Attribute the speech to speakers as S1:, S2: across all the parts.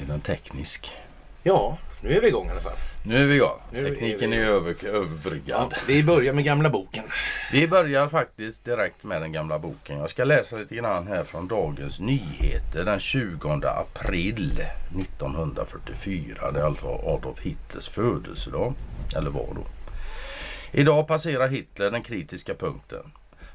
S1: Är den teknisk?
S2: Ja, nu är vi igång i alla fall.
S1: Nu är vi igång.
S2: Nu är vi-
S1: Tekniken är, över, överbryggad.
S2: Ja, vi börjar med gamla boken.
S1: Vi börjar faktiskt direkt med den gamla boken. Jag ska läsa lite grann här från Dagens Nyheter den 20 april 1944. Det är alltså Adolf Hitlers födelsedag. Eller var då. Idag passerar Hitler den kritiska punkten.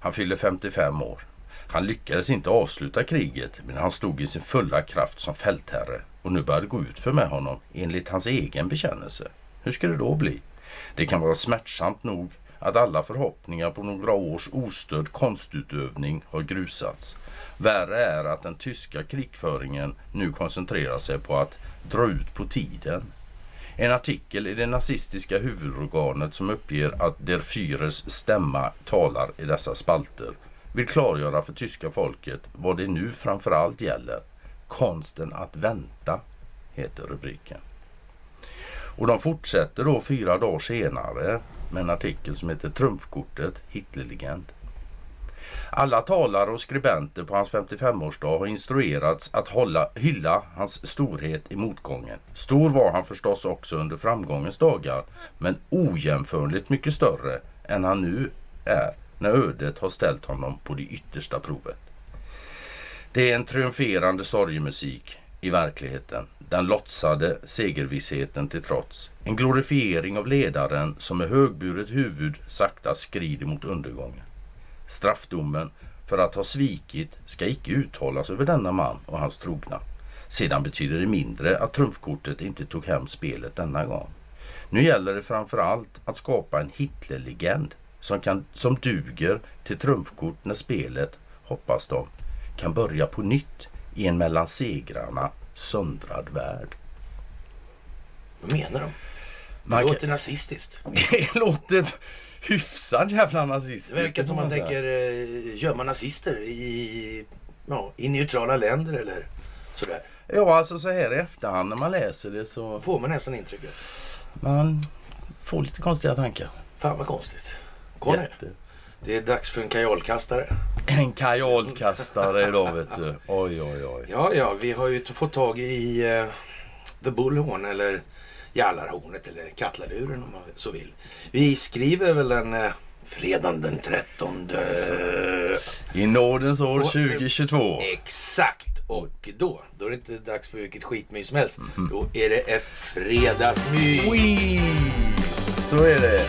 S1: Han fyller 55 år. Han lyckades inte avsluta kriget men han stod i sin fulla kraft som fältherre och nu börjar det gå ut för med honom enligt hans egen bekännelse. Hur ska det då bli? Det kan vara smärtsamt nog att alla förhoppningar på några års ostörd konstutövning har grusats. Värre är att den tyska krigföringen nu koncentrerar sig på att dra ut på tiden. En artikel i det nazistiska huvudorganet som uppger att Der Führers stämma talar i dessa spalter vill klargöra för tyska folket vad det nu framförallt gäller. Konsten att vänta, heter rubriken. Och de fortsätter då fyra dagar senare med en artikel som heter Trumfkortet Hitlerlegend. Alla talare och skribenter på hans 55-årsdag har instruerats att hålla, hylla hans storhet i motgången. Stor var han förstås också under framgångens dagar, men ojämförligt mycket större än han nu är när ödet har ställt honom på det yttersta provet. Det är en triumferande sorgemusik i verkligheten. Den låtsade segervissheten till trots. En glorifiering av ledaren som med högburet huvud sakta skrider mot undergången. Straffdomen för att ha svikit ska icke uttalas över denna man och hans trogna. Sedan betyder det mindre att trumfkortet inte tog hem spelet denna gång. Nu gäller det framför allt att skapa en Hitlerlegend som, kan, som duger till trumfkort när spelet, hoppas de, kan börja på nytt i en mellan segrarna söndrad värld.
S2: Vad menar de? Det
S1: Man kan-
S2: låter nazistiskt.
S1: Det låter hyfsat jävla
S2: Det
S1: nazistiskt.
S2: verkar som man tänker eh, gömma nazister i, ja, i neutrala länder eller sådär.
S1: Ja, alltså så här i efterhand när man läser det så
S2: Får man nästan intrycket.
S1: man får lite konstiga tankar.
S2: Fan vad konstigt. Conny,
S1: Jätte.
S2: det är dags för en kajolkastare.
S1: En kajolkastare idag vet du. Oj, oj, oj.
S2: Ja, ja, vi har ju fått tag i eh, The Bullhorn eller Jallarhornet eller Kattladuren om man så vill. Vi skriver väl den eh, fredagen den 13.
S1: I nådens år
S2: Och-
S1: 2022.
S2: Exakt! Och då, då är det inte dags för vilket skitmys som helst. Då är det ett fredagsmys.
S1: Ui, så är det.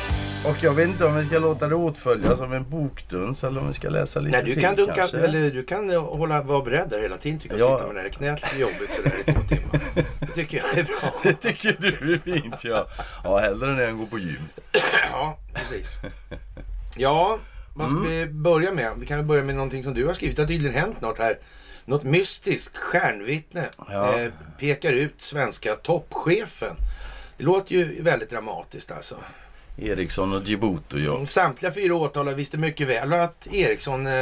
S1: Och jag vet inte om vi ska låta det åtföljas av en bokduns eller om vi ska läsa lite
S2: Nej, du
S1: till
S2: kan, dunka,
S1: kanske.
S2: eller, du kan hålla, vara beredd där hela tiden tycker jag.
S1: Ja.
S2: Sitta med det här knät jobbigt sådär i två timmar. Tycker jag är bra.
S1: Det tycker du är fint ja. Ja, hellre än att gå på gym.
S2: Ja, precis. Ja, vad ska vi börja med? Vi kan väl börja med någonting som du har skrivit. Det har tydligen hänt något här. Något mystiskt stjärnvittne
S1: Ja.
S2: eh, pekar ut svenska toppchefen. Det låter ju väldigt dramatiskt alltså.
S1: Eriksson och Djibouti ja.
S2: Samtliga fyra åtalade visste mycket väl att Eriksson, eh,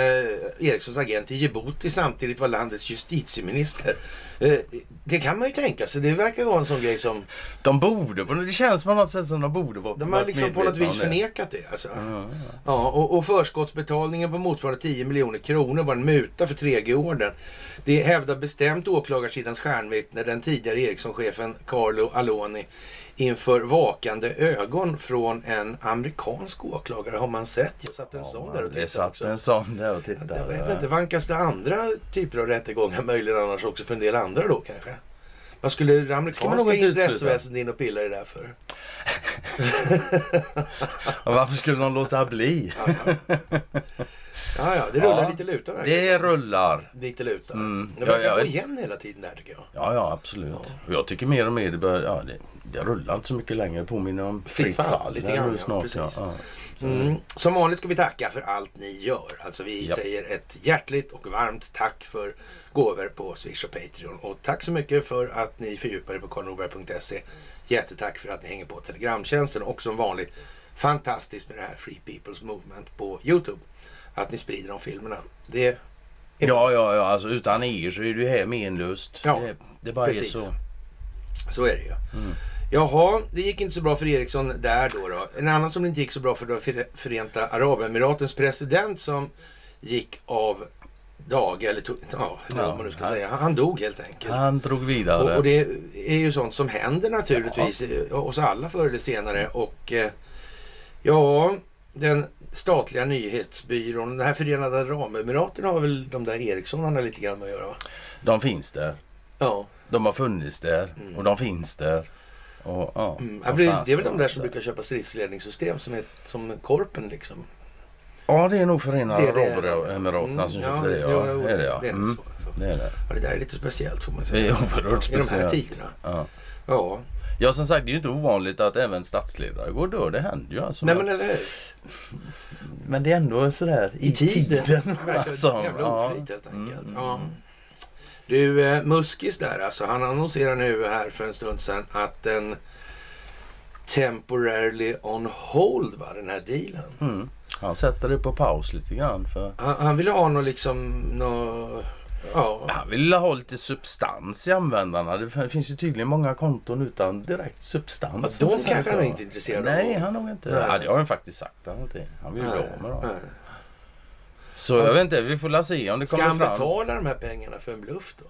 S2: Erikssons agent i Djibouti samtidigt var landets justitieminister. Eh, det kan man ju tänka sig. Det verkar vara en sån grej som
S1: De borde, det känns på något sätt som de borde vara
S2: de har liksom på något vis
S1: det.
S2: förnekat det. Alltså. Ja, och, och förskottsbetalningen på motsvarande 10 miljoner kronor var en muta för 3G-orden. Det hävdar bestämt åklagarsidans stjärnvittne, den tidigare Ericsson-chefen Carlo Aloni, inför vakande ögon från en amerikansk åklagare. Har man sett? Jag satt en sån där och
S1: Det
S2: tittade
S1: satt
S2: också.
S1: en sån där och
S2: Jag
S1: tittade.
S2: vet inte, vankas det andra typer av rättegångar möjligen annars också för en del andra då kanske? Vad skulle det amerikanska rättsväsendet in och pilla i det där för?
S1: Varför skulle de låta bli?
S2: Ja, ja, det rullar
S1: Ja,
S2: lite lutar där.
S1: Det rullar.
S2: Lite lutar.
S1: Mm.
S2: Det
S1: Ja,
S2: verkar
S1: jag
S2: gå igen hela tiden där tycker jag.
S1: Ja, ja absolut. Och jag tycker mer och mer det börjar, ja det, det rullar inte så mycket längre. Det påminner om
S2: Fritt fall, lite
S1: Det är
S2: grann, ja,
S1: snart. Ja, ja.
S2: Mm. Som vanligt ska vi tacka för allt ni gör. Alltså vi säger ett hjärtligt och varmt tack för gåvor på Swish och Patreon. Och tack så mycket för att ni fördjupar er på karlnorberg.se. Jättetack för att ni hänger på Telegramtjänsten och som vanligt fantastiskt med det här Free People's Movement på Youtube. Att ni sprider de filmerna. Det
S1: Ja, ja, ja, alltså utan er så är du här menlöst.
S2: Ja,
S1: det, det bara
S2: precis.
S1: är så.
S2: Så är det ju. Jaha, det gick inte så bra för Ericsson där då. då. En annan som det inte gick så bra för det var Förenta Arabemiratens president som gick av dag, eller tog, ja,
S1: Ja,
S2: man nu ska
S1: han-
S2: säga. Han, dog helt enkelt.
S1: Han drog vidare.
S2: Och, och det är ju sånt som händer naturligtvis ja. oss alla förr eller senare. Och eh, ja, den statliga nyhetsbyrån, den här Förenade Arabemiraten har väl de där Ericssonarna lite grann med att göra va?
S1: De finns där.
S2: Ja,
S1: De har funnits där och de finns där. Och, ja,
S2: mm. det det är väl de där som brukar köpa stridsledningssystem som är som Korpen liksom.
S1: Ja, det är nog Förenade
S2: Det det.
S1: Arabemiraten som köpte det.
S2: ja,
S1: Ja,
S2: det
S1: det är det ja.
S2: det är
S1: Mm,
S2: så, så.
S1: det är det.
S2: Ja, det där är lite speciellt får man
S1: Det
S2: säga.
S1: är oerhört
S2: I de här
S1: speciellt.
S2: tiderna.
S1: Ja.
S2: Ja,
S1: ja, som sagt det är ju inte ovanligt att även statsledare går dör. Det händer ju alltså.
S2: nej
S1: men,
S2: eller hur?
S1: men det är ändå sådär
S2: I tiden. Verkar
S1: alltså,
S2: jävla
S1: ja.
S2: oflyt helt enkelt.
S1: Mm.
S2: Ja. Du, eh, Muskis där alltså. Han annonserar nu här för en stund sedan att den temporarily on hold var den här dealen.
S1: Mm. Han sätter det på paus lite grann. För
S2: Han, han ville ha något liksom, nå ja.
S1: han vill ha lite substans i användarna. Det finns ju tydligen många konton utan direkt substans.
S2: Ja, de kanske han är inte intresserad av.
S1: Nej, han nog inte.
S2: Nej.
S1: Ja, det har han faktiskt sagt. Han, vill ju bli av med dem.
S2: Nej.
S1: Så jag vet inte, vi får la se om det
S2: Ska
S1: kommer
S2: han
S1: fram.
S2: betala de här pengarna för en bluff då?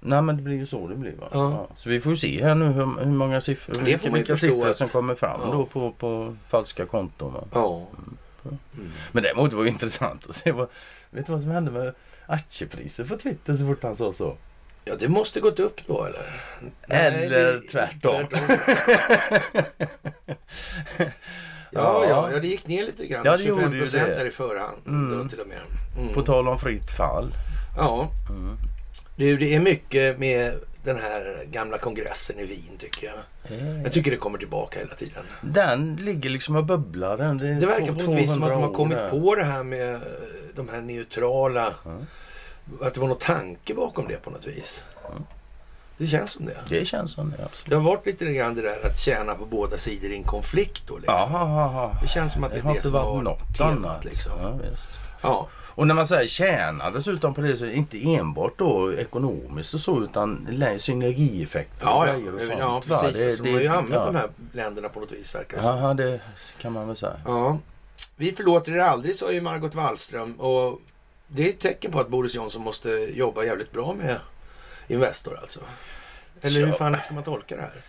S1: Nej men det blir ju så det blir va?
S2: Ja.
S1: Ja. Så vi får ju se här nu hur, hur många siffror,
S2: det
S1: vilka, vilka siffror
S2: att-
S1: som kommer fram
S2: Ja.
S1: då på, på falska konton. Va?
S2: Ja.
S1: Men däremot var det intressant att se vad, vet du vad som hände med aktiepriset på Twitter så fort han sa så?
S2: Ja, det måste gått upp då eller?
S1: Eller
S2: det-
S1: tvärtom.
S2: Ja, ja,
S1: Ja.
S2: ja, det gick ner lite grann.
S1: Ja, det gjorde
S2: 25
S1: ju
S2: procent där i förhand.
S1: Mm.
S2: Till och med. Mm.
S1: På tal om fritt fall.
S2: Ja,
S1: Mm.
S2: du, det är mycket med den här gamla kongressen i Wien tycker jag. Jag tycker det kommer tillbaka hela tiden.
S1: Den ligger liksom och bubblar. Den. Det,
S2: Det verkar på ett vis som att de
S1: 200
S2: har kommit
S1: där.
S2: på det här med eh, de här neutrala.
S1: Mm.
S2: Att det var någon tanke bakom det på något vis. Det känns som det.
S1: Det känns som det absolut.
S2: Det har varit lite grann det där att tjäna på båda sidor i en konflikt då. Liksom.
S1: Ja, ja, ja.
S2: Det känns som att det är
S1: har
S2: det som har
S1: varit
S2: temat.
S1: annat.
S2: Liksom.
S1: Ja.
S2: Ja.
S1: Och när man säger tjäna dessutom på det så är det inte enbart då ekonomiskt och så utan synergieffekter
S2: Ja,
S1: grejer och
S2: ja,
S1: sånt,
S2: ja, precis. alltså, de har ju använt
S1: ja.
S2: de här länderna på något vis verkar det.
S1: Ja, det kan man väl säga.
S2: Ja. Vi förlåter er aldrig, sa ju Margot Wallström. Och det är ett tecken på att Boris Johnson måste jobba jävligt bra med Investor alltså. Eller hur
S1: Ja.
S2: fan ska man tolka det här?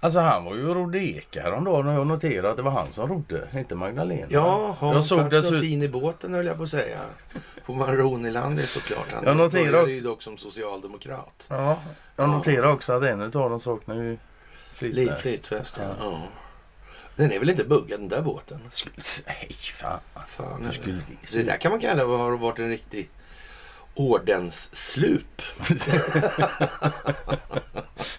S1: Alltså han var ju och rodde eka häromdagen och jag noterade att det var han som rodde, inte Magdalena.
S2: Ja, har
S1: jag såg
S2: tagit
S1: dessutom...
S2: i båten höll jag på att säga. På Maroniland är såklart. Han
S1: Jag noterar
S2: började ju
S1: också-
S2: dock som socialdemokrat.
S1: Ja, jag noterade också att en av dem saknar ju flytväst.
S2: flytväst, ja.
S1: Ja.
S2: ja. Den är väl inte buggad den där båten?
S1: Nej, fan.
S2: Fan, det?
S1: det
S2: där kan man kalla har varit en riktig ordensslup.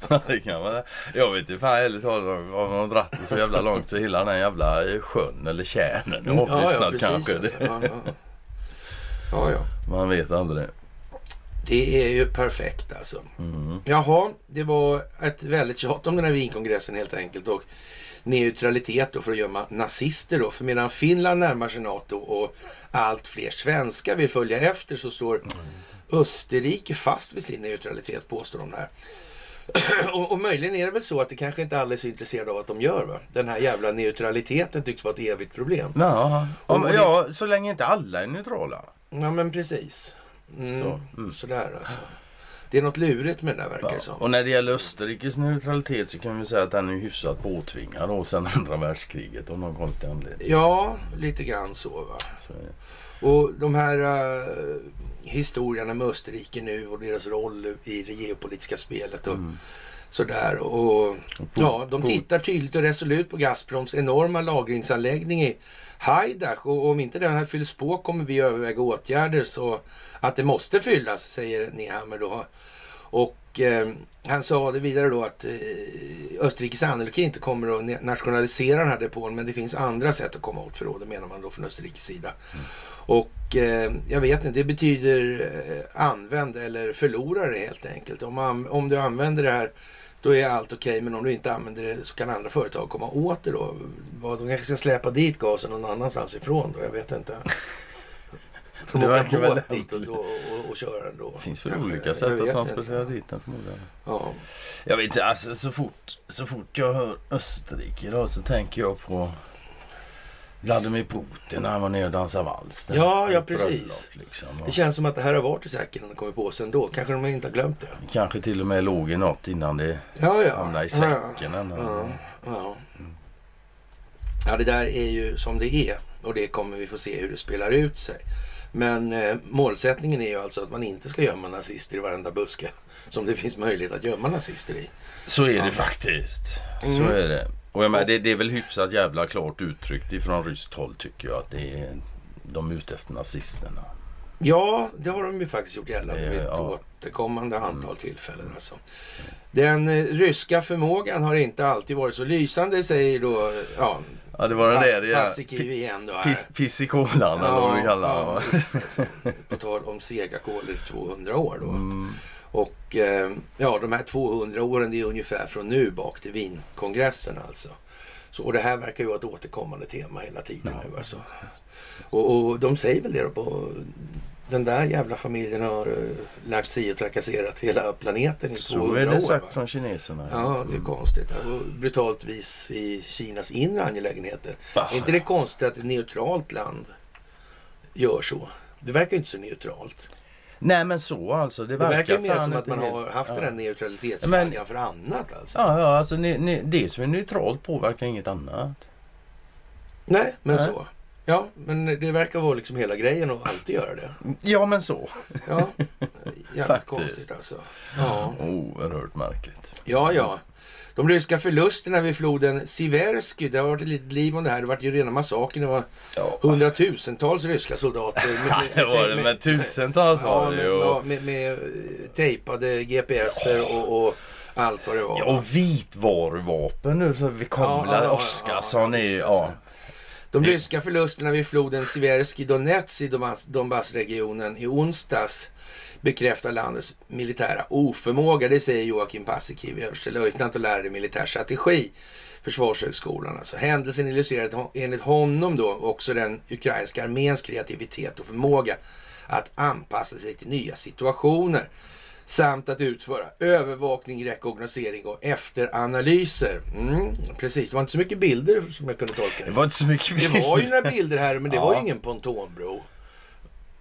S1: det kan man. Jag vet inte fan ärligt talat om de dratt det så jävla långt så hela den jävla sjön eller tjärnen är avlyssnad kanske.
S2: Alltså.
S1: Det,
S2: Ja, ja. ja, ja.
S1: man vet aldrig.
S2: Det är ju perfekt alltså.
S1: Mm.
S2: Jaha, det var ett väldigt tjat om den här Wienkongressen helt enkelt. Och neutralitet då för att gömma nazister då. För medan Finland närmar sig NATO och allt fler svenskar vill följa efter så står Österrike fast vid sin neutralitet påstår de där. och, och möjligen är det väl så att det kanske inte alla är så intresserade av att de gör. Va? Den här jävla neutraliteten tycks vara ett evigt problem.
S1: Ja, om,
S2: det-
S1: ja, så länge inte alla är neutrala.
S2: Ja men precis. Mm,
S1: Så, mm.
S2: Sådär alltså. Det är något lurigt med det där verkar
S1: Ja.
S2: som.
S1: Och när det gäller Österrikes neutralitet så kan vi säga att den är hyfsat påtvingad då sedan andra världskriget av någon konstig anledning.
S2: Ja, lite grann så va.
S1: Så.
S2: Och de här uh, historierna med Österrike nu och deras roll i det geopolitiska spelet och
S1: Mm.
S2: sådär. Och, ja, de tittar tydligt och resolut på Gazproms enorma lagringsanläggning i Haidach och om inte den här fylls på kommer vi överväga åtgärder så att det måste fyllas, säger Nehammer då. Och eh, han sa det vidare då att eh, Österrike sannolikt inte kommer att na- nationalisera den här depån men det finns andra sätt att komma åt förrådet menar man då från Österrikes sida. Och eh, jag vet inte, det betyder eh, använd eller förlorare helt enkelt. Om, om du använder det här då är allt okej men om du inte använder det så kan andra företag komma åt det då. Vad, de kanske ska släpa dit gasen någon annanstans ifrån då, jag vet inte. De
S1: verkar väl
S2: båt dit och, och, och, och köra den då?
S1: Det finns väl olika sätt att transportera
S2: inte.
S1: dit den förmodligen.
S2: Ja.
S1: Jag vet inte, alltså så fort, så fort jag hör Österrike idag så tänker jag på Vladimir Putin när han var nere och dansade vals.
S2: Ja, ja,
S1: bröllop,
S2: precis.
S1: Liksom.
S2: Det känns som att det här har varit i säcken när de kommer på sig ändå. Kanske de inte har glömt det.
S1: Kanske till och med låg i något innan det
S2: Ja, ja.
S1: hamnade i
S2: Ja,
S1: säcken. ännu.
S2: Ja, ja. ja, det där är ju som det är och det kommer vi få se hur det spelar ut sig. Men eh, målsättningen är ju alltså att man inte ska gömma nazister i varenda buske som det finns möjlighet att gömma nazister i.
S1: Så är
S2: Ja.
S1: det faktiskt.
S2: Mm.
S1: Så är det. Och jag menar, det, det är väl hyfsat jävla klart uttryckt ifrån ryskt håll tycker jag att det är de är ute efter nazisterna.
S2: Ja, det har de ju faktiskt gjort gällande
S1: Eh,
S2: vid ett
S1: ja.
S2: återkommande antal tillfällen. Alltså. Den eh, ryska förmågan har inte alltid varit så lysande, säger då ja,
S1: Ja, det var den där ja,
S2: Paasikivi igen. Då,
S1: piss, piss i kolan eller vad vi kallar
S2: ja, På tal om sega kolor i 200 år då.
S1: Mm.
S2: Och eh, ja, de här 200 åren det är ungefär från nu bak till Wienkongressen alltså. Så, och det här verkar ju vara ett återkommande tema hela tiden
S1: Ja.
S2: nu alltså. Och, och de säger väl det då på den där jävla familjen har uh, lagt sig och trakasserat hela planeten i
S1: Så
S2: 200
S1: är det
S2: år.
S1: sagt
S2: va?
S1: från kineserna.
S2: Ja, det är konstigt. Och brutalt vis i Kinas inre angelägenheter.
S1: Ah.
S2: Är inte det konstigt att ett neutralt land gör så? Det verkar inte så neutralt.
S1: Nej men så alltså. Det
S2: Det
S1: verkar,
S2: verkar mer som att man
S1: helt-
S2: har haft
S1: ja.
S2: den här neutralitetsflaggan för annat alltså.
S1: Ja, ja alltså ne, ne, det som är neutralt påverkar inget annat.
S2: Nej, men
S1: Nej.
S2: så. Ja, men det verkar vara liksom hela grejen att alltid göra det.
S1: Ja men så.
S2: Ja, jävligt konstigt alltså. Ja.
S1: Oerhört märkligt.
S2: ja, ja. De ryska förlusterna vid floden Siversky, det har varit ett litet liv om det här. Det var ju rena massakern. Det var
S1: Ja.
S2: hundratusentals ryska soldater. med-
S1: Det var det med tusentals
S2: Ja,
S1: var det
S2: med,
S1: ju.
S2: ja, med, med eh, tejpade GPSer och, och allt vad det var.
S1: ja, och vitvaruvapen nu så vi kommer
S2: ja,
S1: Oskarsson
S2: ja,
S1: är
S2: visst,
S1: ja.
S2: De ryska förlusterna vid floden Siversky Donetsk i Donbass- Donbassregionen i onsdags bekräftar landets militära oförmåga. Det säger Joakim Paasikivi, överstelöjtnant och lärare i militär strategi. Försvarshögskolan. Alltså. Händelsen illustrerar enligt honom då också den ukrainska arméns kreativitet och förmåga att anpassa sig till nya situationer samt att utföra övervakning, rekognosering och efteranalyser. Mm, precis, det var inte så mycket bilder som jag kunde tolka
S1: Det
S2: det.
S1: var inte så mycket
S2: Det var ju några bilder här, men det
S1: Ja.
S2: var ju ingen pontonbro.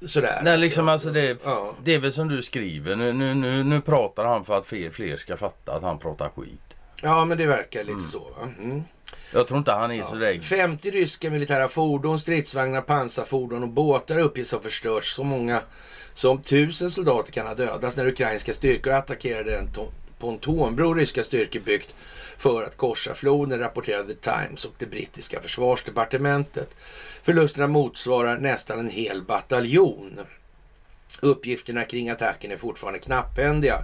S2: Sådär.
S1: Nej, liksom alltså det,
S2: Ja.
S1: det är väl som du skriver. Nu, nu, nu, nu pratar han för att fler, fler ska fatta att han pratar skit.
S2: ja, men det verkar lite så. Va? Mm.
S1: Jag tror inte han är så där.
S2: 50 ryska militära fordon, stridsvagnar, pansarfordon och båtar uppges ha förstörts. Så många som tusen soldater kan ha dödats när ukrainska styrkor attackerade en to- pontonbro ryska styrkor byggt för att korsa floden, rapporterade Times och det brittiska försvarsdepartementet. Förlusterna motsvarar nästan en hel bataljon. Uppgifterna kring attacken är fortfarande knapphändiga.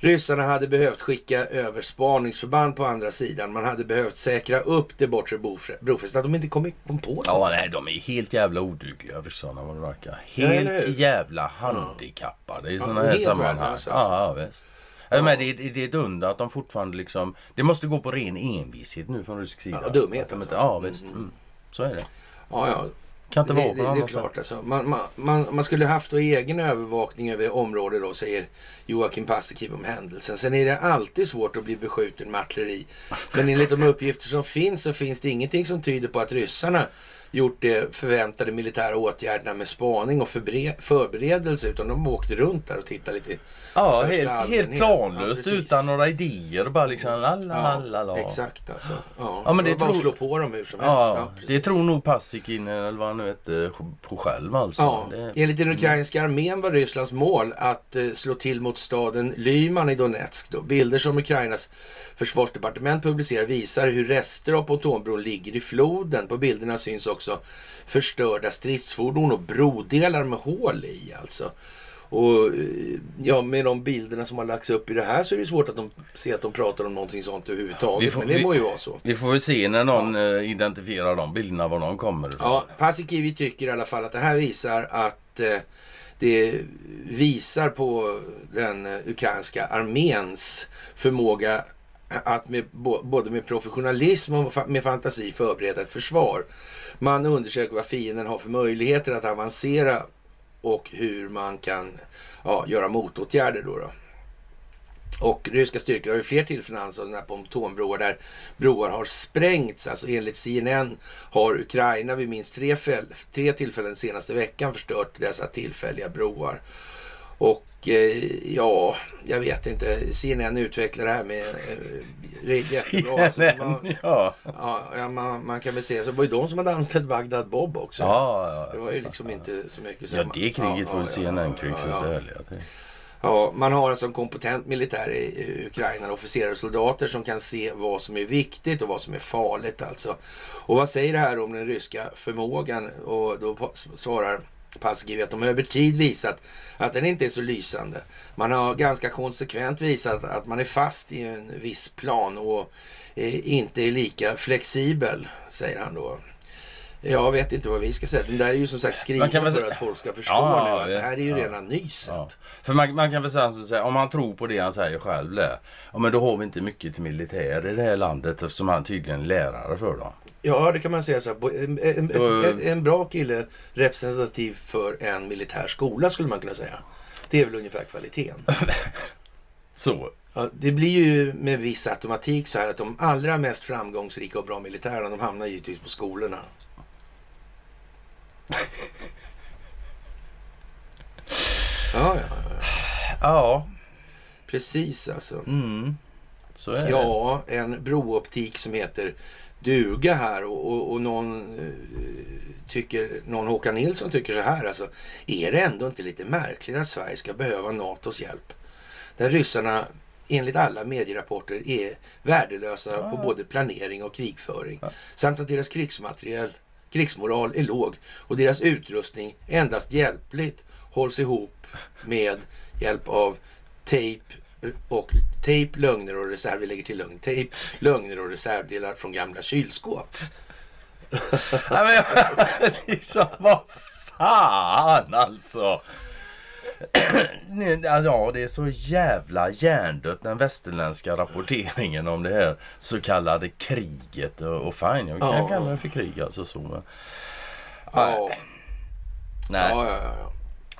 S2: Ryssarna hade behövt skicka över spaningsförband på andra sidan. Man hade behövt säkra upp det bortre brofä- brofästet. Att de inte kom, kom på så.
S1: Ja, nej, de är helt jävla odugliga ryssarna vad det verkar.
S2: Ja,
S1: Helt
S2: hur?
S1: jävla handikappade i
S2: Ja,
S1: sådana här sammanhang.
S2: värdelösa,
S1: Ja,
S2: alltså.
S1: ja, visst. Ja. Men det, är- det är ett under att de fortfarande liksom... Det måste gå på ren envishet nu från rysk sida.
S2: Ja, dumhet alltså.
S1: Ja, visst. Mm. Så är det.
S2: Ja, ja.
S1: Kan inte
S2: det,
S1: vara
S2: det,
S1: på
S2: det är klart alltså. Man, man, man, man skulle haft då egen övervakning över området då, säger Joakim Paasikivi om händelsen. Sen är det alltid svårt att bli beskjuten med artilleri. Men enligt de uppgifter som finns så finns det ingenting som tyder på att ryssarna gjort de förväntade militära åtgärderna med spaning och förberedelse utan de åkte runt där och tittade lite.
S1: Ja, helt, helt planlöst
S2: Ja,
S1: utan några idéer. Bara liksom la la la
S2: exakt alltså. Ja,
S1: Ja, men
S2: det
S1: det
S2: bara
S1: tror-
S2: slå på dem hur som helst.
S1: Ja, det tror nog Paasikin eller vad han nu hette på själv alltså.
S2: Ja,
S1: Det,
S2: enligt den ukrainska armén var Rysslands mål att eh, slå till mot staden Lyman i Donetsk. Då. Bilder som Ukrainas försvarsdepartement publicerar visar hur rester av pontonbron ligger i floden. På bilderna syns också förstörda stridsfordon och brodelar med hål i alltså. Och eh, ja, med de bilderna som har lagts upp i det här så är det svårt att de ser att de pratar om någonting sånt överhuvudtaget.
S1: Vi får-
S2: men det
S1: vi-
S2: må ju vara så.
S1: Vi får väl se när någon eh, identifierar de bilderna var de kommer ifrån.
S2: Ja, Paasikivi tycker i alla fall att det här visar att eh, det visar på den eh, ukrainska arméns förmåga att med, både med professionalism och med fantasi förbereda ett försvar. Man undersöker vad fienden har för möjligheter att avancera och hur man kan ja, göra motåtgärder. Då, då. Och ryska styrkor har ju fler tillfällen alltså pontonbroar där broar har sprängts. Alltså enligt CNN har Ukraina vid minst tre, tre tillfällen senaste veckan förstört dessa tillfälliga broar. Och ja, jag vet inte. CNN utvecklar det här med eh, jättebra. Alltså, man, ja. ja man, man, kan väl säga så. Det var ju de som hade anställt Bagdad Bob också.
S1: Ja, ja,
S2: det var ju liksom inte så mycket.
S1: Ja, det kriget var ju CNN-krig för sig ja,
S2: Ja, man har alltså en kompetent militär i Ukraina, officerare och soldater som kan se vad som är viktigt och vad som är farligt alltså. Och vad säger det här om den ryska förmågan? Och då svarar Paskiv att de över tid visat att den inte är så lysande. Man har ganska konsekvent visat att man är fast i en viss plan och eh, inte är lika flexibel, säger han då. Jag vet inte vad vi ska säga. Den där är ju som sagt skriven för att folk ska förstå ja, nu att det här är ju ja, redan nyset. Ja.
S1: För man, man, kan väl säga så att om man tror på det han säger själv det. Ja men då har vi inte mycket till militär i det här landet eftersom han tydligen är lärare för dem.
S2: Ja, det kan man säga så. En, en, en, en, bra kille representativ för en militär skola skulle man kunna säga. Det är väl ungefär kvaliteten.
S1: så.
S2: Ja, det blir ju med viss automatik så här att de allra mest framgångsrika och bra militärerna de hamnar givetvis på skolorna. ja, ja, ja.
S1: Ja.
S2: Precis alltså.
S1: Mm.
S2: Ja, en brooptik som heter duga här och, och, och någon eh, tycker, någon Håkan Nilsson tycker så här alltså. Är det ändå inte lite märkligt att Sverige ska behöva NATOs hjälp? Där ryssarna enligt alla medierapporter är värdelösa ja. på både planering och krigföring. Ja. Samt att deras krigsmateriel, krigsmoral är låg och deras utrustning endast hjälpligt hålls ihop med hjälp av tejp och tejp, lögner och reserv. Vi lägger till lögn. Tejp, lögner och reservdelar från gamla kylskåp.
S1: Nej, men liksom, vad fan alltså. ja, det är så jävla hjärndött den västerländska rapporteringen om det här så kallade kriget. Och, och fine, jag kan ja. kalla det för krig alltså. Så, men,
S2: ja. Nej. Ja, ja, ja.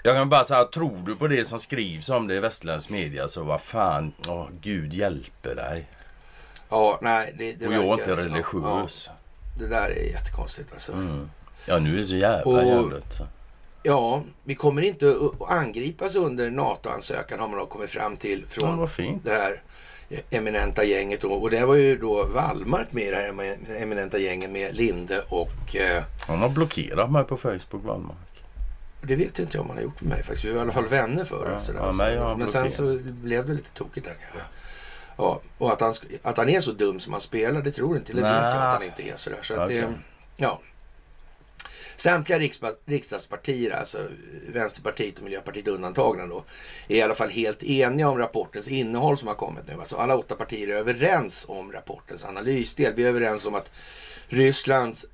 S1: Jag kan bara säga, tror du på det som skrivs om det i västerländsk media så vad fan, åh, Gud hjälper dig.
S2: Ja, nej. Det, det
S1: och jag är inte religiös.
S2: Ja, det där är jättekonstigt alltså.
S1: Mm. Ja, nu är det så jävla jävligt.
S2: Ja, vi kommer inte att angripas under NATO-ansökan har man kommit fram till från
S1: ja,
S2: det här eminenta gänget. Då. Och det var ju då Wallmark med i det här eminenta gänget med Linde och... Eh...
S1: Han har blockerat mig på Facebook, Wallmark.
S2: Det vet inte jag om han har gjort med mig faktiskt. Vi var i alla fall vänner förr. Ja, sådär, ja,
S1: så.
S2: Men sen så blev det lite tokigt där kanske. Ja, och att han, att han är så dum som han spelar, det tror inte. Det vet jag att han inte är sådär. Så okay. att det, ja. Samtliga riksdagspartier, alltså Vänsterpartiet och Miljöpartiet undantagna då, är i alla fall helt eniga om rapportens innehåll som har kommit nu. Alltså alla åtta partier är överens om rapportens analysdel. Vi är överens om att Rysslands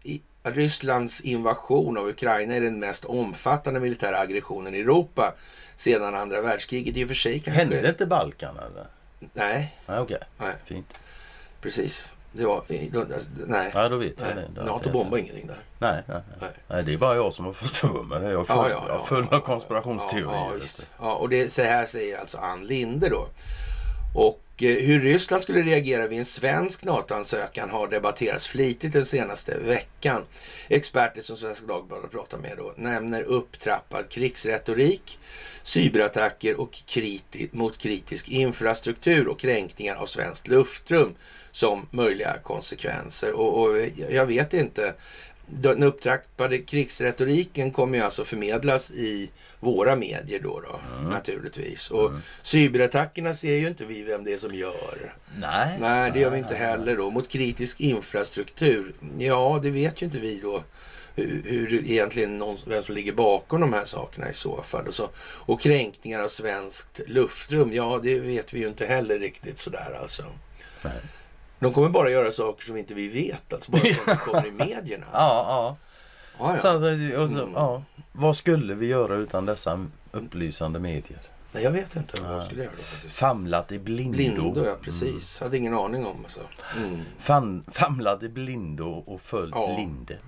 S2: Rysslands invasion av Ukraina är den mest omfattande militära aggressionen i Europa sedan andra världskriget. I och för sig kanske...
S1: Hände det inte Balkan eller?
S2: Nej.
S1: Nej Okej, okay. fint.
S2: Precis. Det var, då, alltså, nej.
S1: Ja, då vet jag
S2: nej. det. Nato bombade ingenting där.
S1: Nej, nej, nej, nej. det är bara jag som har fått för mig det. Jag full, ja, ja, ja, konspirationsteorier. Ja,
S2: ja, ja, och det så här säger alltså Ann Linde då. Och eh, hur Ryssland skulle reagera vid en svensk NATO-ansökan har debatterats flitigt den senaste veckan. Experter som Svenska Dagbladet pratar med då nämner upptrappad krigsretorik, cyberattacker och kriti mot kritisk infrastruktur och kränkningar av svenskt luftrum som möjliga konsekvenser. Och, och jag vet inte, den upptrappade krigsretoriken kommer ju alltså förmedlas i våra medier då, då mm. naturligtvis. Och mm. cyberattackerna ser ju inte vi vem det är som gör.
S1: Nej.
S2: Nej, det gör vi inte heller då. Mot kritisk infrastruktur, ja, det vet ju inte vi då hur, hur egentligen någon, vem som ligger bakom de här sakerna i så fall. Och, så, och kränkningar av svenskt luftrum, ja, det vet vi ju inte heller riktigt sådär alltså. Nej. De kommer bara göra saker som inte vi vet, alltså bara som kommer i medierna.
S1: ja, ja. Ah, ja. Så, och så, mm. ja. Vad skulle vi göra utan dessa upplysande medier?
S2: Nej, jag vet inte vad jag skulle göra då faktiskt.
S1: Famlat i blindo.
S2: Blindo, ja precis. Mm. Hade ingen aning om alltså.
S1: Mm. Fam, famlat i blindo och följt ja. Linde.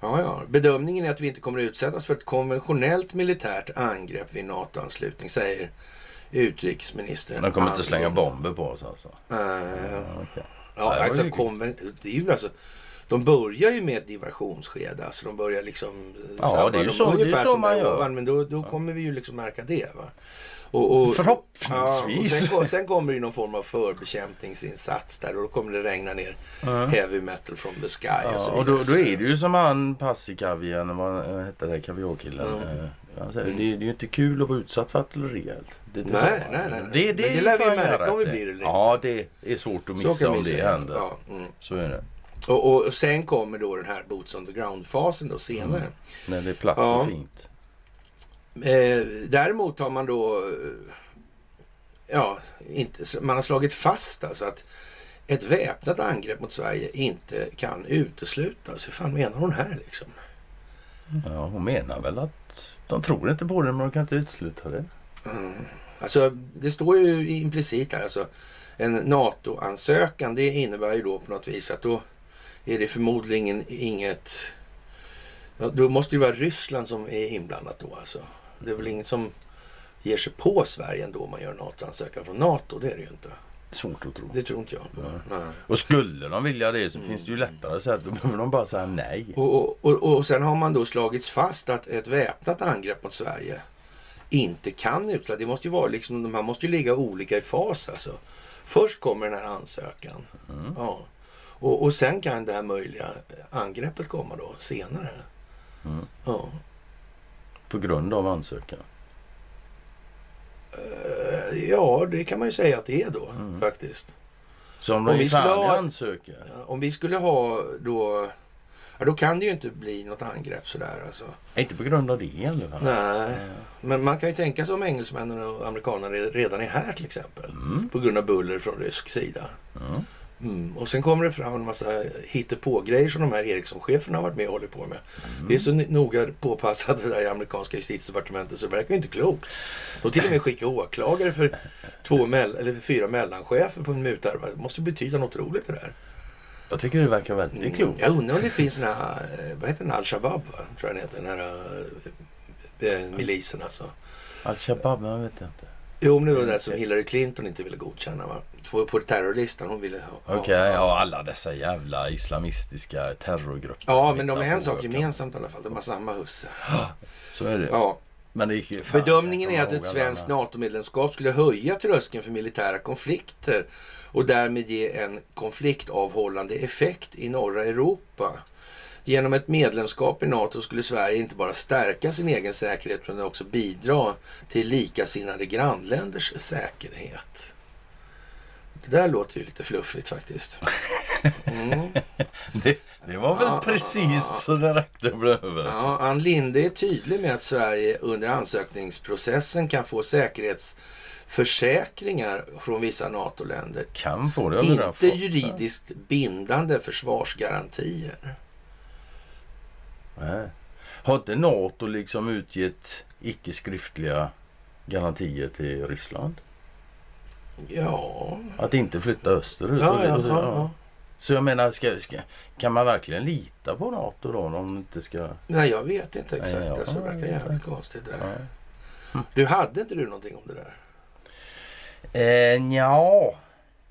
S2: Ja, ja. Bedömningen är att vi inte kommer att utsättas för ett konventionellt militärt angrepp vid NATO-anslutning, säger utrikesministern.
S1: De kommer inte slänga bomber på oss alltså?
S2: Eh,
S1: Ja.
S2: Ja,
S1: det var
S2: alltså,
S1: ju-
S2: konven, det är ju alltså, de börjar ju med ett diversionsskede. Alltså de börjar liksom
S1: Ja,
S2: sabba
S1: det är ju så- är
S2: ungefär
S1: så man gör.
S2: ovan, Men då, då kommer vi ju liksom märka det. Va? Och, och,
S1: Förhoppningsvis.
S2: Ja, och sen, sen kommer det någon form av förbekämpningsinsats där och då kommer det regna ner heavy metal from the sky. och, så
S1: Ja, och då, då är det ju som han Passikavian, vad hette det, kaviarkillen.
S2: Mm.
S1: Han säger, det, det är ju inte kul att vara utsatt för artilleri. helt. Det, det
S2: Nej, nej, nej, nej.
S1: Det, det,
S2: Men det
S1: är
S2: lär vi märka om vi blir det
S1: Ja, det är svårt att missa om det händer.
S2: Ja, mm.
S1: Så är det.
S2: Och, och, och sen kommer då den här boots on the ground-fasen då senare.
S1: När det är platt
S2: Ja.
S1: och fint.
S2: Eh, däremot har man då ja, inte, man har slagit fast alltså att ett väpnat angrepp mot Sverige inte kan uteslutas. Hur fan menar hon här liksom?
S1: Ja, hon menar väl att de tror inte på det men de kan inte utesluta det.
S2: Alltså det står ju implicit här alltså en NATO-ansökan det innebär ju då på något vis att då är det förmodligen inget ja, då måste det vara Ryssland som är inblandat då alltså. Det är väl ingen som ger sig på Sverige ändå om man gör en NATO-ansökan från NATO. Det är det ju inte.
S1: Svårt att tro.
S2: Det tror inte jag. Nej.
S1: Och skulle de vilja det så
S2: Mm.
S1: finns det ju lättare att då behöver de bara säga nej.
S2: Och, och, och, och sen har man då slagits fast att ett väpnat angrepp mot Sverige inte kan utsättas. Det måste ju vara liksom, de här måste ju ligga olika i fas alltså. Först kommer den här ansökan. Ja. Och, och sen kan det här möjliga angreppet komma då senare.
S1: Mm.
S2: Ja.
S1: På grund av ansökan.
S2: Eh, ja, det kan man ju säga att det är då faktiskt.
S1: Så om
S2: vi skulle ha-
S1: ansöker.
S2: Om vi skulle ha då... Ja, då kan det ju inte bli något angrepp sådär alltså.
S1: Inte på grund av det i alla fall.
S2: Nej, men man kan ju tänka sig om engelsmännen och amerikanerna redan är här till exempel. På grund av buller från rysk sida.
S1: Mm.
S2: Mm. Och sen kommer det fram en massa hittepå-grejer som de här Ericsson-cheferna har varit med och hållit på med. Det är så noga påpassat det där i amerikanska justitiedepartementet så det verkar ju inte klokt. De till och med skickar åklagare för, två mell- eller för fyra mellanchefer på en muta. Det måste betyda något roligt det där.
S1: Jag tycker det verkar väldigt klokt.
S2: Jag undrar om det finns här, eh, vad heter den, Al-Shabaab va? tror jag den heter, den här eh, milisen alltså.
S1: Al-Shabaab, jag vet inte.
S2: Jo, men det var det som Hillary Clinton inte ville godkänna va? På, på terrorlistan, hon ville ha.
S1: Okej, ja alla dessa jävla islamistiska terrorgrupper.
S2: Ja, men de har en sak gemensamt i alla fall. De har samma husse.
S1: Så är det.
S2: Ja.
S1: Men det gick ju fan,
S2: Bedömningen är att ett svenskt NATO-medlemskap skulle höja tröskeln för militära konflikter och därmed ge en konfliktavhållande effekt i norra Europa. Genom ett medlemskap i NATO skulle Sverige inte bara stärka sin egen säkerhet utan också bidra till likasinnade grannländers säkerhet. Det där låter ju lite fluffigt faktiskt. Mm.
S1: Det, det var väl
S2: Ja.
S1: precis så det räckte över.
S2: Ja, Ann Linde är tydlig med att Sverige under ansökningsprocessen kan få säkerhetsförsäkringar från vissa NATO-länder.
S1: Kan få det.
S2: Inte juridiskt bindande försvarsgarantier.
S1: Nej. Har inte NATO liksom utgett icke skriftliga garantier till Ryssland?
S2: Ja,
S1: Att inte flytta österut?
S2: ja, ja, ja.
S1: Så jag menar, ska, ska, kan man verkligen lita på NATO då? Om inte ska...
S2: Nej, jag vet inte exakt.
S1: Nej, ja.
S2: alltså, det verkar jävligt konstigt det där. Du, hade inte du någonting om det där?
S1: Eh, ja,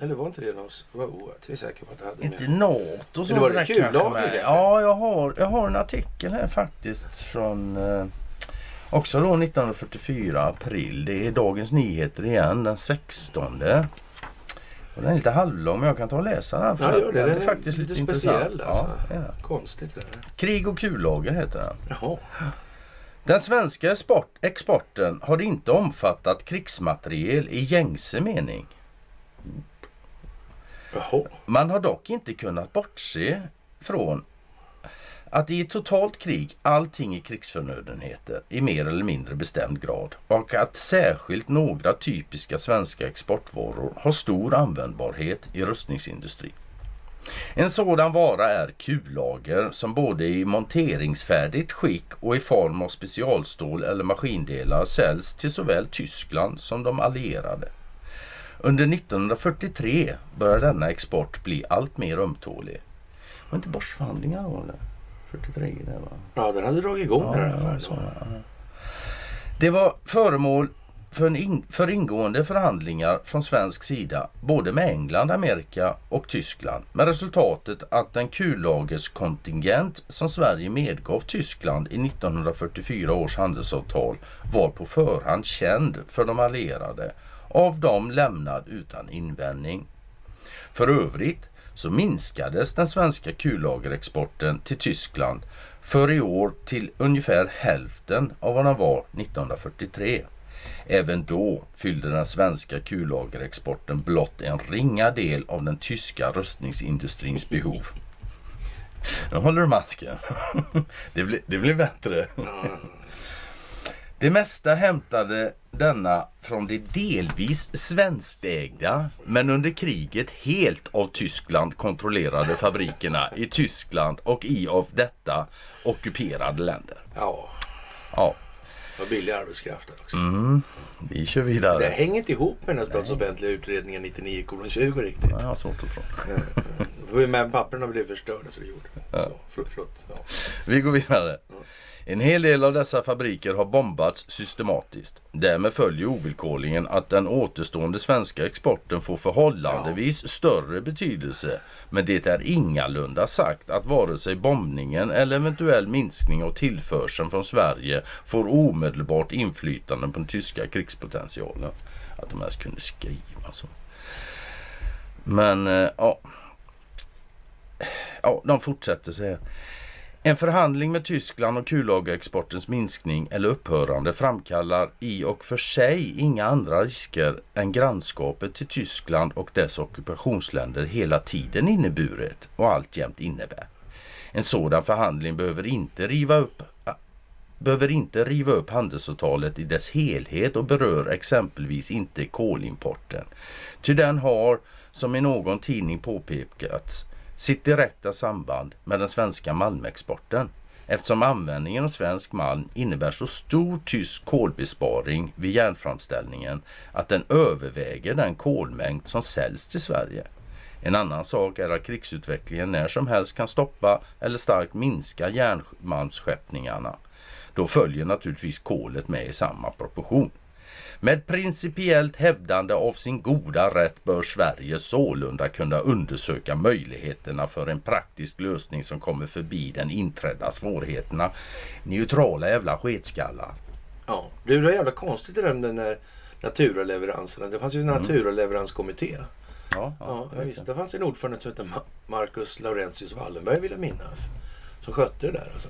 S2: Eller var inte det något? Oh, jag är säker på att du hade
S1: inte
S2: med.
S1: NATO som
S2: Eller var det kullager det?
S1: Ja, jag har, jag har en artikel här faktiskt från eh, också då 1944 april. Det är Dagens Nyheter igen den 16. Och den är lite halvlång men jag kan ta och läsa den. för
S2: Ja, gör det.
S1: Den
S2: Den
S1: är
S2: är
S1: faktiskt
S2: lite
S1: lite,
S2: speciell, alltså.
S1: Ja, det den.
S2: Konstigt det där.
S1: Krig och kullager heter den.
S2: Jaha.
S1: Den svenska export, exporten har inte omfattat krigsmateriel i gängse mening. Man har dock inte kunnat bortse från att i ett totalt krig allting är krigsförnödenheter i mer eller mindre bestämd grad och att särskilt några typiska svenska exportvaror har stor användbarhet i rustningsindustrin. En sådan vara är kullager som både i monteringsfärdigt skick och i form av specialstål eller maskindelar säljs till såväl Tyskland som de allierade. Under 1943 började denna export bli allt mer ömtålig. Var inte Boschförhandlingar då eller? 43 där va?
S2: Ja, den hade dragit igång den här
S1: Ja,
S2: affären.
S1: så, ja. Det var föremål för, in, för ingående förhandlingar från svensk sida både med England, Amerika och Tyskland med resultatet att den kullagerskontingent som Sverige medgav Tyskland i 1944 års handelsavtal var på förhand känd för de allierade av dem lämnad utan invändning. För övrigt så minskades den svenska kullagerexporten till Tyskland för i år till ungefär hälften av vad den var 1943. Även då fyllde den svenska kullagerexporten blott en ringa del av den tyska rustningsindustrins behov. Nu håller du masken. Det blir, det blir bättre. Mm. Det mesta hämtade denna från de delvis svenskägda men under kriget helt av Tyskland kontrollerade fabrikerna i Tyskland och i av detta ockuperade länder.
S2: Ja,
S1: Ja,
S2: och billig arbetskraft också.
S1: mm, vi kör vidare.
S2: Det hänger inte ihop med den här statsoffentliga utredningen 99:20 riktigt.
S1: Har svårt att tro.
S2: Hur med papperna blev förstörda så det gjorde. Så, förlåt. Ja.
S1: Vi går vidare. En hel del av dessa fabriker har bombats systematiskt. Därmed följer ovillkorligen att den återstående svenska exporten får förhållandevis större betydelse. Men det är ingalunda sagt att vare sig bombningen eller eventuell minskning av tillförseln från Sverige får omedelbart inflytande på den tyska krigspotentialen. Att de ens kunde skriva så. Men eh, ja. Ja, de fortsätter så här. En förhandling med Tyskland om kullagerexportens minskning eller upphörande framkallar i och för sig inga andra risker än grannskapet till Tyskland och dess ockupationsländer hela tiden inneburit och alltjämt innebär. En sådan förhandling behöver inte riva upp behöver inte riva upp handelsavtalet i dess helhet och berör exempelvis inte kolimporten. Ty den har, som i någon tidning påpekats, sitt direkta samband med den svenska malmexporten eftersom användningen av svensk malm innebär så stor tysk kolbesparing vid järnframställningen att den överväger den kolmängd som säljs till Sverige. En annan sak är att krigsutvecklingen när som helst kan stoppa eller starkt minska järnmalmsskeppningarna. Då följer naturligtvis kolet med i samma proportion. Med principiellt hävdande av sin goda rätt bör Sverige sålunda kunna undersöka möjligheterna för en praktisk lösning som kommer förbi den inträdda svårigheterna. Neutrala jävla sketskallar.
S2: Ja, det är jävla konstigt det där med den där naturaleveranserna. Det fanns ju en naturaleveranskommitté.
S1: Ja,
S2: Ja, ja visst. Det fanns en ordförande som hette Ma- Marcus Laurentius Wallenberg vill jag minnas. Som skötte det där alltså.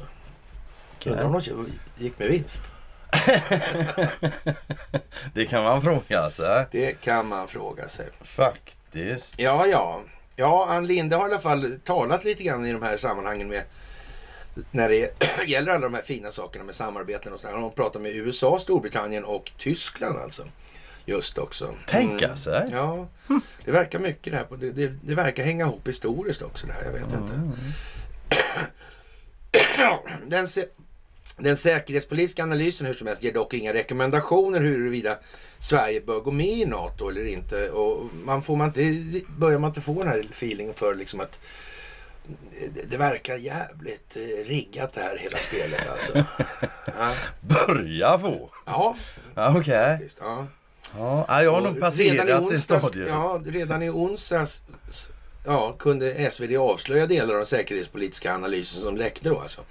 S2: Undrar om de gick med vinst.
S1: Det kan man fråga sig.
S2: Det kan man fråga sig.
S1: Faktiskt.
S2: Ja, ja. Ja, Ann Linde har i alla fall talat lite grann i de här sammanhangen med när det gäller alla de här fina sakerna med samarbeten och sådär. Hon pratar med USA, Storbritannien och Tyskland alltså. Just också.
S1: Tänka sig.
S2: Ja, det verkar mycket det här. På, det, det, det verkar hänga ihop historiskt också det här. Jag vet inte. Den, se, den säkerhetspolitiska analysen hur som helst ger dock inga rekommendationer huruvida Sverige bör gå med i NATO eller inte. Och man får man inte, börjar man inte få den här feelingen för liksom att det, verkar jävligt eh, riggat det här hela spelet alltså. Ja,
S1: Börja få.
S2: ja
S1: Ja, Okej.
S2: faktiskt. Ja.
S1: Ja, jag har nog passerat det stadiet.
S2: Ja, redan i onsdags ja, kunde SvD avslöja delar av den säkerhetspolitiska analysen som läckte då alltså.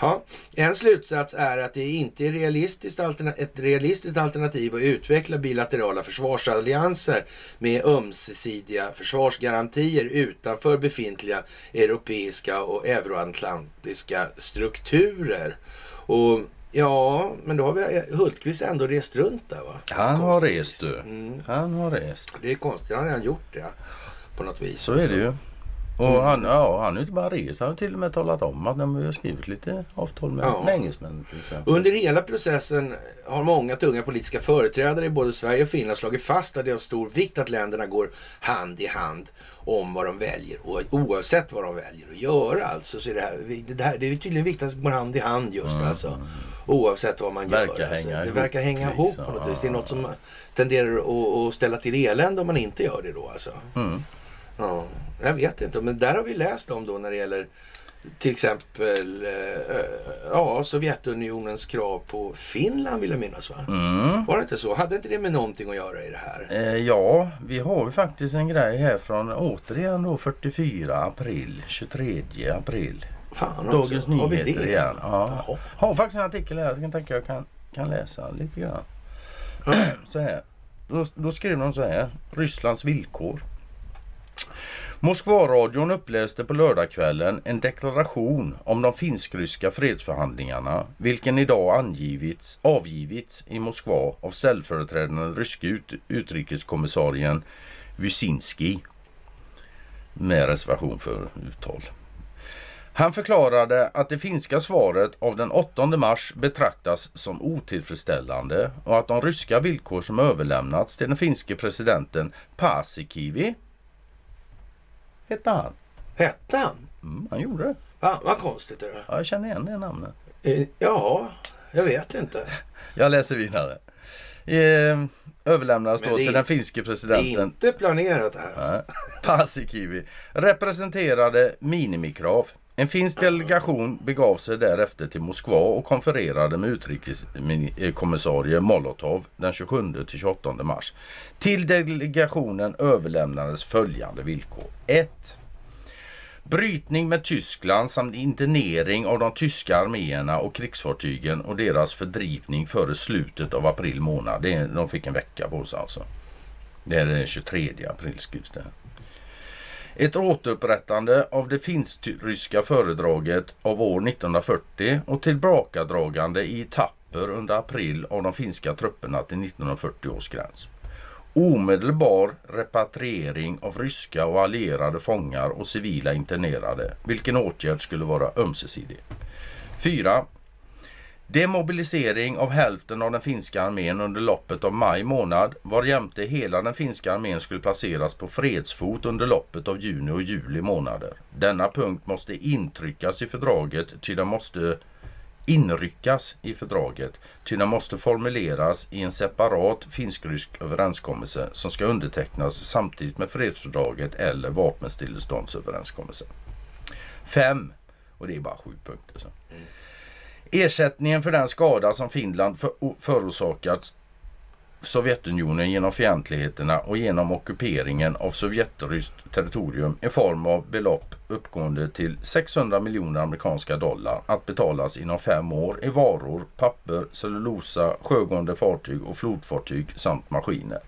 S2: Ja, en slutsats är att det inte är realistiskt ett realistiskt alternativ att utveckla bilaterala försvarsallianser med ömsesidiga försvarsgarantier utanför befintliga europeiska och euroatlantiska strukturer. Och ja, men då har vi Hultqvist ändå rest runt där va?
S1: Han har rest du.
S2: Mm.
S1: Han har rest.
S2: Det är konstigt, han har redan gjort det på något vis.
S1: Så är det ju. Och
S2: Mm.
S1: han, ja, han har inte bara rest, han har till och med talat om att de har skrivit lite avtal med,
S2: Ja.
S1: med engelsmän till exempel.
S2: Under hela processen har många tunga politiska företrädare i både Sverige och Finland slagit fast att det är av stor vikt att länderna går hand i hand om vad de väljer och oavsett vad de väljer att göra. Alltså, så är det, här, det, här, det är tydligen viktigt att gå hand i hand just alltså. Oavsett vad man
S1: Verkar
S2: gör. Alltså. Det verkar hänga
S1: liksom.
S2: ihop på något vis. Det är något som tenderar att, att ställa till elände om man inte gör det då alltså.
S1: Mm.
S2: Ja, jag vet inte, men där har vi läst om då när det gäller till exempel eh, ja, Sovjetunionens krav på Finland vill jag minnas va?
S1: Mm.
S2: Var det inte så? Hade inte det med någonting att göra i det här?
S1: Eh, ja, vi har ju faktiskt en grej här från återigen då 44 april, 23 april.
S2: Fan
S1: Dagens
S2: också. Har vi
S1: Nyheter
S2: det?
S1: igen. Ja.
S2: Jaha.
S1: Har faktiskt en artikel här. Jag kan tänka jag kan, kan läsa lite grann. så här. Då, då skrev de så här. Rysslands villkor. Moskvaradion uppläste på lördagskvällen en deklaration om de finsk-ryska fredsförhandlingarna vilken idag angivits, avgivits i Moskva av ställföreträdande ryske ut, utrikeskommissarien Wyszynski med reservation för uttal. Han förklarade att det finska svaret av den 8 mars betraktas som otillfredsställande och att de ryska villkor som överlämnats till den finske presidenten Paasikivi hette han.
S2: Hette han?
S1: Mm, han gjorde det.
S2: Va, vad konstigt är det.
S1: Ja, jag känner igen det namnet.
S2: Eh, Ja, jag vet inte.
S1: Jag läser vidare. Eh, överlämnades
S2: Men
S1: då till den finske
S2: Det är
S1: presidenten
S2: inte planerat här.
S1: Nej. Paasikivi representerade minimikrav. En finsk delegation begav sig därefter till Moskva och konfererade med utrikeskommissarie Molotov den 27-28 mars. Till delegationen överlämnades följande villkor. 1. Brytning med Tyskland samt internering av de tyska arméerna och krigsfartygen och deras fördrivning före slutet av april månad. De fick en vecka på sig alltså. Det är den 23 april skrivs det. Ett återupprättande av det finsk-ryska föredraget av år 1940 och tillbakadragande i etapper under april av de finska trupperna till 1940 års gräns. Omedelbar repatriering av ryska och allierade fångar och civila internerade, vilken åtgärd skulle vara ömsesidig. 4. Demobilisering av hälften av den finska armén under loppet av maj månad varjämte hela den finska armén skulle placeras på fredsfot under loppet av juni och juli månader. Denna punkt måste intryckas i fördraget ty den måste inryckas i fördraget ty den måste formuleras i en separat finsk-rysk överenskommelse som ska undertecknas samtidigt med fredsfördraget eller vapenstilleståndsöverenskommelsen. 5. Och det är bara sju punkter. Så. Ersättningen för den skada som Finland för, förorsakat Sovjetunionen genom fientligheterna och genom ockuperingen av sovjetryskt territorium i form av belopp uppgående till 600 miljoner amerikanska dollar att betalas inom fem år i varor, papper, cellulosa, sjögående fartyg och flodfartyg samt maskiner.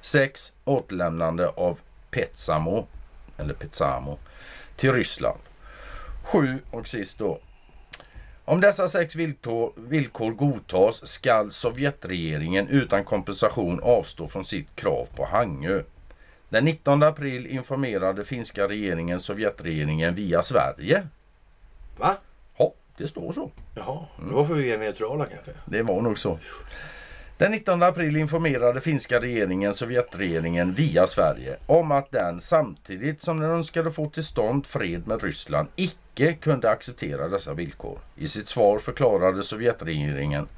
S1: 6. Återlämnande av Petsamo, eller Petsamo, till Ryssland. 7. Och sist då om dessa sex villkor, villkor godtas skall Sovjetregeringen utan kompensation avstå från sitt krav på Hangö. Den 19 april informerade finska regeringen Sovjetregeringen via Sverige.
S2: Va?
S1: Ja, det står så.
S2: Jaha, det var för vi är neutrala kanske.
S1: Det var nog så. Den 19 april informerade finska regeringen Sovjetregeringen via Sverige om att den samtidigt som den önskade få till stånd fred med Ryssland icke icke kunde acceptera dessa villkor. I sitt svar förklarade Sovjetregeringen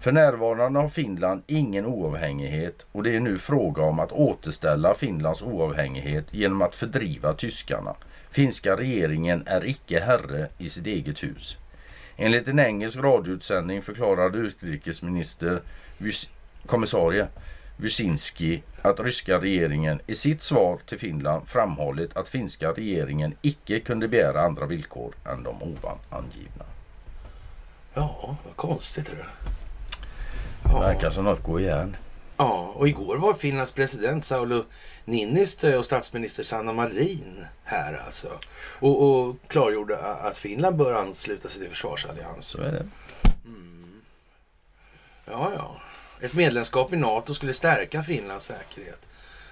S1: för närvarande har Finland ingen oavhängighet och det är nu fråga om att återställa Finlands oavhängighet genom att fördriva tyskarna. Finska regeringen är icke herre i sitt eget hus. Enligt en engelsk radioutsändning förklarade utrikesminister kommissarie Wyszynski att ryska regeringen i sitt svar till Finland framhållit att finska regeringen icke kunde begära andra villkor än de ovan angivna.
S2: Ja, vad konstigt är det.
S1: Det
S2: Ja.
S1: verkar som något går igen.
S2: ja, och igår var Finlands president Sauli Niinistö och statsminister Sanna Marin här alltså. Och, och klargjorde att Finland bör ansluta sig till försvarsalliansen.
S1: Så är det.
S2: Ja, ja. Ett medlemskap i NATO skulle stärka Finlands säkerhet.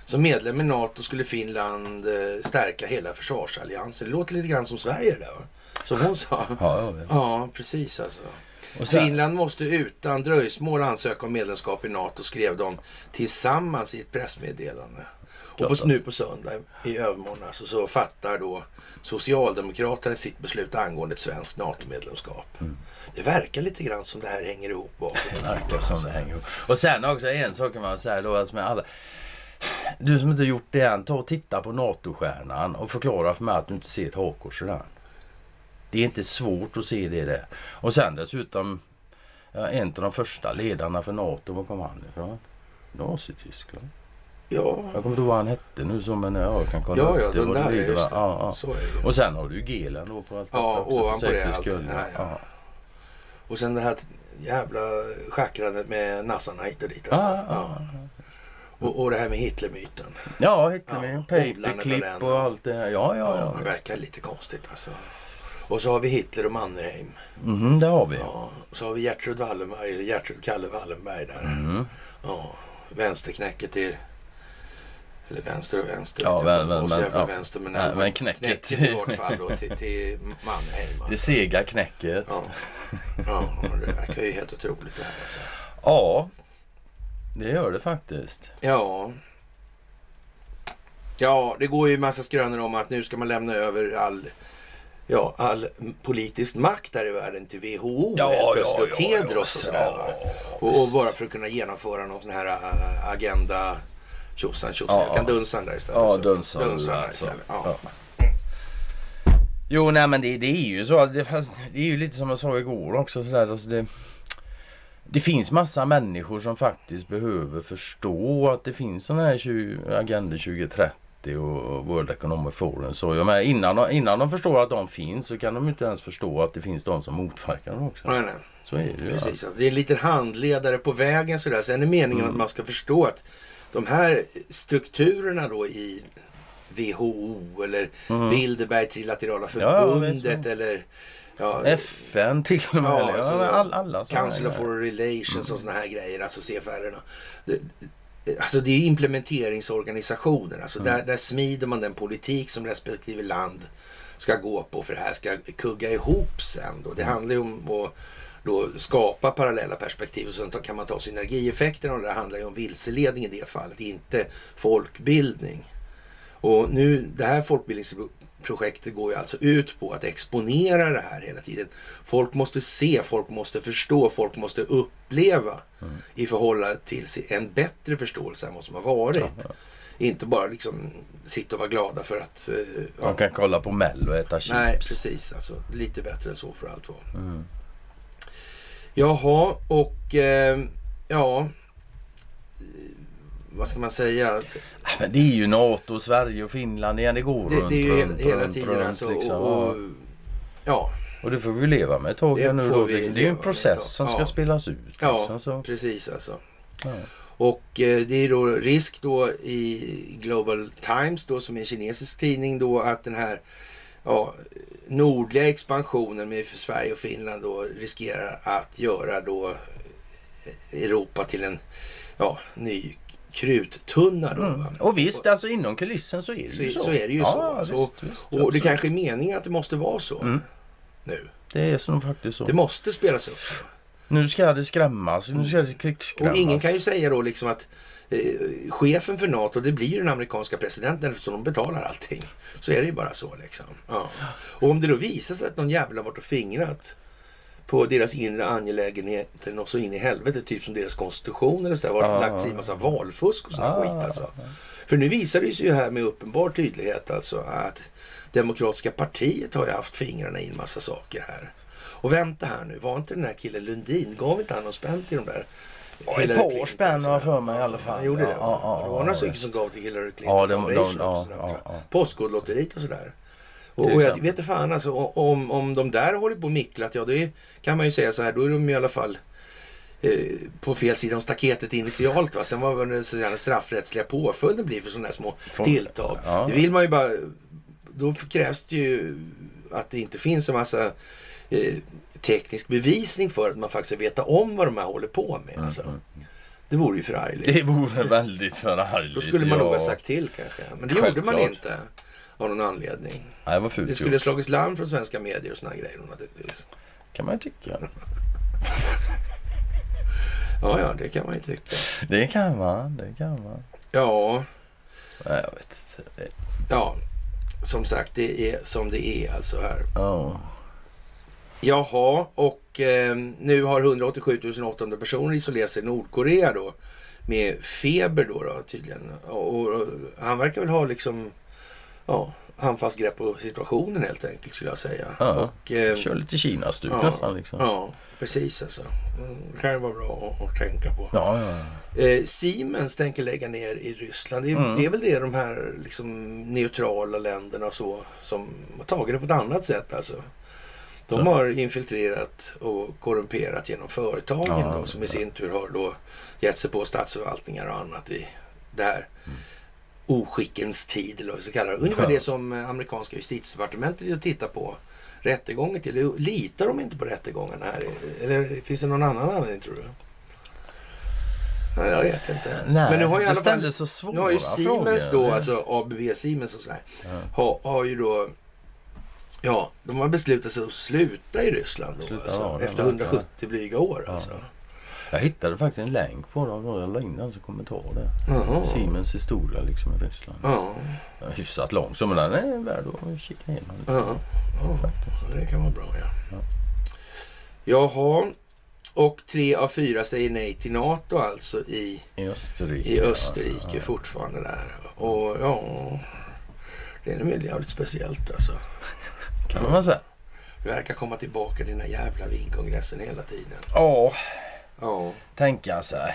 S2: Som medlem i NATO skulle Finland eh, stärka hela försvarsalliansen. Det låter lite grann som Sverige det där va? Som hon sa.
S1: Ja, ja,
S2: precis alltså.
S1: Sen,
S2: Finland måste utan dröjsmål ansöka om medlemskap i NATO skrev de tillsammans i ett pressmeddelande. Och på, nu på söndag i övermorgon alltså, så fattar då Socialdemokraterna sitt beslut angående ett svenskt NATO-medlemskap.
S1: Mm.
S2: Det verkar lite grann som det här hänger ihop bakåt.
S1: det verkar som det hänger ihop. Och sen också en sak kan man säga då, alltså med alla du som inte gjort det än, ta och titta på NATO-stjärnan och förklara för mig att du inte ser ett hakkors där. Det är inte svårt att se det där. Och sen dessutom, en av de första ledarna för NATO, var kom han ifrån? Nazityskland.
S2: Ja,
S1: Jag kommer inte ihåg vad han hette nu så men ja, jag kan kolla
S2: ja,
S1: upp
S2: ja
S1: det.
S2: den där,
S1: va?
S2: det.
S1: Ja, ja.
S2: Det.
S1: Och sen har du ju Gelen då på allt
S2: Ja,
S1: detta också
S2: ovanpå det allt. Ja, ja. Och sen det här jävla schackrandet med nassarna hit och dit. Alltså.
S1: ja,
S2: Ja. Och, och det här med Hitlermyten.
S1: Ja, Hitler,
S2: Ja,
S1: paperclip och allt det här. Ja, ja,
S2: Ja, det verkar lite konstigt alltså. Och så har vi Hitler och Mannerheim.
S1: Mhm, det har vi.
S2: Ja, så har vi Gertrud Wallenberg, eller Gertrud Kalle Wallenberg där.
S1: Mm.
S2: Ja, vänsterknäcket till... Eller vänster och vänster.
S1: Ja, men- men- men- ja.
S2: vänster. Men,
S1: Nej, men knäcket.
S2: knäcket i vårt fall då till, till Mannerheim.
S1: Det
S2: Alltså.
S1: sega knäcket.
S2: Ja. ja, det verkar ju helt otroligt det här alltså.
S1: Ja, det gör det faktiskt.
S2: Ja. Ja, det går ju massa skrönor om att nu ska man lämna över all, ja, all politisk makt här i världen till WHO helt plötsligt och Tedros och sådär. va? Och, och bara för att kunna genomföra någon sån här äh, agenda tjosan tjosan.
S1: Ja.
S2: Jag kan dunsa den där istället.
S1: Ja,
S2: så.
S1: dunsa
S2: dunsa den
S1: där,
S2: där
S1: så.
S2: istället. Ja.
S1: Jo, nej men det, det är ju så. Det, det är ju lite som jag sa igår också. Sådär, alltså det, det finns massa människor som faktiskt behöver förstå att det finns sådana här 20, Agenda 2030 och World Economic Forum. Så jag menar, innan, de- innan de förstår att de finns så kan de inte ens förstå att det finns de som motverkar dem också.
S2: Nej, nej.
S1: Så är det ju.
S2: Precis. Det är en liten handledare på vägen sådär. Sen är meningen
S1: Mm.
S2: att man ska förstå att de här strukturerna då i WHO eller Bilderberg Trilaterala
S1: Mm. Ja,
S2: förbundet
S1: visst.
S2: eller ja,
S1: FN till och med.
S2: Ja, alltså,
S1: ja, all, alla sådana
S2: Council of. Foreign Relations och såna här grejer, alltså CFR-erna. Det, Alltså det är implementeringsorganisationer. Alltså
S1: Mm.
S2: där, där smider man den politik som respektive land ska gå på för det här ska kugga ihop sen. Då. Det
S1: Mm.
S2: handlar ju om att då skapa parallella perspektiv och sen kan man ta synergieffekterna och det handlar ju om vilseledning i det fallet, inte folkbildning. Och nu, det här folkbildningsprojektet går ju alltså ut på att exponera det här hela tiden. Folk måste se, folk måste förstå, folk måste uppleva i förhållande till en bättre förståelse än vad som har varit. Inte bara liksom sitta och vara glada för att... eh, ja.
S1: De kan kolla på Mello och äta chips.
S2: Nej, precis. Alltså, lite bättre än så för allt var.
S1: Mm.
S2: Jaha, och eh, ja... Vad ska man säga?
S1: Men det är ju NATO, Sverige och Finland igen. Det går
S2: Det,
S1: runt,
S2: det är ju
S1: runt,
S2: hela
S1: runt,
S2: tiden
S1: runt,
S2: alltså.
S1: liksom.
S2: Och, och, ja,
S1: Och det får vi leva med ett tag
S2: Det
S1: nu då. Det, är ju en process som ska
S2: Ja.
S1: spelas ut.
S2: Ja.
S1: Liksom, så.
S2: precis alltså.
S1: Ja.
S2: Och eh, det är då risk då i Global Times då som är en kinesisk tidning då att den här ja, nordliga expansionen med Sverige och Finland då riskerar att göra då eh, Europa till en ja, ny kruttunna då.
S1: Mm. Och visst, alltså inom kulissen så är det
S2: Så,
S1: ju så.
S2: så är det ju
S1: ja,
S2: så. Alltså.
S1: Visst, visst,
S2: och det kanske är meningen att det måste vara så
S1: Mm.
S2: nu.
S1: Det är som faktiskt så.
S2: Det måste spelas upp.
S1: Nu ska det skrämmas. Nu ska det krigsskrämmas.
S2: Och ingen kan ju säga då liksom att chefen för NATO, det blir ju den amerikanska presidenten eftersom de betalar allting. Så är det ju bara så liksom. Ja. Och om det då visar sig att någon jävel har varit och fingrat på deras inre angelägenheter något så in i helvete, typ som deras konstitution eller så där, har
S1: Ja.
S2: lagt sig i massa valfusk och sån
S1: Ja.
S2: skit alltså. För nu visar det sig ju här med uppenbar tydlighet alltså att Demokratiska partiet har ju haft fingrarna i en massa saker här. Och vänta här nu, var inte den här killen Lundin, gav inte han någon spänn till de där
S1: Ja, ett par
S2: Clinton,
S1: spänn har jag för mig i alla fall.
S2: Han gjorde det?
S1: Ja, ja, ja,
S2: det var
S1: ja,
S2: några stycken som gav till Hillary Clinton
S1: Ja, de- de-
S2: Foundation
S1: ja,
S2: och sådär,
S1: ja, ja.
S2: Postkodlotteriet och sådär. Och, och jag vet inte fan alltså, om, om de där håller på och micklat, ja det kan man ju säga så här, då är de i alla fall eh, på fel sida om staketet initialt. Va? Sen vad den straffrättsliga påföljden blir för sådana här små tilltag.
S1: ja.
S2: Det vill man ju bara... Då krävs det ju att det inte finns en massa eh, teknisk bevisning för att man faktiskt veta om vad de här håller på med. Alltså. Det vore ju förargligt.
S1: Det vore väldigt förargligt.
S2: Då skulle man nog ha
S1: ja.
S2: sagt till kanske. Men det gjorde man
S1: Självklart.
S2: inte. Av någon anledning.
S1: Nej, det var fult
S2: Det skulle
S1: gjort.
S2: slagits larm från svenska medier och såna här grejer naturligtvis.
S1: kan man ju tycka.
S2: Ja, ja, det kan man ju tycka.
S1: Det kan man. Det kan man.
S2: Ja,
S1: Nej, jag vet inte.
S2: Ja. Som sagt, det är som det är alltså här.
S1: Ja.
S2: Jaha, och eh, nu har 187 800 personer isolerat sig i Nordkorea då. Med feber då, då tydligen. Och, och, han verkar väl ha liksom, ja, handfast grepp på situationen helt enkelt skulle jag säga.
S1: Ja.
S2: Och, eh,
S1: Kör lite Kina-stuk
S2: ja.
S1: nästan liksom.
S2: ja, precis alltså. Mm, Det kan ju vara bra att, att tänka på.
S1: Ja, ja.
S2: Eh, Siemens tänker lägga ner i Ryssland. Det är,
S1: Mm.
S2: det är väl det de här liksom, neutrala länderna och så som har tagit det på ett annat sätt alltså. De
S1: Så.
S2: har infiltrerat och korrumperat genom företagen
S1: Ja,
S2: då, som i sin tur har då gett sig på statsförvaltningar och annat i där
S1: Mm.
S2: oskickens tid eller vad vi ska kalla det. Ungefär
S1: Ja.
S2: det som eh, amerikanska justitiedepartementet är att titta på rättegången till. Litar de inte på rättegångarna här? Eller finns det någon annan anledning tror du? Nej, jag vet inte.
S1: Nej,
S2: Men nu har ju i alla fall
S1: så svåra
S2: nu har ju Siemens
S1: frågor.
S2: då, alltså ABB Siemens och sådär,
S1: Ja.
S2: har, har ju då Ja, de har beslutat sig att sluta i Ryssland då,
S1: Sluta,
S2: alltså,
S1: ja,
S2: efter
S1: var-
S2: 170 blyga år
S1: Ja.
S2: alltså.
S1: Jag hittade faktiskt en länk på dem. Jag la in den som kommentar där.
S2: Jaha.
S1: Siemens historia liksom i Ryssland.
S2: Ja,
S1: Ja, Hyfsat lång så men den är värd att kika igenom.
S2: ja, ja, det kan vara bra ja.
S1: Ja.
S2: Jaha, och tre av fyra säger nej till NATO alltså i,
S1: I Österrike.
S2: i Österrike
S1: Ja, ja.
S2: fortfarande där. Och ja, det är väl jävligt speciellt alltså.
S1: Kan man säga.
S2: Det verkar komma tillbaka den här jävla vinkongressen hela tiden.
S1: Ja,
S2: Ja,
S1: tänka sig.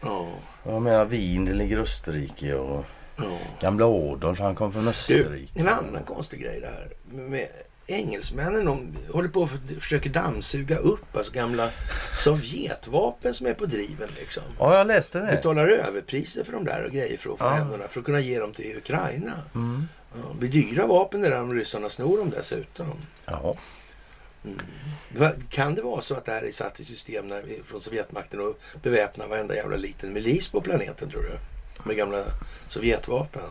S2: ja,
S1: Jag menar Wien, det ligger Österrike och
S2: ja.
S1: gamla Adolf, han kom från
S2: Du,
S1: Österrike.
S2: en annan konstig grej det här. Med engelsmännen de håller på att försöka dammsuga upp alltså gamla Sovjetvapen som är på driven liksom.
S1: Ja, jag läste det.
S2: Betalar överpriser för de där och grejer för att få
S1: Ja.
S2: hem dem där, för att kunna ge dem till Ukraina.
S1: Mm.
S2: Ja, det blir dyra vapen det där om ryssarna snor dem dessutom.
S1: Ja.
S2: Va- Kan det vara så att det här är satt i system när vi, från Sovjetmakten och beväpna varenda jävla liten milis på planeten tror du? Med gamla Sovjetvapen.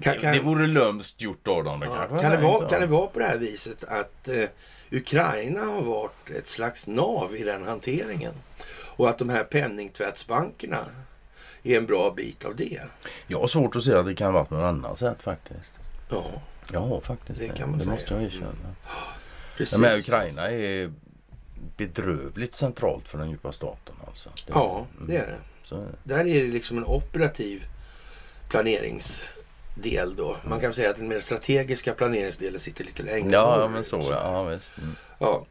S2: Kan, kan,
S1: Det vore lömskt gjort av dem. Det
S2: ja, kan, det vara, kan det vara på det här viset att eh, Ukraina har varit ett slags nav i den hanteringen? Och att de här penningtvättsbankerna är en bra bit av det?
S1: Jag har svårt att se att det kan vara på något annat sätt faktiskt.
S2: Ja,
S1: Ja, faktiskt.
S2: Det
S1: Det,
S2: kan man
S1: det
S2: säga.
S1: måste jag erkänna.
S2: precis.
S1: Men Ukraina är bedrövligt centralt för den djupa staten. Alltså. Det,
S2: Ja, det är det.
S1: Så är det.
S2: Där är det liksom en operativ planeringsdel då. Man kan säga att den mer strategiska planeringsdelen sitter lite längre
S1: Ja,
S2: norrut
S1: men så ja. ja visst. Mm.
S2: ja.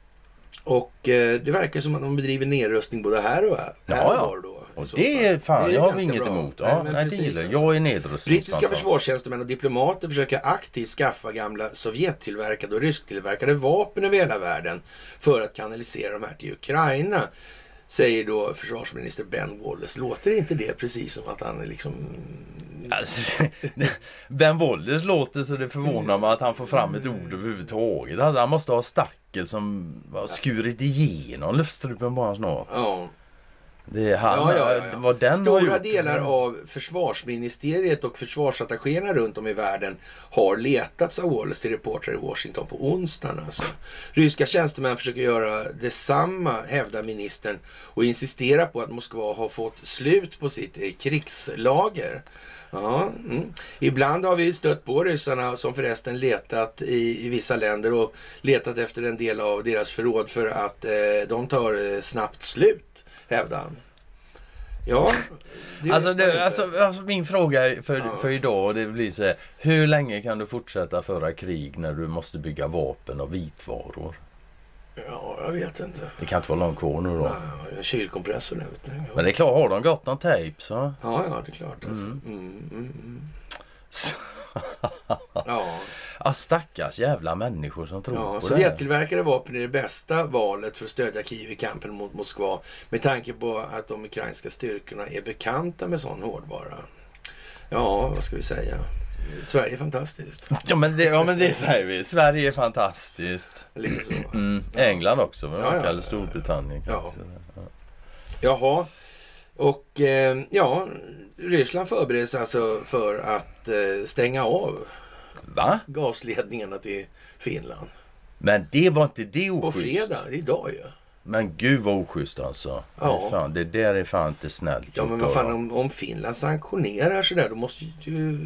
S2: Och eh, det verkar som att de bedriver nedrustning både här och här,
S1: Ja,
S2: här och
S1: ja.
S2: då.
S1: Och det fan,
S2: Det är
S1: jag har
S2: ganska
S1: inget
S2: bra.
S1: emot.
S2: Nej,
S1: Ja, nej, det
S2: precis, alltså.
S1: Jag är nedrustningsfantast.
S2: Brittiska försvarstjänstemän och diplomater försöker aktivt skaffa gamla Sovjettillverkade och rysktillverkade vapen över hela världen för att kanalisera de här till Ukraina. Säger då försvarsminister Ben Wallace. Låter inte det precis som att han är liksom...
S1: Alltså, ben Wallace låter så det förvånar mig att han får fram ett ord överhuvudtaget. Alltså, han måste ha stackel som har skurit igenom luftstrupen bara snart.
S2: Ja,
S1: Det är han,
S2: Ja, ja, ja,
S1: vad den har
S2: Stora
S1: gjort.
S2: delar av försvarsministeriet och försvarsattachéerna runt om i världen har letats av Wallace till reportrar i Washington på onsdagen. Alltså. Ryska tjänstemän försöker göra detsamma, hävdar ministern, och insistera på att Moskva har fått slut på sitt eh, krigslager. Ja, mm. Ibland har vi stött på ryssarna som förresten letat i, i vissa länder och letat efter en del av deras förråd för att eh, de tar eh, snabbt slut, hävdar han. Ja, det
S1: Alltså, det, alltså, alltså min fråga för,
S2: Ja.
S1: för idag det blir så här, Hur länge kan du fortsätta föra krig när du måste bygga vapen och vitvaror?
S2: Ja, jag vet inte.
S1: Det kan inte vara långt kvar nu då.
S2: Ja, en kylkompressor du. Ja.
S1: Men det är klart, har de gått någon tejp så...
S2: ja, ja, det är klart alltså. Mm, mm, mm. Ja,
S1: Ja, stackars jävla människor som tror
S2: ja,
S1: på.
S2: Sovjettillverkade vapen är det bästa valet för att stödja Kiev i kampen mot Moskva med tanke på att de ukrainska styrkorna är bekanta med sån hårdvara. Ja, vad ska vi säga? Sverige är fantastiskt.
S1: Ja men, det, ja men det säger vi. Sverige är fantastiskt.
S2: Lite så.
S1: Mm. England också, men
S2: Ja, ja, ja,
S1: Storbritannien
S2: ja.
S1: kanske.
S2: Jaha. Och eh, ja, Ryssland förbereder sig alltså för att eh, stänga av
S1: Va?
S2: gasledningarna till Finland.
S1: Men det var inte det
S2: På
S1: oschysst?
S2: fredag, det är idag ju.
S1: Men gud vad oschysst alltså.
S2: Ja.
S1: Det, är fan, det där är fan inte snällt
S2: Ja, men vad fan om, om Finland sanktionerar sådär, då måste ju...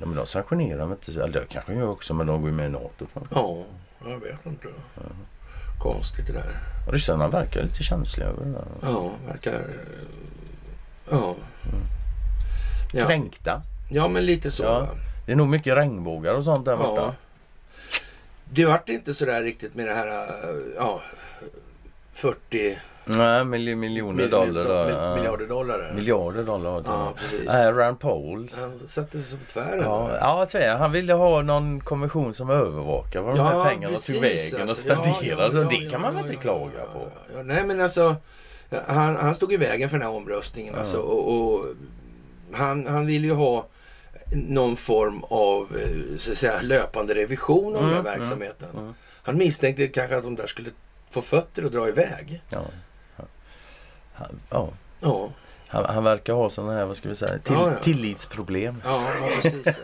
S1: Ja, men de sanktionerar väl inte. Eller det kanske gör också, men de går ju med i NATO. Fan.
S2: Ja, jag vet inte. Konstigt det där.
S1: Ryssarna verkar lite känsliga över det där.
S2: Ja, verkar... Ja. Ja,
S1: Kränkta.
S2: ja men lite så.
S1: Ja. Det är nog mycket regnbågar och sånt där borta.
S2: Ja. Det vart inte sådär riktigt med det här, äh, ja, 40
S1: Nej, mil, miljoner
S2: mil-
S1: dollar. Då,
S2: mil-
S1: ja.
S2: miljarder dollar.
S1: Miljarder dollar.
S2: Ja, precis.
S1: Nej, Rand Paul.
S2: Han satte sig på tvären.
S1: Ja,
S2: där.
S1: ja, tvär. han ville ha någon kommission som övervakar vad de
S2: Ja,
S1: här pengarna
S2: precis,
S1: tog vägen och
S2: alltså.
S1: spenderades.
S2: Ja, ja,
S1: och det
S2: ja,
S1: kan man
S2: ja,
S1: väl inte
S2: ja,
S1: klaga
S2: ja,
S1: på?
S2: ja, ja. Nej, men alltså. Han, han stod i vägen för den här omröstningen. Alltså, och, och han, han ville ju ha någon form av eh, så att säga, löpande revision av den
S1: Mm,
S2: här verksamheten.
S1: mm.
S2: Han misstänkte kanske att de där skulle få fötter och dra iväg.
S1: Ja. Han, ja.
S2: Ja,
S1: Han, han verkar ha sådana här, vad ska vi säga, till,
S2: Ja, ja.
S1: tillitsproblem.
S2: ja, precis.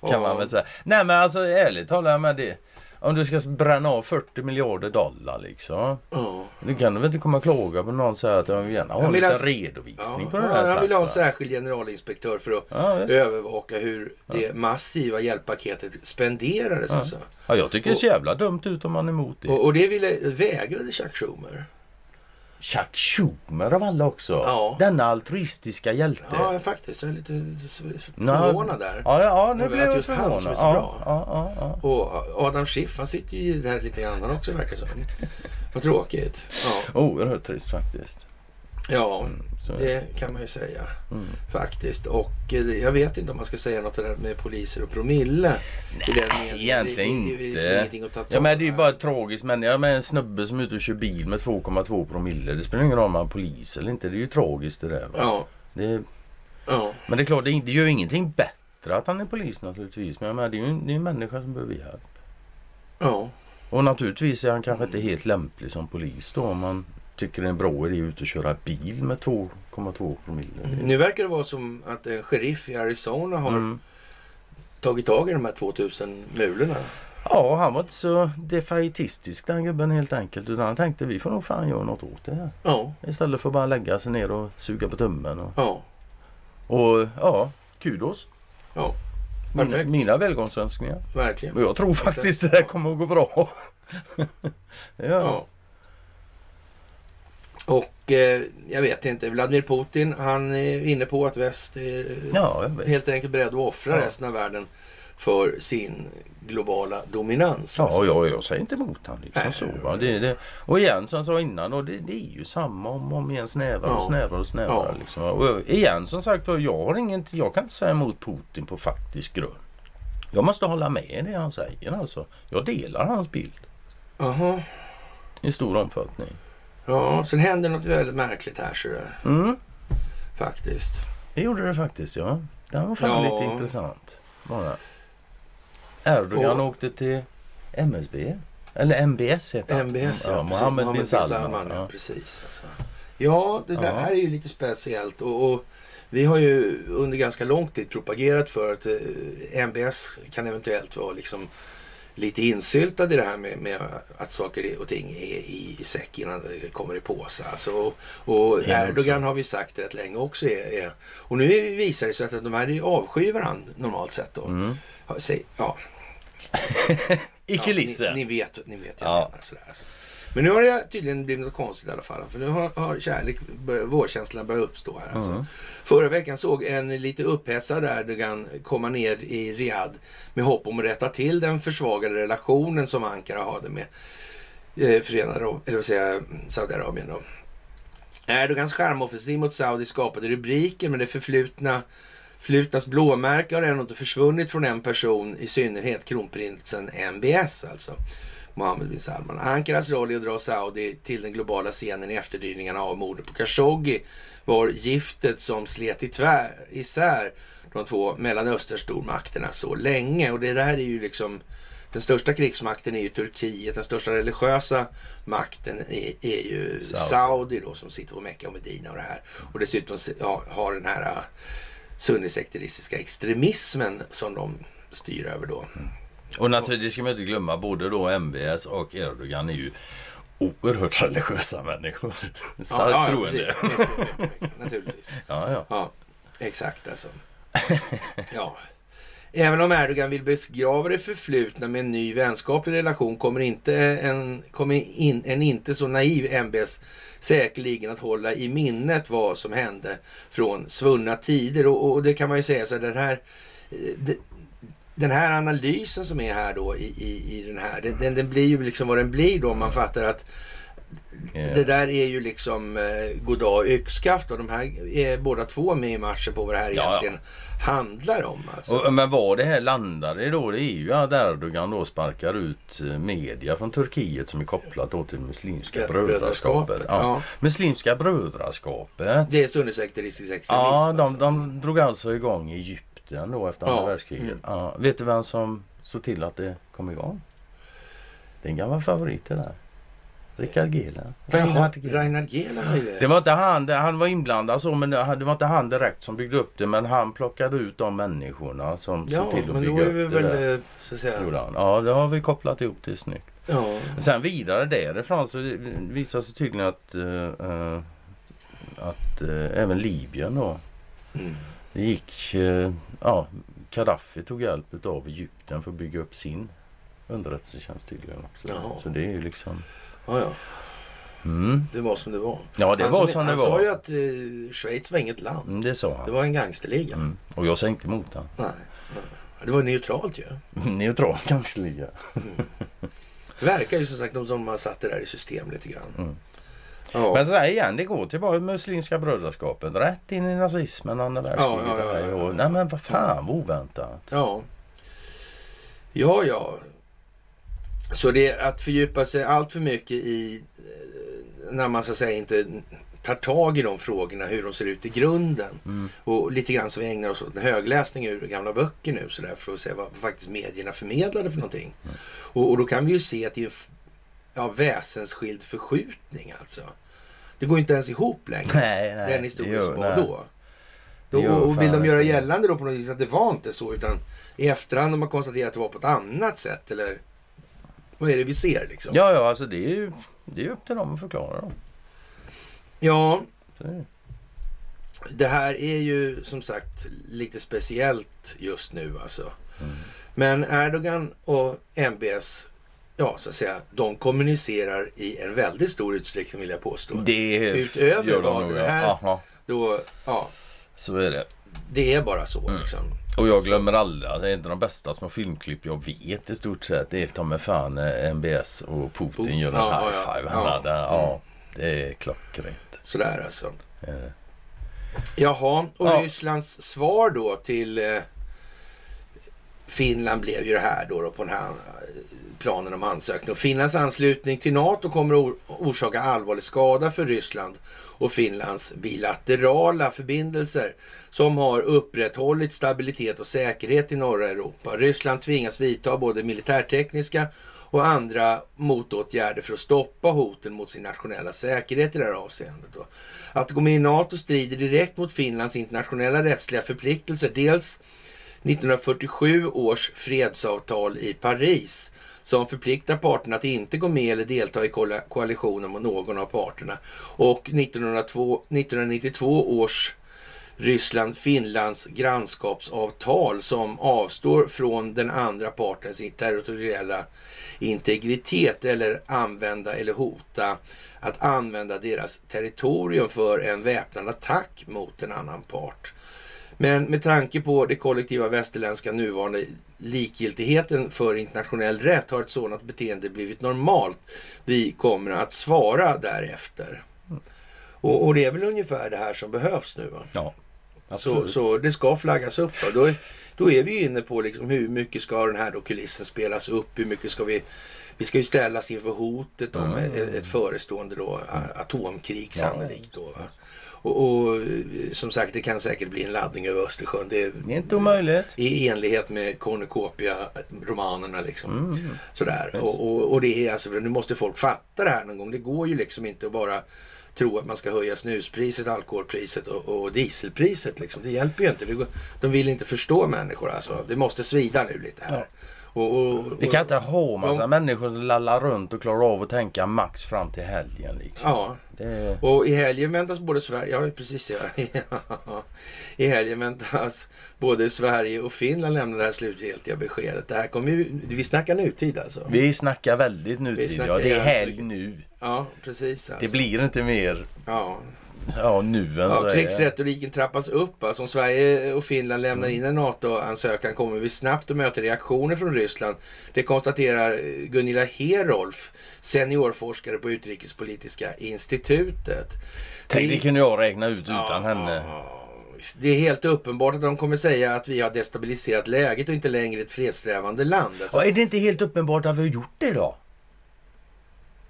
S1: Kan man väl säga. Nej men alltså ärligt talat det. Om du ska bränna av 40 miljarder dollar liksom.
S2: Ja.
S1: Du kan väl inte komma och klaga på någon och säga att jag vill gärna ha
S2: vill
S1: lite
S2: alltså-
S1: redovisning
S2: Ja,
S1: på den här
S2: han vill ha en särskild generalinspektör för att
S1: just.
S2: övervaka hur det massiva hjälppaketet spenderades.
S1: Ja.
S2: Alltså.
S1: ja, jag tycker det ser jävla dumt ut om man är emot det.
S2: Och, och det ville, vägrade Chuck Schumer.
S1: Chuck Schumer av alla också.
S2: Ja.
S1: Denna altruistiska hjälte.
S2: Ja, faktiskt. Jag är lite förvånad där.
S1: Ja, ja nu blev jag
S2: just han
S1: förvånad.
S2: så
S1: Ja,
S2: bra.
S1: ja, ja.
S2: Och Adam Schiff, han sitter ju i det här lite grann han också verkar som. Vad tråkigt. Ja,
S1: Oerhört trist faktiskt.
S2: ja
S1: Så,
S2: det kan man ju säga
S1: mm.
S2: faktiskt. Och eh, jag vet inte om man ska säga något där med poliser och promille. den meningen.
S1: egentligen
S2: det, det, det liksom
S1: inte.
S2: att ta
S1: Ja men det är ju bara tragiskt. Men jag med en snubbe som är ute och kör bil med 2,2 promille. Det spelar ingen roll om han är polis eller inte. Det är ju tragiskt det där.
S2: Ja,
S1: Det,
S2: ja,
S1: men det är klart, det, gör ju ingenting bättre att han är polis naturligtvis. Men jag menar, det är ju en, det är en människa som behöver hjälp.
S2: ja.
S1: Och naturligtvis är han kanske inte helt lämplig som polis då. Om man tycker det är en bra idé ut och köra bil med 2,2 promille.
S2: Nu verkar det vara som att en sheriff i Arizona har
S1: Mm.
S2: tagit tag i de här 2000 mulorna.
S1: Ja, han var inte så defaitistisk den gubben helt enkelt. Utan han tänkte vi får nog fan göra något åt det här.
S2: Ja,
S1: Istället för att bara lägga sig ner och suga på tummen. Och,
S2: ja,
S1: och ja, kudos.
S2: ja.
S1: Mina, mina välgångsönskningar.
S2: Verkligen.
S1: Och jag tror faktiskt det här kommer att gå bra. ja.
S2: Ja. Och eh, jag vet inte, Vladimir Putin han är inne på att väst är
S1: ja,
S2: helt enkelt beredd att offra
S1: Ja.
S2: resten av världen för sin globala dominans. alltså.
S1: Ja, ja, jag säger inte emot han liksom
S2: Nej.
S1: så. Va? Det, det, och igen som jag sa innan, och det, det är ju samma om och om igen. Snävare och
S2: Ja.
S1: snävare och snävare.
S2: Ja.
S1: Liksom. Och igen som sagt jag, har ingen, jag kan inte säga emot Putin på faktisk grund. Jag måste hålla med det han säger alltså. Jag delar hans bild
S2: Jaha.
S1: i stor omfattning.
S2: Ja, sen händer något väldigt märkligt här så det,
S1: Mm,
S2: faktiskt.
S1: det gjorde det faktiskt ja. Det var fan
S2: Ja.
S1: lite intressant. Bara. Erdogan
S2: Och-
S1: åkte till MSB. Eller MBS heter han.
S2: MBS, ja.
S1: ja. Mohammed bin Salman.
S2: ja. Precis. Alltså. Ja, det där
S1: Ja.
S2: är ju lite speciellt. Och, och vi har ju under ganska lång tid propagerat för att eh, MBS kan eventuellt vara liksom lite insyltad i det här med, med att saker och ting är i säck innan det kommer i påse. Alltså, och och Erdogan har vi sagt rätt länge också är, är och nu visar det sig att de här avskyr varandra normalt sett. Då.
S1: Mm.
S2: Ja, säg, ja,
S1: I
S2: Ja,
S1: kulissen.
S2: ni, ni vet, ni vet jag
S1: Ja.
S2: menar sådär. Alltså. Men nu har det tydligen blivit något konstigt i alla fall. För nu har, har kärlek, vårkänslan börjat uppstå här. Alltså.
S1: Mm.
S2: Förra veckan såg en lite upphetsad Erdogan komma ner i Riyadh med hopp om att rätta till den försvagade relationen som Ankara hade med eh, Förenade eller vad säger Saudiarabien. Då. Erdogans skärmoffensiv mot Saudi skapade rubriker men det förflutna Flutnas blåmärke har ännu inte försvunnit från en person, i synnerhet kronprinsen MBS alltså. Mohammed bin Salman. Ankaras roll i att dra Saudi till den globala scenen i efterdyningarna av mordet på Khashoggi var giftet som slet i tvär, isär de två Mellanösternstormakterna så länge. Och det där är ju liksom den största krigsmakten är ju Turkiet, den största religiösa makten är, är ju
S1: Saudi.
S2: Saudi. då som sitter på Mecka och Medina och det här. Och dessutom ja, har den här uh, sunnisekteristiska extremismen som de styr över då.
S1: Och naturligtvis ska man inte glömma både då MBS och Erdogan är ju oerhört religiösa människor. Starkt troende.
S2: precis. Mycket, mycket, mycket, naturligtvis.
S1: Ja, ja.
S2: Ja, exakt alltså. Ja. Även om Erdogan vill begrava det förflutna med en ny vänskaplig relation kommer, inte en, kommer in, en inte så naiv MBS säkerligen att hålla i minnet vad som hände från svunna tider. Och, och det kan man ju säga så att den här det, den här analysen som är här då i, i, i den här, den, den, blir ju liksom vad den blir då om man fattar att
S1: Yeah.
S2: det där är ju liksom eh, goddag yxskaft och de här är båda två med i matchen på vad det här
S1: Ja,
S2: egentligen handlar om. Alltså.
S1: Och, men vad det här landar i då det är ju att Erdogan då sparkar ut eh, media från Turkiet som är kopplat då till Muslimska
S2: Ja,
S1: brödraskapet.
S2: brödraskapet, ja.
S1: Muslimska brödraskapet.
S2: Det är sunnisekteristisk extremism.
S1: Ja, de,
S2: alltså.
S1: de drog alltså igång i Egypten då efter andra
S2: Ja,
S1: världskriget.
S2: mm.
S1: Ja, vet du vem som såg till att det kom igång? Det är en gammal favorit det där. Rickard Gehlen.
S2: Jaha,
S1: Reinhard
S2: ju det.
S1: Var inte han, han var inblandad så men det var inte han direkt som byggde upp det men han plockade ut de människorna som
S2: Ja,
S1: såg till att bygga upp det
S2: väl
S1: där.
S2: eh, så att säga...
S1: Ja, det har vi kopplat ihop till snyggt.
S2: Ja.
S1: Sen vidare därifrån så visar sig tydligen att, eh, att eh, även Libyen då.
S2: Mm.
S1: Det gick, eh, ja, Gaddafi tog hjälp av Egypten för att bygga upp sin underrättelsetjänst tydligen också.
S2: Jaha.
S1: Så det är ju liksom...
S2: ja, ja.
S1: Mm.
S2: Det var som det var.
S1: Ja, det
S2: han
S1: var
S2: som,
S1: som det
S2: han
S1: var.
S2: sa ju att eh, Schweiz var inget land.
S1: Mm, det sa
S2: Det
S1: han.
S2: var en gangsterliga.
S1: Mm. Och jag sänkte emot han.
S2: Nej. nej. Det var neutralt ju.
S1: Neutral gangsterliga.
S2: Det verkar ju som sagt som de har satt det där i system lite grann. Ja.
S1: Men så här igen, det går tillbaka Muslimska brödraskapet. Rätt in i nazismen, andra världskriget.
S2: Ja, ja, ja, ja.
S1: Nej men vad fan vad oväntat.
S2: Ja. Ja, ja. Så det är att fördjupa sig allt för mycket i eh, när man så att säga inte tar tag i de frågorna, hur de ser ut i grunden.
S1: Mm.
S2: Och lite grann så vi ägnar oss åt en högläsning ur gamla böcker nu så där, för att se vad faktiskt medierna förmedlade för någonting.
S1: Mm.
S2: Och, och då kan vi ju se att det är ja, väsensskild förskjutning alltså. Det går inte ens ihop längre.
S1: Nej, nej.
S2: den historien som var då. då
S1: gör
S2: och vill
S1: fan
S2: de göra gällande då på något vis att det var inte så utan i efterhand har man konstaterat att det var på ett annat sätt eller vad är det vi ser liksom?
S1: Ja, ja, alltså det är ju det är upp till dem att förklara dem.
S2: ja
S1: Så det
S2: här är ju som sagt lite speciellt just nu alltså.
S1: Mm.
S2: Men Erdogan och MBS, ja så att säga, de kommunicerar i en väldigt stor utsträckning vill jag påstå.
S1: Det
S2: Utöver
S1: gör de
S2: vad
S1: nog,
S2: det
S1: ja.
S2: här-
S1: Aha,
S2: Då, ja,
S1: så är det.
S2: det är bara så
S1: Mm.
S2: liksom.
S1: Och jag glömmer aldrig, alltså, ett av de bästa små filmklipp jag vet i stort sett det är ta med fan eh, MBS och Putin
S2: Putin,
S1: gör en
S2: ja,
S1: high
S2: ja, ja.
S1: Hade, ja, det är klockrent.
S2: Sådär alltså.
S1: Eh,
S2: Jaha, och
S1: Ja.
S2: Rysslands svar då till eh, Finland blev ju det här då, då på den här eh, planen om ansökning. Och Finlands anslutning till NATO kommer att or- orsaka allvarlig skada för Ryssland och Finlands bilaterala förbindelser som har upprätthållit stabilitet och säkerhet i norra Europa. Ryssland tvingas vidta både militärtekniska och andra motåtgärder för att stoppa hoten mot sin nationella säkerhet i det här avseendet. Då. Att gå med i NATO strider direkt mot Finlands internationella rättsliga förpliktelser. Dels 1947 års fredsavtal i Paris som förpliktar parterna att inte gå med eller delta i koalitionen mot någon av parterna. Och 1902, 1992 års Ryssland-Finlands grannskapsavtal som avstår från den andra partens territoriella integritet eller använda eller hota att använda deras territorium för en väpnad attack mot en annan part. Men med tanke på det kollektiva västerländska nuvarande likgiltigheten för internationell rätt har ett sådant beteende blivit normalt. Vi kommer att svara därefter. Och, och det är väl ungefär det här som behövs nu. Va?
S1: ja,
S2: Så,
S1: absolut.
S2: så det ska flaggas upp. Va? Då, är, då är vi ju inne på liksom hur mycket ska den här då kulissen spelas upp? Hur mycket ska vi... Vi ska ju ställas inför hotet om
S1: Mm.
S2: ett, ett förestående då, atomkrig sannolikt. Då, va? Och, och eh, som sagt, det kan säkert bli en laddning över Östersjön. Det,
S1: Det är inte omöjligt.
S2: i enlighet med Cornucopia-romanerna liksom.
S1: Mm.
S2: Sådär.
S1: Visst.
S2: Och, och, och det är alltså, nu måste folk fatta det här någon gång. Det går ju liksom inte att bara tro att man ska höja snuspriset, alkoholpriset och, och dieselpriset. Liksom. Det hjälper ju inte. Går, de vill inte förstå människor alltså. Det måste svida nu lite här. Och, och,
S1: Vi kan inte ha massa
S2: Ja.
S1: människor som lallar runt och klarar av att tänka max fram till helgen. Liksom.
S2: Ja,
S1: Det,
S2: och i helgen väntas både Sverige, ja precis ja. I helgen väntas både Sverige och Finland lämna det här slutgiltiga beskedet. Det här kommer ju, vi snackar nutid alltså.
S1: vi snackar väldigt nutid.
S2: snackar
S1: Ja, det är helg nu.
S2: Ja, precis. Alltså.
S1: Det blir inte mer.
S2: Ja,
S1: ja, nu än så
S2: Ja, krigsretoriken trappas upp. Alltså, om Sverige och Finland lämnar in en NATO-ansökan kommer vi snabbt att möta reaktioner från Ryssland. Det konstaterar Gunilla Herolf, seniorforskare på Utrikespolitiska institutet.
S1: Tänk, det kunde jag räkna ut utan henne.
S2: Det är helt uppenbart att de kommer säga att vi har destabiliserat läget och inte längre ett fredssträvande land. Alltså,
S1: Ja, är det inte helt uppenbart att vi har gjort det då?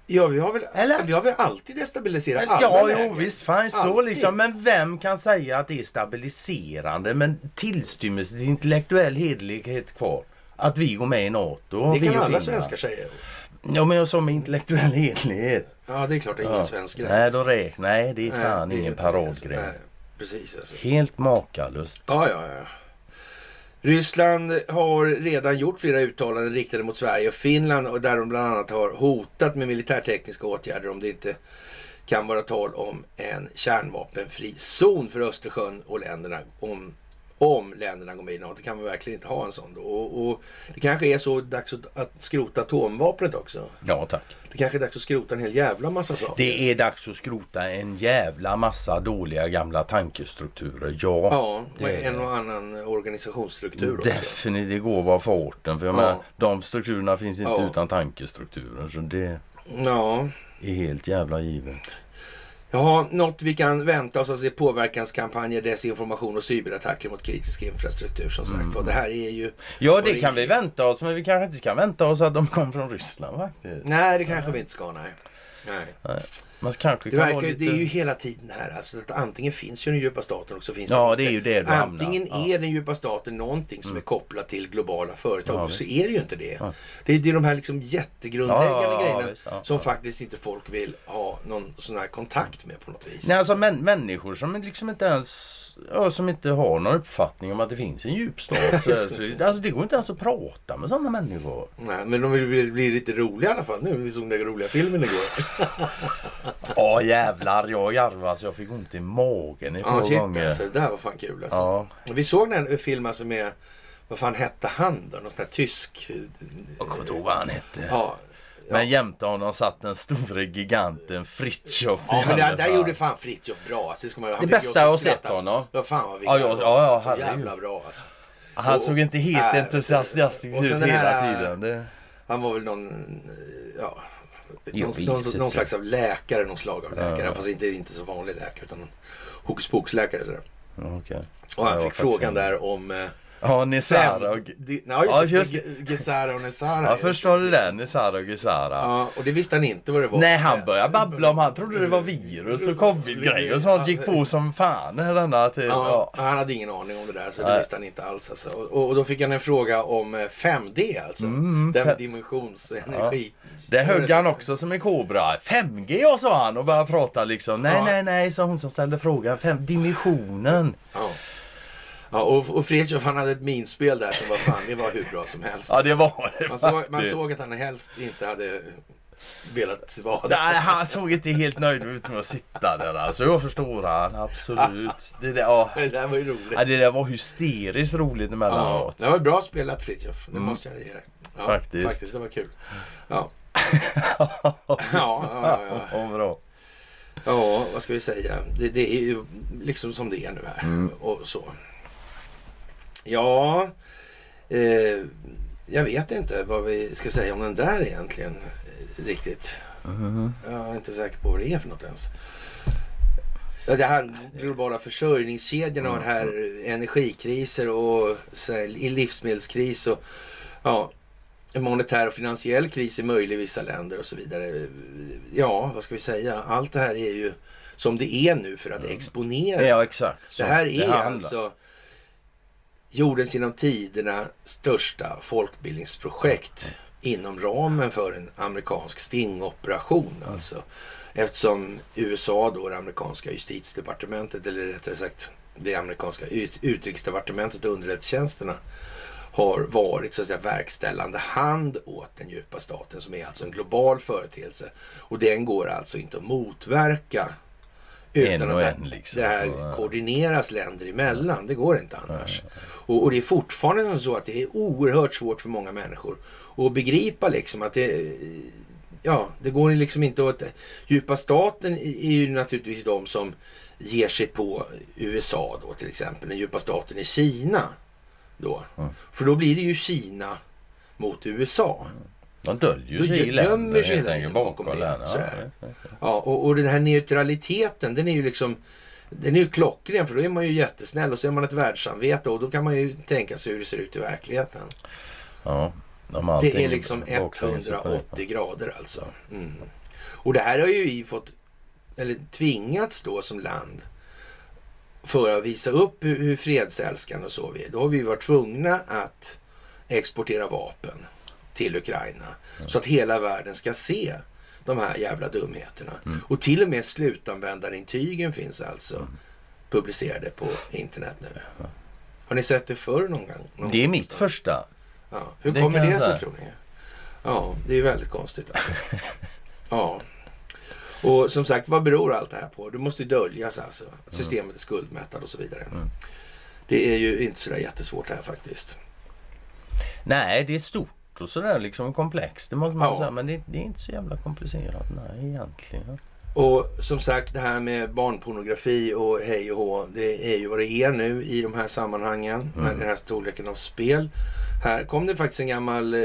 S2: Ja, vi har, väl,
S1: Eller?
S2: vi har väl alltid destabiliserat
S1: Men,
S2: alla
S1: ja,
S2: lägen?
S1: jo, visst, fine så
S2: Alltid.
S1: liksom. Men vem kan säga att det är stabiliserande? Men tillstymmelse till intellektuell hederlighet kvar. Att vi går med i NATO.
S2: Det kan alla svenskar säga.
S1: Ja, men jag sa med intellektuell hederlighet.
S2: Ja, det är klart det är ingen
S1: Ja.
S2: svensk grej.
S1: Nej, då räknar Nej, det är
S2: Nej,
S1: fan
S2: det är
S1: ingen
S2: alltså.
S1: paradgrej.
S2: Nej, Precis alltså.
S1: Helt makalöst.
S2: Ja, ja, ja. Ryssland har redan gjort flera uttalanden riktade mot Sverige och Finland och där de bland annat har hotat med militärtekniska åtgärder om det inte kan vara tal om en kärnvapenfri zon för Östersjön och länderna om, om länderna går med i NATO. kan vi verkligen inte ha en sån då. Och, och det kanske är så dags att, att skrota atomvapnet också.
S1: Ja, tack.
S2: Det kanske är dags att skrota en hel jävla massa saker.
S1: Det är dags att skrota en jävla massa dåliga gamla tankestrukturer. Ja,
S2: Ja,
S1: det
S2: och
S1: är
S2: en
S1: det.
S2: och annan organisationsstruktur också.
S1: Definitivt, det går var farten. För jag
S2: Ja.
S1: menar, de strukturerna finns inte
S2: Ja.
S1: utan tankestrukturer. Så det
S2: Ja,
S1: är helt jävla givet.
S2: Ja, något vi kan vänta oss att se påverkanskampanjer, desinformation och cyberattacker mot kritisk infrastruktur som sagt var. Det här är ju...
S1: Ja,
S2: Och
S1: det kan vi vänta oss. Men vi kanske inte kan vänta oss att de kom från Ryssland faktiskt.
S2: Nej, det kanske vi inte ska, nej. nej.
S1: Man kanske
S2: Det, verkar,
S1: lite...
S2: det är ju hela tiden här, alltså att antingen finns ju den djupa staten och så finns
S1: Ja,
S2: den
S1: det är ju det du hamnar.
S2: Antingen
S1: Ja. Mm.
S2: är den djupa staten någonting som är kopplat till globala företag
S1: Ja,
S2: och så
S1: visst.
S2: är det ju inte det.
S1: Ja.
S2: Det, är, det är de här liksom jättegrundläggande grejerna
S1: visst,
S2: som faktiskt inte folk vill ha någon sån här kontakt med på något vis.
S1: Nej, alltså män, människor som liksom inte ens... Ja, som inte har någon uppfattning om att det finns en djup stat. så, så, alltså det går inte ens att prata med sådana människor.
S2: Nej, men de vill bli, bli lite roliga i alla fall nu. Vi såg den roliga filmen igår.
S1: Ja jävlar, jag garvade så jag fick ont i magen i
S2: Ja, shit
S1: gånger.
S2: alltså. Det där var fan kul alltså.
S1: Ja,
S2: Vi såg den film alltså med, vad fan hette han då? Någon sån där tysk...
S1: jag kommer inte ihåg vad han hette.
S2: Ja,
S1: Men jämte honom satt den store giganten Fritiof
S2: ja men det, där gjorde fan Fritiof bra. Alltså, det ska man,
S1: Det bästa jag har sett honom.
S2: Ja, fan vad vi
S1: Ja, ja, ja, ja,
S2: Så jävla bra alltså.
S1: Han
S2: Och-
S1: såg inte helt
S2: Nej,
S1: entusiastisk ut hela
S2: här-
S1: tiden. Det...
S2: Han var väl någon, ja, någon, någon, någon slags av läkare, någon slag av läkare.
S1: Ja.
S2: Fast inte, inte så vanlig läkare utan hokus pokus-läkare. sådär.
S1: Ja, okej.
S2: Och han fick frågan där om eh,
S1: Ja, Nesara
S2: fem...
S1: och...
S2: di- Ja,
S1: Ja,
S2: just,
S1: just
S2: det. Ge- Gesara och Nesara.
S1: Ja, förstår du det? Nesara och Gesara.
S2: Ja, och det visste han inte vad det var.
S1: Nej, han började babbla om han trodde det var virus och covid-grejer och sånt. Gick på som fan. Denna till,
S2: Ja,
S1: ja.
S2: Han hade ingen aning om det där så det
S1: Nej.
S2: visste han inte alls. Alltså. Och, och då fick han en fråga om eh, 5D alltså.
S1: Mm,
S2: Den
S1: fem-
S2: dimensions och energi.
S1: Det högg han också som en kobra. 5G ja, sa han och började prata liksom. Nej,
S2: Ja.
S1: nej, nej, sa hon som ställde frågan. Fem, dimensionen.
S2: Ja. Ja, och, och Fritiof han hade ett minspel där som var fan, det var hur bra som helst.
S1: Ja, det var det
S2: Man såg, man såg att han helst inte hade velat vara
S1: Nej,
S2: där.
S1: han såg inte helt nöjd ut med att sitta där alltså. Jag förstår han, absolut. Det där, ja.
S2: Det där var ju roligt.
S1: Ja, det där var hysteriskt roligt
S2: Ja,
S1: emellanåt.
S2: det var bra spelat Fritiof, det måste jag ge dig. Ja,
S1: Mm. Faktiskt.
S2: Faktiskt, det var kul. Ja. ja, ja, ja, ja.
S1: Ja, bra.
S2: Ja, vad ska vi säga? Det, det är ju liksom som det är nu här.
S1: Mm.
S2: Och så. Ja, eh, jag vet inte vad vi ska säga om den där egentligen. eh, Riktigt.
S1: Mhm.
S2: Jag är inte säker på vad det är för något ens. Det här globala försörjningskedjorna och det här energikriser och livsmedelskris och ja, monetär och finansiell kris är möjlig i vissa länder och så vidare. Ja, vad ska vi säga? Allt det här är ju som det är nu för att exponera.
S1: Ja, exakt. Så
S2: det här är
S1: handlar.
S2: alltså jordens genom tiderna största folkbildningsprojekt inom ramen för en amerikansk stingoperation. Alltså. Eftersom USA då, det amerikanska justitiedepartementet, eller rättare sagt det amerikanska ut, utrikesdepartementet och underrättelsetjänsterna har varit så att säga verkställande hand åt den djupa staten som är alltså en global företeelse. Och den går alltså inte att motverka utan att
S1: en, liksom.
S2: det här koordineras länder emellan. Det går inte annars. Och, och det är fortfarande så att det är oerhört svårt för många människor att begripa liksom att det, ja, det går liksom inte att... Djupa staten är ju naturligtvis de som ger sig på USA då till exempel. Den djupa staten i Kina då.
S1: Mm.
S2: För då blir det ju Kina mot USA.
S1: De döljer sig i
S2: gömmer
S1: länder
S2: sig
S1: helt enkelt
S2: bakom
S1: bakom
S2: det,
S1: länder.
S2: sådär.
S1: Ja,
S2: och, och den här neutraliteten den är ju liksom den är ju klockren för då är man ju jättesnäll och så är man ett världssamvete och då kan man ju tänka sig hur det ser ut i verkligheten.
S1: ja. De
S2: Det är liksom
S1: baklänges upp och ner.
S2: 180 grader alltså. Mm. Och det här har ju vi fått, eller tvingats då som land för att visa upp hur, hur fredsälskande och så vi är. Då har vi varit tvungna att exportera vapen till Ukraina. Så att hela världen ska se de här jävla dumheterna. Och till och med slutanvändarintygen finns alltså publicerade på internet nu. Har ni sett det förr någon gång? Någon
S1: Det är mitt
S2: någonstans?
S1: första.
S2: Ja. Hur
S1: Det
S2: kommer det sig tror ni? Ja, det är väldigt konstigt alltså. ja. Och som sagt, vad beror allt det här på? Det måste ju döljas alltså. Att systemet är skuldmättat och så vidare.
S1: Mm.
S2: Det är ju inte sådär jättesvårt det här faktiskt.
S1: Nej, det är stort och sådär liksom komplext. Det måste man
S2: Ja.
S1: säga. Men det, det är inte så jävla komplicerat. Nej, egentligen.
S2: Och som sagt, det här med barnpornografi och hej och hå, det är ju vad det är nu i de här sammanhangen, när
S1: Mm.
S2: den här storleken av spel. Här kom det faktiskt en gammal, eh,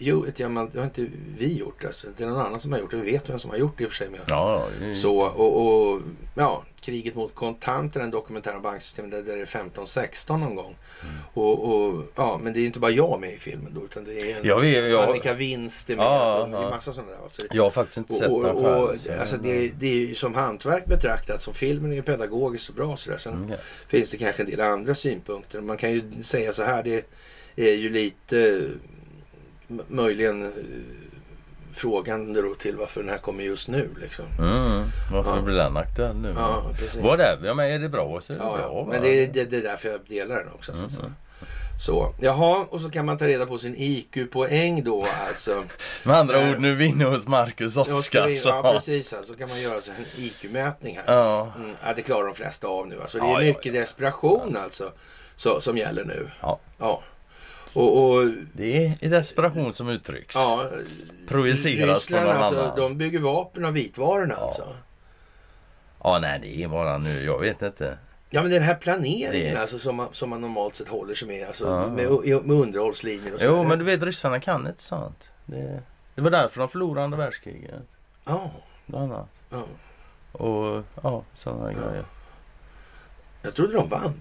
S2: jo, ett gammalt, det har inte vi gjort, alltså. det är någon annan som har gjort det. Vi vet vem som har gjort det i och för sig. Men
S1: Ja, är,
S2: Så, och, och ja, kriget mot kontanter, en dokumentär om banksystemet, där, där det är 15-16 någon gång.
S1: Mm.
S2: Och, och, ja, men det är inte bara jag med i filmen då, utan det är en,
S1: Jag vet, jag-
S2: Annika Winst är med,
S1: Ja,
S2: alltså, det är
S1: ja.
S2: massa sådana där. Alltså,
S1: jag har faktiskt inte sett
S2: och,
S1: den
S2: och,
S1: själv.
S2: och,
S1: så-
S2: alltså det, det är ju som hantverk betraktat, som filmen är pedagogiskt och bra sådär. Sen
S1: Mm, ja.
S2: finns det kanske en del andra synpunkter. Man kan ju säga så här, det är ju lite möjligen eh, frågan då till varför den här kommer just nu. Liksom.
S1: Mm, varför
S2: Ja.
S1: blir den aktuell nu?
S2: Ja, precis.
S1: Vad är det? Ja, men är det bra så är det
S2: Ja,
S1: bra. va?
S2: men det är, det, det är därför jag delar den också. Så, att säga.
S1: Mm.
S2: så, jaha, och så kan man ta reda på sin IQ-poäng då alltså.
S1: Med andra
S2: Eh,
S1: ord, nu vinner hos Marcus Oskar. så-
S2: ja precis, så kan man göra sig en IQ-mätning här.
S1: Ja.
S2: Mm, ja, det klarar de flesta av nu. Alltså, det är
S1: ja,
S2: mycket desperation alltså så, som gäller nu.
S1: Ja.
S2: Ja. Och, och
S1: Det är desperation som uttrycks.
S2: ja,
S1: Projiceras på
S2: Ryssland
S1: någon
S2: alltså,
S1: annan.
S2: de bygger vapen av vitvarorna alltså.
S1: Ja, nej, det är bara nu. Jag vet inte.
S2: Ja men den här planeringen
S1: Det-
S2: alltså som man, som man normalt sett håller sig med. Alltså,
S1: Ja.
S2: med, med underhållslinjer och så.
S1: Jo, men du vet, ryssarna kan inte sånt. Det, det var därför de förlorade andra världskriget.
S2: Ja,
S1: Bland annat.
S2: ja.
S1: Och ja, sådana
S2: Ja.
S1: grejer.
S2: Jag trodde de vann.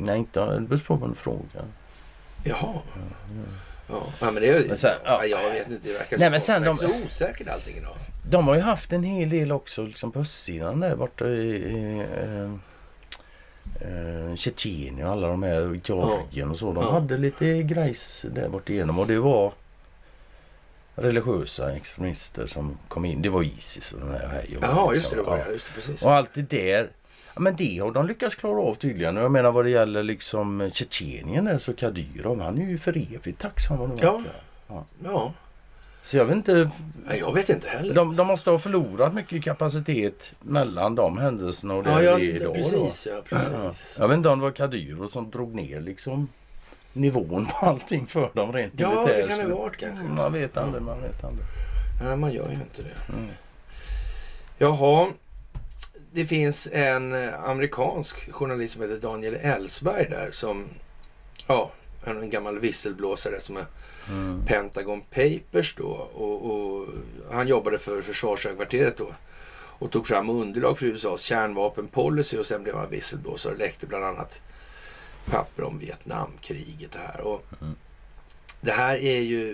S1: Nej, inte det beror på vad du frågar.
S2: Jaha. Ja, ja men det är
S1: Men sen,
S2: ja.
S1: ja.
S2: Jag vet inte, det verkar
S1: Nej, men sen de-
S2: så osäkert allting idag.
S1: De har ju haft en hel del också liksom på östsidan där borta i, i eh, eh, Tjetjenien och alla de här Georgien och så. De
S2: Ja.
S1: hade lite grejs där bort igenom och det var religiösa extremister som kom in. Det var Isis och den här
S2: Jaha, just det. det var
S1: Ja.
S2: Just det, precis.
S1: Och allt det där. Ja, men det har de lyckats klara av tydligen. Jag menar vad det gäller liksom Tjetjenien där så Kadyrov han är ju för evigt tacksam. vad
S2: Ja.
S1: verkar.
S2: Ja,
S1: Så jag vet inte.
S2: Nej, jag vet inte heller.
S1: De, de måste ha förlorat mycket kapacitet mellan de händelserna och det
S2: ja, ja,
S1: det är idag.
S2: precis. Ja, precis.
S1: Jag vet inte om det var Kadyrov som drog ner liksom nivån på allting för dem rent
S2: Ja, det kan det ha varit kanske.
S1: Man vet aldrig, man vet aldrig.
S2: Nej, man gör ju inte det.
S1: Mm.
S2: Jaha. Det finns en eh, amerikansk journalist som heter Daniel Ellsberg där som, ja, en gammal visselblåsare som är
S1: Mm.
S2: Pentagon Papers då och, och han jobbade för försvarshögkvarteret då och tog fram underlag för USAs kärnvapenpolicy och sen blev han visselblåsare och läckte bland annat papper om Vietnamkriget här. Och
S1: Mm.
S2: Det här är ju...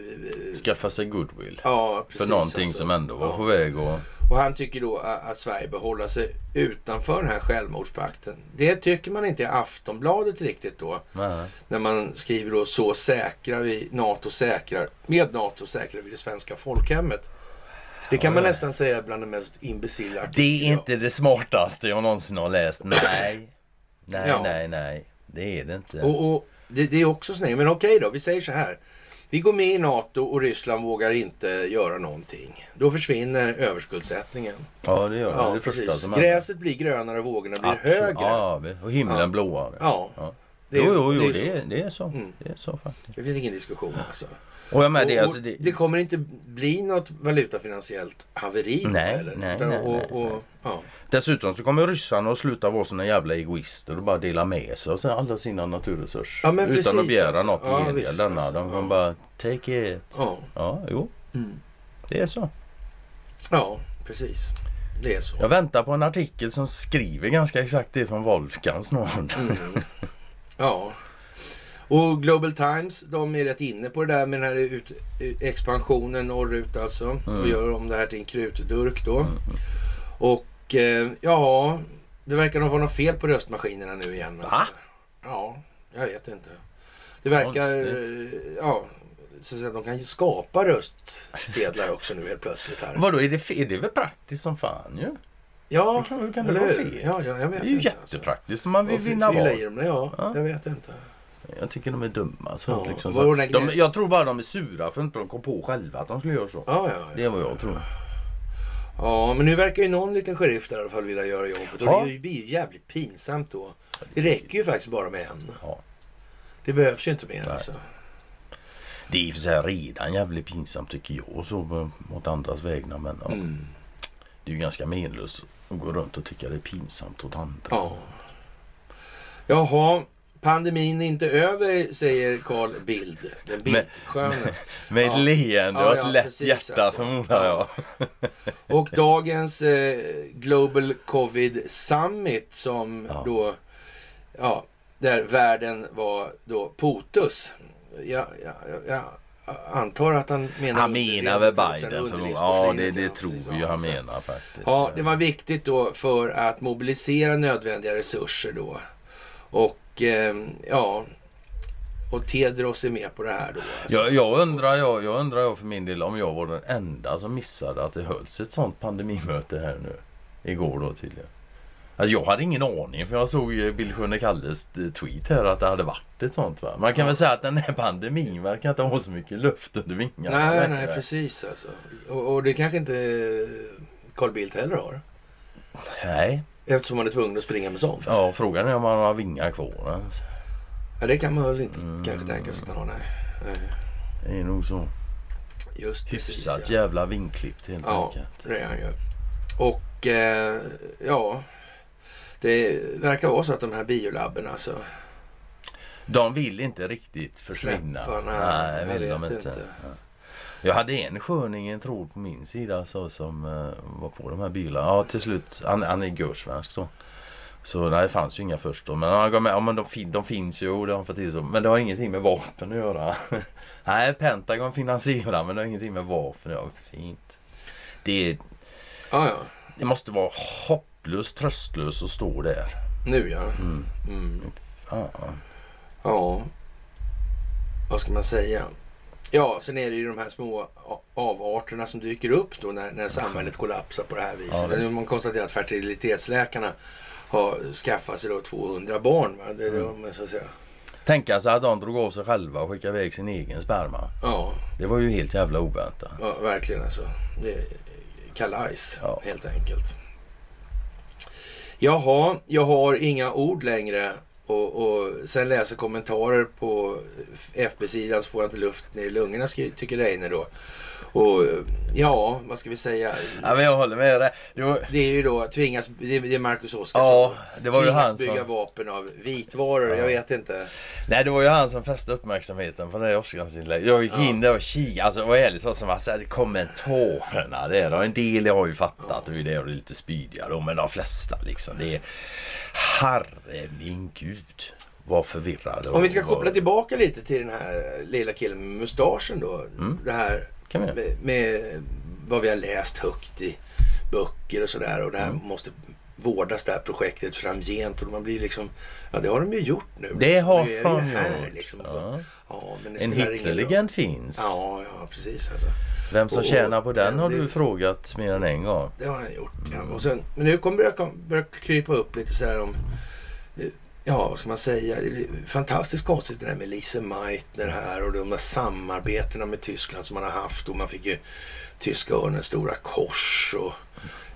S2: eh,
S1: Skaffa sig goodwill.
S2: Ja, precis.
S1: för någonting
S2: alltså.
S1: som ändå var
S2: Ja.
S1: på väg och
S2: Och han tycker då att Sverige bör hålla sig utanför den här självmordspakten. Det tycker man inte i Aftonbladet riktigt då.
S1: Nej.
S2: När man skriver då så säkrar vi, NATO säkrar, med NATO säkrar vi det svenska folkhemmet. Det kan man
S1: Ja.
S2: nästan säga är bland de mest imbecilla
S1: Det
S2: artiklar
S1: är inte det smartaste jag någonsin har läst. Nej. Nej,
S2: Ja.
S1: nej, nej. Det är det inte.
S2: Och, och det, det är också snyggt. Men okej då, vi säger så här. Vi går med i NATO och Ryssland vågar inte göra någonting. Då försvinner överskuldsättningen.
S1: Ja, det gör det. det är det händer.
S2: Gräset blir grönare och vågorna blir
S1: Absolut.
S2: högre.
S1: Ja, och himlen
S2: Ja.
S1: blåare.
S2: Ja.
S1: Ja.
S2: Det,
S1: jo, jo, jo
S2: det är
S1: det, är, det är så.
S2: Mm.
S1: Det är så faktiskt.
S2: Det finns ingen diskussion alltså.
S1: Och jag med
S2: Och-
S1: det, alltså, det,
S2: det kommer inte bli något valutafinansiellt haveri.
S1: Nej,
S2: eller?
S1: nej,
S2: Utan-
S1: nej,
S2: och,
S1: nej,
S2: och, Ja.
S1: Dessutom så kommer ryssarna att sluta vara såna jävla egoister och bara dela med sig av alla sina naturresurser.
S2: Ja,
S1: utan
S2: precis,
S1: att begära
S2: alltså.
S1: något
S2: Ja, visst,
S1: denna.
S2: alltså.
S1: De kommer
S2: Ja.
S1: bara take it.
S2: Ja.
S1: Ja, jo,
S2: Mm.
S1: det är så.
S2: ja, precis. Det är så.
S1: Jag väntar på en artikel som skriver ganska exakt det från Wolfgang snart.
S2: Mm. Ja. Och Global Times, de är rätt inne på det där med den här ut, expansionen norrut alltså. Och
S1: Mm.
S2: gör om det här till en krutdurk då. Och eh, ja, det verkar nog vara något fel på röstmaskinerna nu igen. Alltså.
S1: Va?
S2: Ja, jag vet inte. Det verkar, eh, ja, så att säga, de kan ju skapa röstsedlar också nu helt plötsligt här.
S1: Vadå, är det, är det väl praktiskt som fan ju?
S2: Ja,
S1: Hur kan- hur kan det
S2: hur?
S1: fel?
S2: Ja, ja, jag vet
S1: Det är ju
S2: inte. alltså.
S1: jättepraktiskt om man vill
S2: Och
S1: vinna val.
S2: i dem, ja,
S1: Ja.
S2: jag vet inte.
S1: Jag tycker de är dumma. Så
S2: Ja,
S1: liksom, så. De, jag tror bara de är sura för att inte de kom på själva att de skulle göra så.
S2: Ja, ja,
S1: Det
S2: ja.
S1: är vad jag tror.
S2: ja, men nu verkar ju någon liten sheriff där i alla fall vilja göra jobbet. Och
S1: Ja.
S2: det blir ju jävligt pinsamt då. Det räcker ju faktiskt bara med en.
S1: Ja.
S2: Det behövs ju inte mer
S1: Nej.
S2: alltså.
S1: Det är i och för sig redan jävligt pinsamt tycker jag så eh, mot andras vägnar. Men ja,
S2: Mm.
S1: det är ju ganska menlöst att gå runt och tycka det är pinsamt åt andra.
S2: Ja. Jaha, pandemin är inte över säger Carl Bild. Den bildsköne.
S1: Med ett
S2: Ja.
S1: leende
S2: Ja,
S1: och ett
S2: ja,
S1: lätt
S2: precis,
S1: hjärta
S2: alltså.
S1: förmodar jag.
S2: Och dagens eh, Global Covid Summit som
S1: Ja.
S2: då, ja, där världen var då POTUS. Jag, jag, jag antar att han menar
S1: Han menar väl Biden. Ja, det, det tror
S2: precis,
S1: vi ju
S2: ja,
S1: han menar faktiskt.
S2: Ja, det var viktigt då för att mobilisera nödvändiga resurser då. Och eh, ja, och Tedros är med på det här då. Alltså.
S1: Jag, jag, undrar, jag, jag undrar jag för min del om jag var den enda som missade att det hölls ett sånt pandemimöte här nu. Igår då tydligen. Alltså jag hade ingen aning för jag såg Bill Sjönne Kalles eh, tweet här att det hade varit ett sånt va. Man kan väl säga att den här pandemin verkar inte ha så mycket luft under vingarna.
S2: Nej,
S1: längre.
S2: nej, precis alltså. Och, och det kanske inte Carl Bildt heller har.
S1: Nej.
S2: Eftersom man är tvungen att springa med sånt.
S1: Ja, frågan är om han har vingar kvar. Alltså.
S2: Ja, det kan man väl inte
S1: Mm.
S2: kanske tänka sig att han har. Nej. nej.
S1: Det är nog så.
S2: Just precis.
S1: Hyfsat
S2: Ja.
S1: jävla vinklippt helt
S2: ja,
S1: enkelt.
S2: det är han ju. Och eh, ja, det verkar vara så att de här biolabben alltså.
S1: De vill inte riktigt försvinna.
S2: Släppa, nej,
S1: nej
S2: jag
S1: vill de inte.
S2: inte.
S1: Ja. Jag hade en sköning, en tråd på min sida så, som eh, var på de här bilarna. Ja, till slut. Han, han är gursvensk då. Så nej, det fanns ju inga först då. Men han gav med, ja men de, fin, de finns ju och det har han fått till så. Men det har ingenting med vapen att göra. nej, Pentagon finansierar men det har ingenting med vapen att göra. Fint. Det, är-
S2: Ja, ja.
S1: det måste vara hopplöst tröstlöst att stå där.
S2: Nu ja.
S1: Mm.
S2: Mm.
S1: Ja, ja.
S2: Vad ska man säga? Ja, sen är det ju de här små avarterna som dyker upp då när, när samhället kollapsar på det här viset.
S1: Ja, visst.
S2: Man konstaterar att fertilitetsläkarna har skaffat sig då 200 barn. Va? Det, det,
S1: Mm.
S2: men så att säga.
S1: Tänka sig att de drog av sig själva och skickade iväg sin egen sperma.
S2: Ja,
S1: Det var ju helt jävla oväntat.
S2: ja, verkligen alltså. Det är kalajs
S1: Ja.
S2: helt enkelt. Jaha, jag har inga ord längre. Och, och sen läser kommentarer på FB-sidan så får jag inte luft ner i lungorna tycker Reine då. Och ja, vad ska vi säga?
S1: Ja, men jag håller med dig. Det var,
S2: Det är ju då tvingas, det är- Marcus Oskarsson.
S1: ja, det var ju
S2: tvingas
S1: han
S2: bygga
S1: som...
S2: vapen av vitvaror,
S1: Ja.
S2: jag vet inte.
S1: Nej, det var ju han som fäste uppmärksamheten på det Oscarsinlägget. Jag gick
S2: Ja.
S1: in där och kikade. Alltså, vad ärligt så som var så här, kommentarerna där. Och en del har ju fattat och det är lite spydiga då. Men de flesta liksom. Det är... Herre min gud. Vad förvirrade.
S2: Om vi ska
S1: och
S2: koppla tillbaka lite till den här lilla killen med mustaschen då.
S1: Mm.
S2: Det här
S1: Kan göra.
S2: med, med vad vi har läst högt i böcker och sådär. Och det här
S1: Mm.
S2: måste vårdas det här projektet framgent. Och man blir liksom, ja det har de ju gjort nu.
S1: Det har
S2: här,
S1: gjort.
S2: Liksom,
S1: Ja.
S2: ja,
S1: En. Hitlerlegend finns.
S2: Ja, ja precis alltså.
S1: Vem som
S2: Och-
S1: tjänar på den
S2: men
S1: har
S2: det-
S1: du frågat mer än en gång.
S2: Det har han gjort. Ja.
S1: Mm.
S2: Och sen, men nu kommer det börja, börja krypa upp lite så här om... Ja, vad ska man säga? Det är fantastiskt konstigt det där med Lise Meitner här och de där samarbetena med Tyskland som man har haft. Och man fick ju Tyska Örnens stora kors och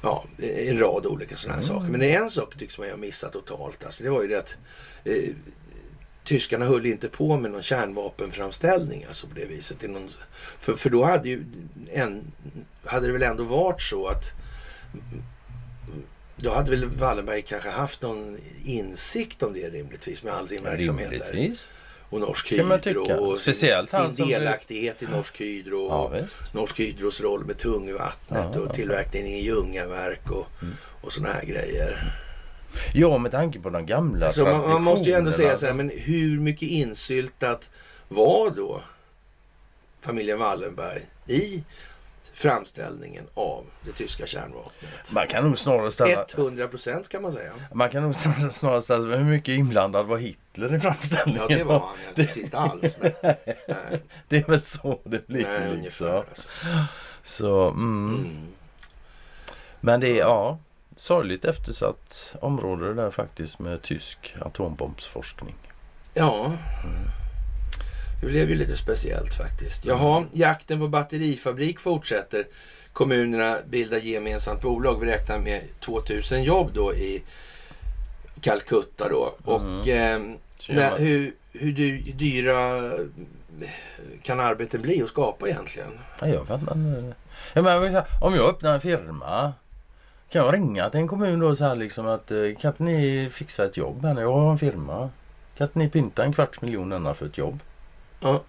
S2: ja, en rad olika sådana här
S1: Mm.
S2: saker. Men det är en sak tycks man ju ha missat totalt. Alltså, det var ju det att eh, tyskarna höll inte på med någon kärnvapenframställning alltså på det viset. I någon, för, för då hade ju en, hade det väl ändå varit så att då hade väl Wallenberg kanske haft någon insikt om det rimligtvis med all sin verksamhet där.
S1: Rimligtvis.
S2: Och Norsk Hydro och
S1: Speciellt
S2: sin, sin delaktighet i Norsk Hydro.
S1: Ja,
S2: och
S1: visst.
S2: Norsk Hydros roll med tungvattnet
S1: Ja,
S2: och
S1: ja.
S2: tillverkningen i Ljungaverk och, och sådana här grejer.
S1: Ja, med tanke på de gamla
S2: Alltså man, man måste ju ändå säga så här, men hur mycket insyltat var då familjen Wallenberg i framställningen av det tyska kärnvapnet?
S1: Man kan nog snarare ställa...
S2: 100 procent kan man säga.
S1: Man kan nog snarare ställa sig, hur mycket inblandad var Hitler i framställningen?
S2: Ja, det var han naturligtvis inte alls. Men, nej,
S1: Det är väl så det blir
S2: nej,
S1: liksom.
S2: ungefär. Alltså.
S1: Så, mm.
S2: Mm.
S1: Men det är, ja, sorgligt eftersatt område där faktiskt med tysk atombombsforskning.
S2: Ja, det blev ju lite speciellt faktiskt. Jaha, jakten på batterifabrik fortsätter. Kommunerna bildar gemensamt bolag. Vi räknar med 2000 jobb då i Calcutta då. Och eh,
S1: man-
S2: hur, hur dy- dyra kan arbeten bli att skapa egentligen?
S1: Ja, jag vet men, jag menar, Om jag öppnar en firma kan jag ringa till en kommun då så här liksom att eh, kan inte ni fixa ett jobb här? Jag har en firma. Kan inte ni pynta en kvarts miljon för ett jobb?
S2: Ja.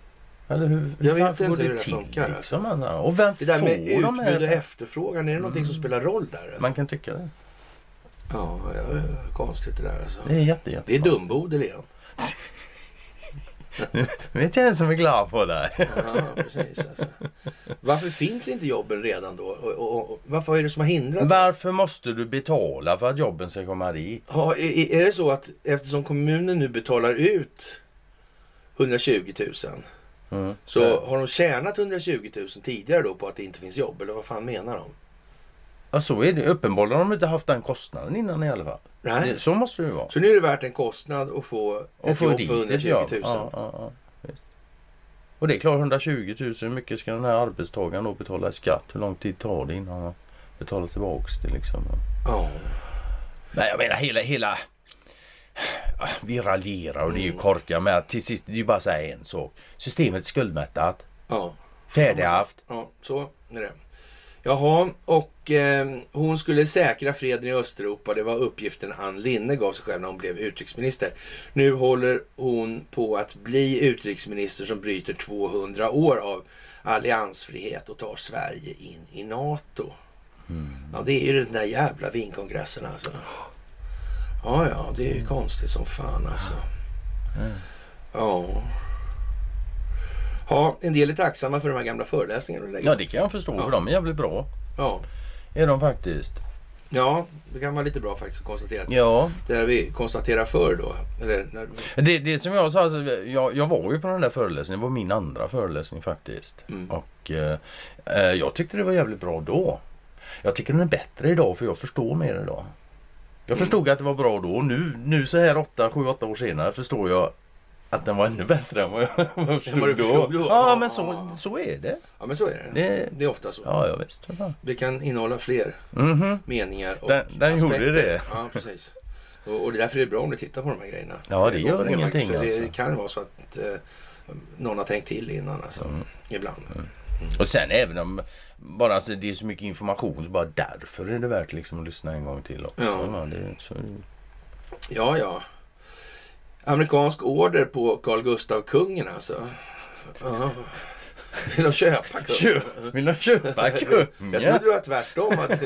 S1: Eller hur?
S2: Jag vet inte hur det
S1: till,
S2: funkar,
S1: Liksom, alltså. Och vem
S2: Det där med
S1: får de
S2: utbud och efterfrågan, är det någonting som spelar roll där? Alltså?
S1: Man kan tycka det.
S2: Ja, ja, konstigt det där alltså.
S1: Det är jätte, jätte
S2: Det är dumbodel igen.
S1: Vet jag en som är glad på det.
S2: Ja, precis. Alltså. Varför finns inte jobben redan då? Och, och, och, varför är det som har hindrat?
S1: Varför måste du betala för att jobben ska komma dit?
S2: Ja, är, är det så att eftersom kommunen nu betalar ut 120 000
S1: Mm.
S2: så har de tjänat 120 000 tidigare då på att det inte finns jobb? Eller vad fan menar de?
S1: Ja, så är det. Uppenbarligen har de inte haft den kostnaden innan i alla fall.
S2: Nej.
S1: Det, så måste det vara.
S2: Så nu är det värt en kostnad att få
S1: Och
S2: ett
S1: få
S2: jobb
S1: dit
S2: för
S1: ett
S2: 120
S1: jobb.
S2: 000.
S1: Ja, ja, ja. Och det är klart 120 000. Hur mycket ska den här arbetstagaren då betala i skatt? Hur lång tid tar det innan han betalar tillbaks det liksom?
S2: Ja.
S1: Men jag menar hela, hela... Vi raljerar och det är
S2: Mm.
S1: ju korkat att till sist, det är ju bara säga en sak. Systemet är skuldmättat.
S2: ja.
S1: Färdighaft.
S2: Ja, så är det. Jaha, och eh, hon skulle säkra freden i Östeuropa. Det var uppgiften Ann Linne gav sig själv när hon blev utrikesminister. Nu håller hon på att bli utrikesminister som bryter 200 år av alliansfrihet och tar Sverige in i NATO. Ja, det är ju den där jävla vinkongressen alltså. Ja, ja, det är ju konstigt som fan alltså. Ja. Ja, en del är tacksamma för de här gamla föreläsningarna.
S1: Ja det kan jag förstå
S2: Ja.
S1: för de är jävligt bra.
S2: Ja.
S1: Är de faktiskt.
S2: ja, det kan vara lite bra faktiskt att konstatera.
S1: Ja.
S2: Det där vi konstaterar förr då. Eller, när,
S1: Det, det som jag sa, alltså, jag, jag var ju på den där föreläsningen. Det var min andra föreläsning faktiskt.
S2: Mm.
S1: Och eh, eh, jag tyckte det var jävligt bra då. Jag tycker den är bättre idag för jag förstår mer idag. Jag
S2: Mm.
S1: förstod att det var bra då. Nu, nu så här 8, 7, 8 år senare förstår jag att den var ännu bättre än vad jag förstod,
S2: vad förstod då?
S1: Ja
S2: Ja.
S1: men så, så är det.
S2: ja, men så är det.
S1: Det-
S2: Det är ofta så.
S1: Ja, ja visst. Ja.
S2: Det kan innehålla fler
S1: Mhm.
S2: meningar och
S1: Den- den gjorde
S2: aspekter.
S1: det.
S2: Ja, precis. Och, och det är därför det bra om du tittar på de här grejerna.
S1: Ja, det gör ingenting,
S2: För det
S1: alltså.
S2: kan vara så att eh, någon har tänkt till innan alltså.
S1: Mm.
S2: Ibland.
S1: Och sen även om bara alltså, det är så mycket information så bara därför är det värt liksom att lyssna en gång till också.
S2: Ja.
S1: Det, så,
S2: Ja, ja. Amerikansk order på Carl Gustav kungen alltså. Ja. Vill de köpa?
S1: Köp, vill du köpa kungen?
S2: Jag trodde det var tvärtom att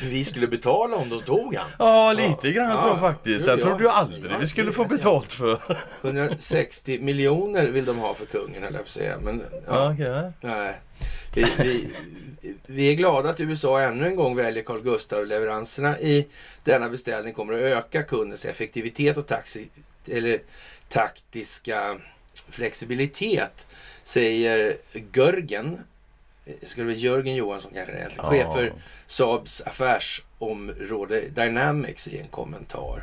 S2: vi, skulle betala om de tog han.
S1: Ja, lite grann så
S2: Ja,
S1: faktiskt.
S2: trodde
S1: Den trodde
S2: också.
S1: aldrig vi skulle få betalt för.
S2: 160 miljoner vill de ha för kungen, höll jag säga. Men, ja,
S1: okej.
S2: nej. Vi, vi, vi är glada att USA ännu en gång väljer Carl Gustav. Leveranserna i denna beställning kommer att öka kundens effektivitet och taxi, eller taktiska flexibilitet, säger Görgen. Ska det bli Jörgen Johansson kanske det är,
S1: Ja.
S2: chef för Saabs affärsområde Dynamics i en kommentar.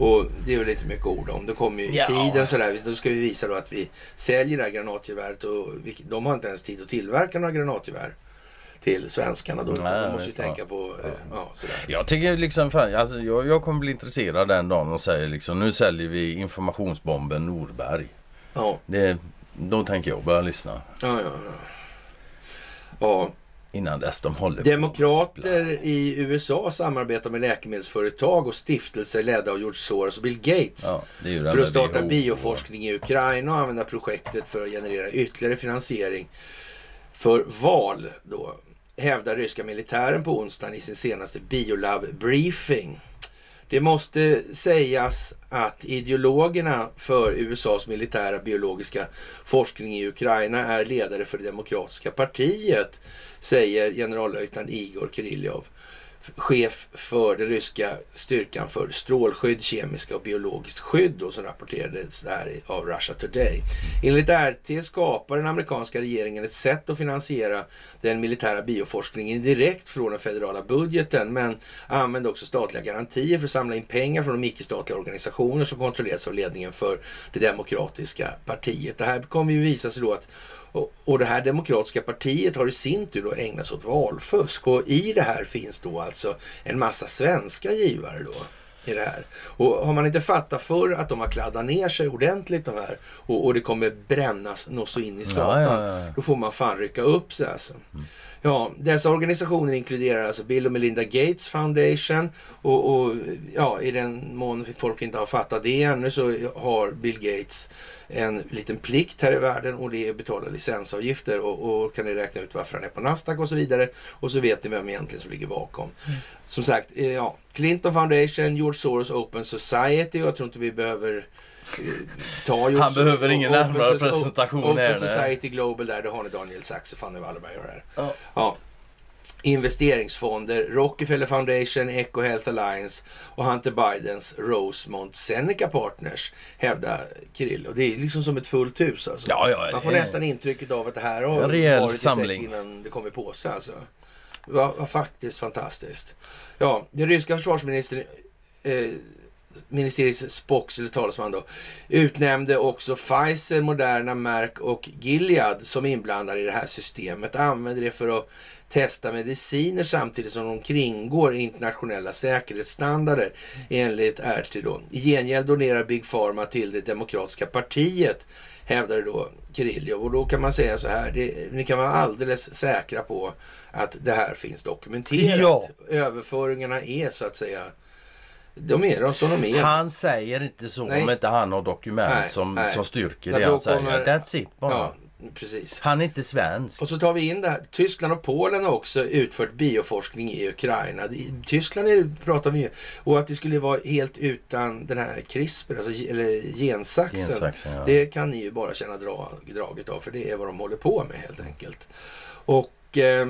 S2: Och det är väl inte mycket ord om. Det kommer ju i
S1: Ja.
S2: tiden sådär. Då ska vi visa då att vi säljer det här granatgeväret och vi, de har inte ens tid att tillverka några granatgevär till svenskarna då.
S1: Nej,
S2: de måste ju
S1: så.
S2: tänka på, eh, ja, sådär.
S1: Jag tycker liksom, fan, alltså, jag, jag kommer bli intresserad den dagen och säger liksom nu säljer vi informationsbomben Norberg.
S2: Ja,
S1: Det, då tänker jag börja lyssna.
S2: ja, ja. ja. ja.
S1: Innan dess de håller
S2: Demokrater i USA samarbetar med läkemedelsföretag och stiftelser ledda av George Soros och Bill Gates.
S1: Ja,
S2: för att starta
S1: WHO.
S2: bioforskning i Ukraina och använda projektet för att generera ytterligare finansiering för val då, hävdar ryska militären på onsdagen i sin senaste biolab-briefing. Det måste sägas att ideologerna för USAs militära biologiska forskning i Ukraina är ledare för det demokratiska partiet, säger generallöjtnant Igor Kirillov, chef för den ryska styrkan för strålskydd, kemiska och biologiskt skydd då, som rapporterades där av Russia Today. Enligt RT skapar den amerikanska regeringen ett sätt att finansiera den militära bioforskningen direkt från den federala budgeten men använder också statliga garantier för att samla in pengar från de icke-statliga organisationer som kontrolleras av ledningen för det demokratiska partiet. Det här kommer ju visa sig då att och, och det här demokratiska partiet har i sin tur då ägnat sig åt valfusk och i det här finns då alltså en massa svenska givare då i det här. Och har man inte fattat för att de har kladdat ner sig ordentligt de här och, och det kommer brännas något så in i satan.
S1: ja, ja, ja.
S2: Då får man fan rycka upp sig alltså. Ja, dessa organisationer inkluderar alltså Bill och Melinda Gates Foundation och, och ja, i den mån folk inte har fattat det ännu så har Bill Gates en liten plikt här i världen och det är att betala licensavgifter och, och kan ni räkna ut varför han är på Nasdaq och så vidare och så vet ni vem egentligen som ligger bakom. Som sagt, eh, ja, Clinton Foundation, George Soros Open Society och jag tror inte vi behöver
S1: Han behöver ingen närmare
S2: Soci-
S1: presentation
S2: Open
S1: här.
S2: Society Global där, det har ni Daniel Sachs och Fanny Wallenberg här.
S1: Ja.
S2: Ja. Investeringsfonder, Rockefeller Foundation, Eco Health Alliance och Hunter Bidens Rosemont Seneca Partners hävdar Kirill. Och det är liksom som ett fullt hus alltså.
S1: Ja, ja,
S2: Man får
S1: är-
S2: nästan intrycket av att det här har
S1: En
S2: varit i säck innan det kommer på sig alltså. Det var, var faktiskt fantastiskt. Ja, den ryska försvarsministern eh, ministeriets Spox, eller talesman då, utnämnde också Pfizer, Moderna, Merck och Gilead som inblandade i det här systemet. Använder det för att testa mediciner samtidigt som de kringgår internationella säkerhetsstandarder enligt RT då. I gengäld donerar Big Pharma till det demokratiska partiet hävdade då Kirillov. Och då kan man säga så här, det, ni kan vara alldeles säkra på att det här finns dokumenterat.
S1: Ja.
S2: Överföringarna är så att säga, de är de som de är.
S1: Han säger inte så
S2: Nej.
S1: om inte han har dokument
S2: Nej,
S1: som,
S2: nej.
S1: som styrker det
S2: då
S1: han säger.
S2: kommer-
S1: That's it bara.
S2: Ja, precis.
S1: Han är inte svensk.
S2: Och så tar vi in det här. Tyskland och Polen har också utfört bioforskning i Ukraina. Tyskland är, pratar vi ju och att det skulle vara helt utan den här CRISPR, alltså, eller gensaxen.
S1: Gensaxen, ja.
S2: Det kan ni ju bara känna dra, draget av för det är vad de håller på med helt enkelt. Och eh,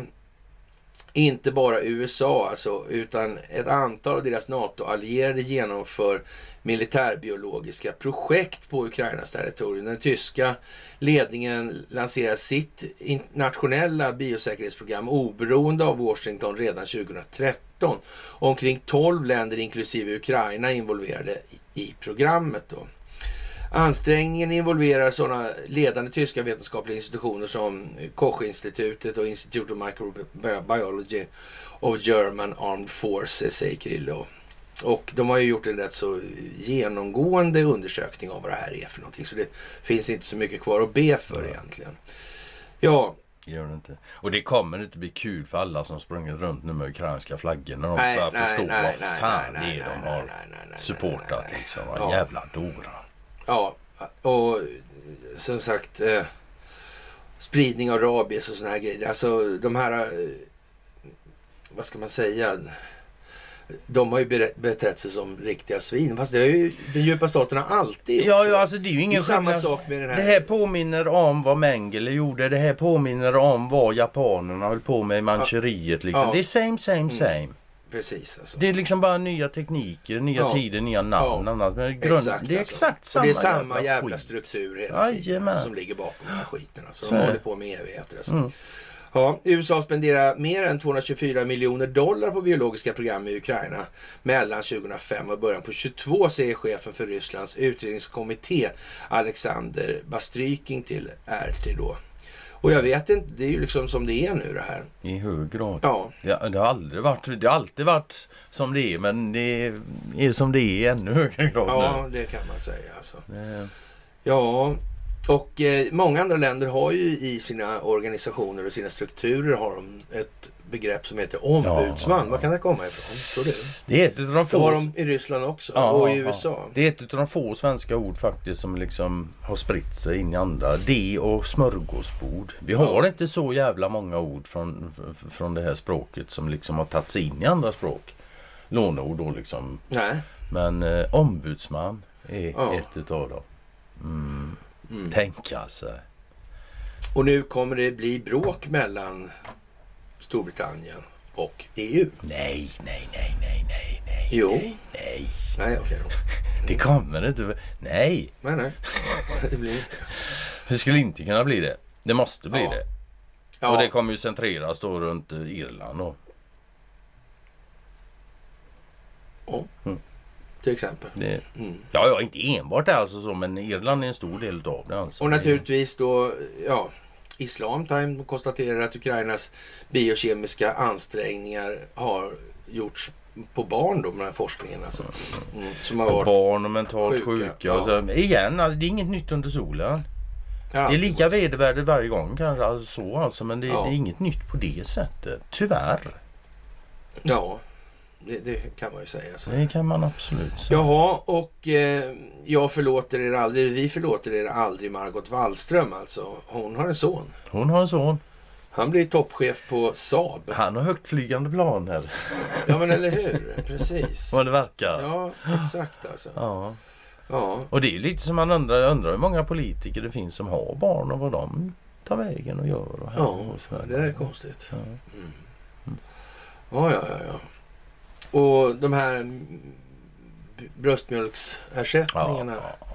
S2: inte bara USA alltså, utan ett antal av deras NATO-allierade genomför militärbiologiska projekt på Ukrainas territorium. Den tyska ledningen lanserar sitt nationella biosäkerhetsprogram oberoende av Washington redan 2013. Omkring 12 länder inklusive Ukraina är involverade i- i programmet. Då. Ansträngningen involverar sådana ledande tyska vetenskapliga institutioner som Koch-institutet och Institute of Microbiology of German Armed Forces, säger Krillov. Och de har ju gjort en rätt så genomgående undersökning av vad det här är för någonting. Så det finns inte så mycket kvar att be för egentligen. Ja,
S1: Gör det inte. Och det kommer inte bli kul för alla som sprungit runt nu med ukrainska flaggor när de
S2: Nej,
S1: börjar
S2: nej,
S1: förstå
S2: nej,
S1: vad fan
S2: nej,
S1: det är de har supportat liksom.
S2: Ja.
S1: Jävla dora.
S2: Ja, och som sagt eh, spridning av rabies och såna här grejer. Alltså de här, eh, vad ska man säga? De har ju betett sig som riktiga svin. Fast det har ju den djupa staten har alltid gjort
S1: Ja, ja, alltså det är ju
S2: det är
S1: ingen
S2: samma sak med den här.
S1: Det här påminner om vad Mengele gjorde. Det här påminner om vad japanerna höll på med i Manchuriet. Liksom.
S2: Ja.
S1: Det är same, same, same.
S2: Precis alltså.
S1: Det är liksom bara nya tekniker, nya
S2: Ja.
S1: tider, nya namn.
S2: Ja.
S1: annat. Men grund,
S2: Exakt,
S1: det är
S2: alltså.
S1: exakt
S2: Och
S1: samma
S2: det är samma jävla,
S1: skit.
S2: struktur hela tiden alltså, som ligger bakom den här skiten. Alltså.
S1: Så
S2: De håller på med evigheter. Alltså.
S1: Mm.
S2: Ja, USA spenderar mer än 224 miljoner dollar på biologiska program i Ukraina mellan 2005 och början på 22 säger chefen för Rysslands utredningskommitté Alexander Bastryking till RT då. Och jag vet inte, det är ju liksom som det är nu det här.
S1: I hög grad.
S2: Ja,
S1: Det, det har aldrig varit, det har alltid varit som det är men det är som det är i ännu högre grad
S2: ja det kan man säga alltså.
S1: nu. Det-
S2: Ja, och eh, många andra länder har ju i sina organisationer och sina strukturer har de ett begrepp som heter ombudsman.
S1: Ja.
S2: Vad kan det komma ifrån, tror du?
S1: Det är ett av de
S2: Det
S1: få...
S2: har de i Ryssland också
S1: Ja,
S2: och i USA.
S1: Det är ett av de få svenska ord faktiskt som liksom har spritt sig in i andra. Det och smörgåsbord. Vi har inte så jävla många ord från, från det här språket som liksom har tagits in i andra språk. Låneord då liksom.
S2: Nej.
S1: Men eh, ombudsman är ett utav dem. Mm.
S2: Mm.
S1: Tänka sig.
S2: Och nu kommer det bli bråk mellan Storbritannien och EU.
S1: Nej, nej, nej, nej, nej, nej.
S2: Jo.
S1: Nej, nej.
S2: Nej, okej då.
S1: Det kommer inte. Nej,
S2: Nej, nej. Det blir inte det.
S1: skulle inte kunna bli det. Det måste bli
S2: Ja.
S1: det.
S2: Ja,
S1: Och det kommer ju centreras då runt Irland. Och,
S2: till exempel.
S1: det,
S2: Mm.
S1: ja, ja, inte enbart det alltså så, men Irland är en stor del av det. Alltså.
S2: Och naturligtvis då, ja, Islam Time konstaterar att Ukrainas biokemiska ansträngningar har gjorts på barn då med den här forskningen alltså. Mm, som har
S1: På
S2: varit...
S1: barn och mentalt
S2: Sjuka,
S1: sjuka.
S2: ja.
S1: så, igen, alltså, det är inget nytt under solen.
S2: Ja,
S1: Det är lika vedervärdigt varje gång kanske. Alltså, så alltså, men det,
S2: Ja.
S1: det är inget nytt på det sättet. Tyvärr.
S2: Ja, det, det kan man ju säga. Så.
S1: Det kan man absolut säga.
S2: Jaha, och eh, jag förlåter er aldrig, vi förlåter er aldrig Margot Wallström alltså. Hon har en son.
S1: Hon har en son.
S2: Han blir toppchef på Saab.
S1: Han har högtflygande planer.
S2: Ja men eller hur, precis.
S1: Vad det verkar.
S2: Ja, exakt alltså.
S1: Ja.
S2: Ja,
S1: Och det är lite som man undrar, jag undrar hur många politiker det finns som har barn och vad de tar vägen och gör. Och
S2: ja
S1: och
S2: det är konstigt.
S1: Ja.
S2: Mm. Ja, ja, ja, ja. Och de här bröstmjölksersättningarna.
S1: Ja,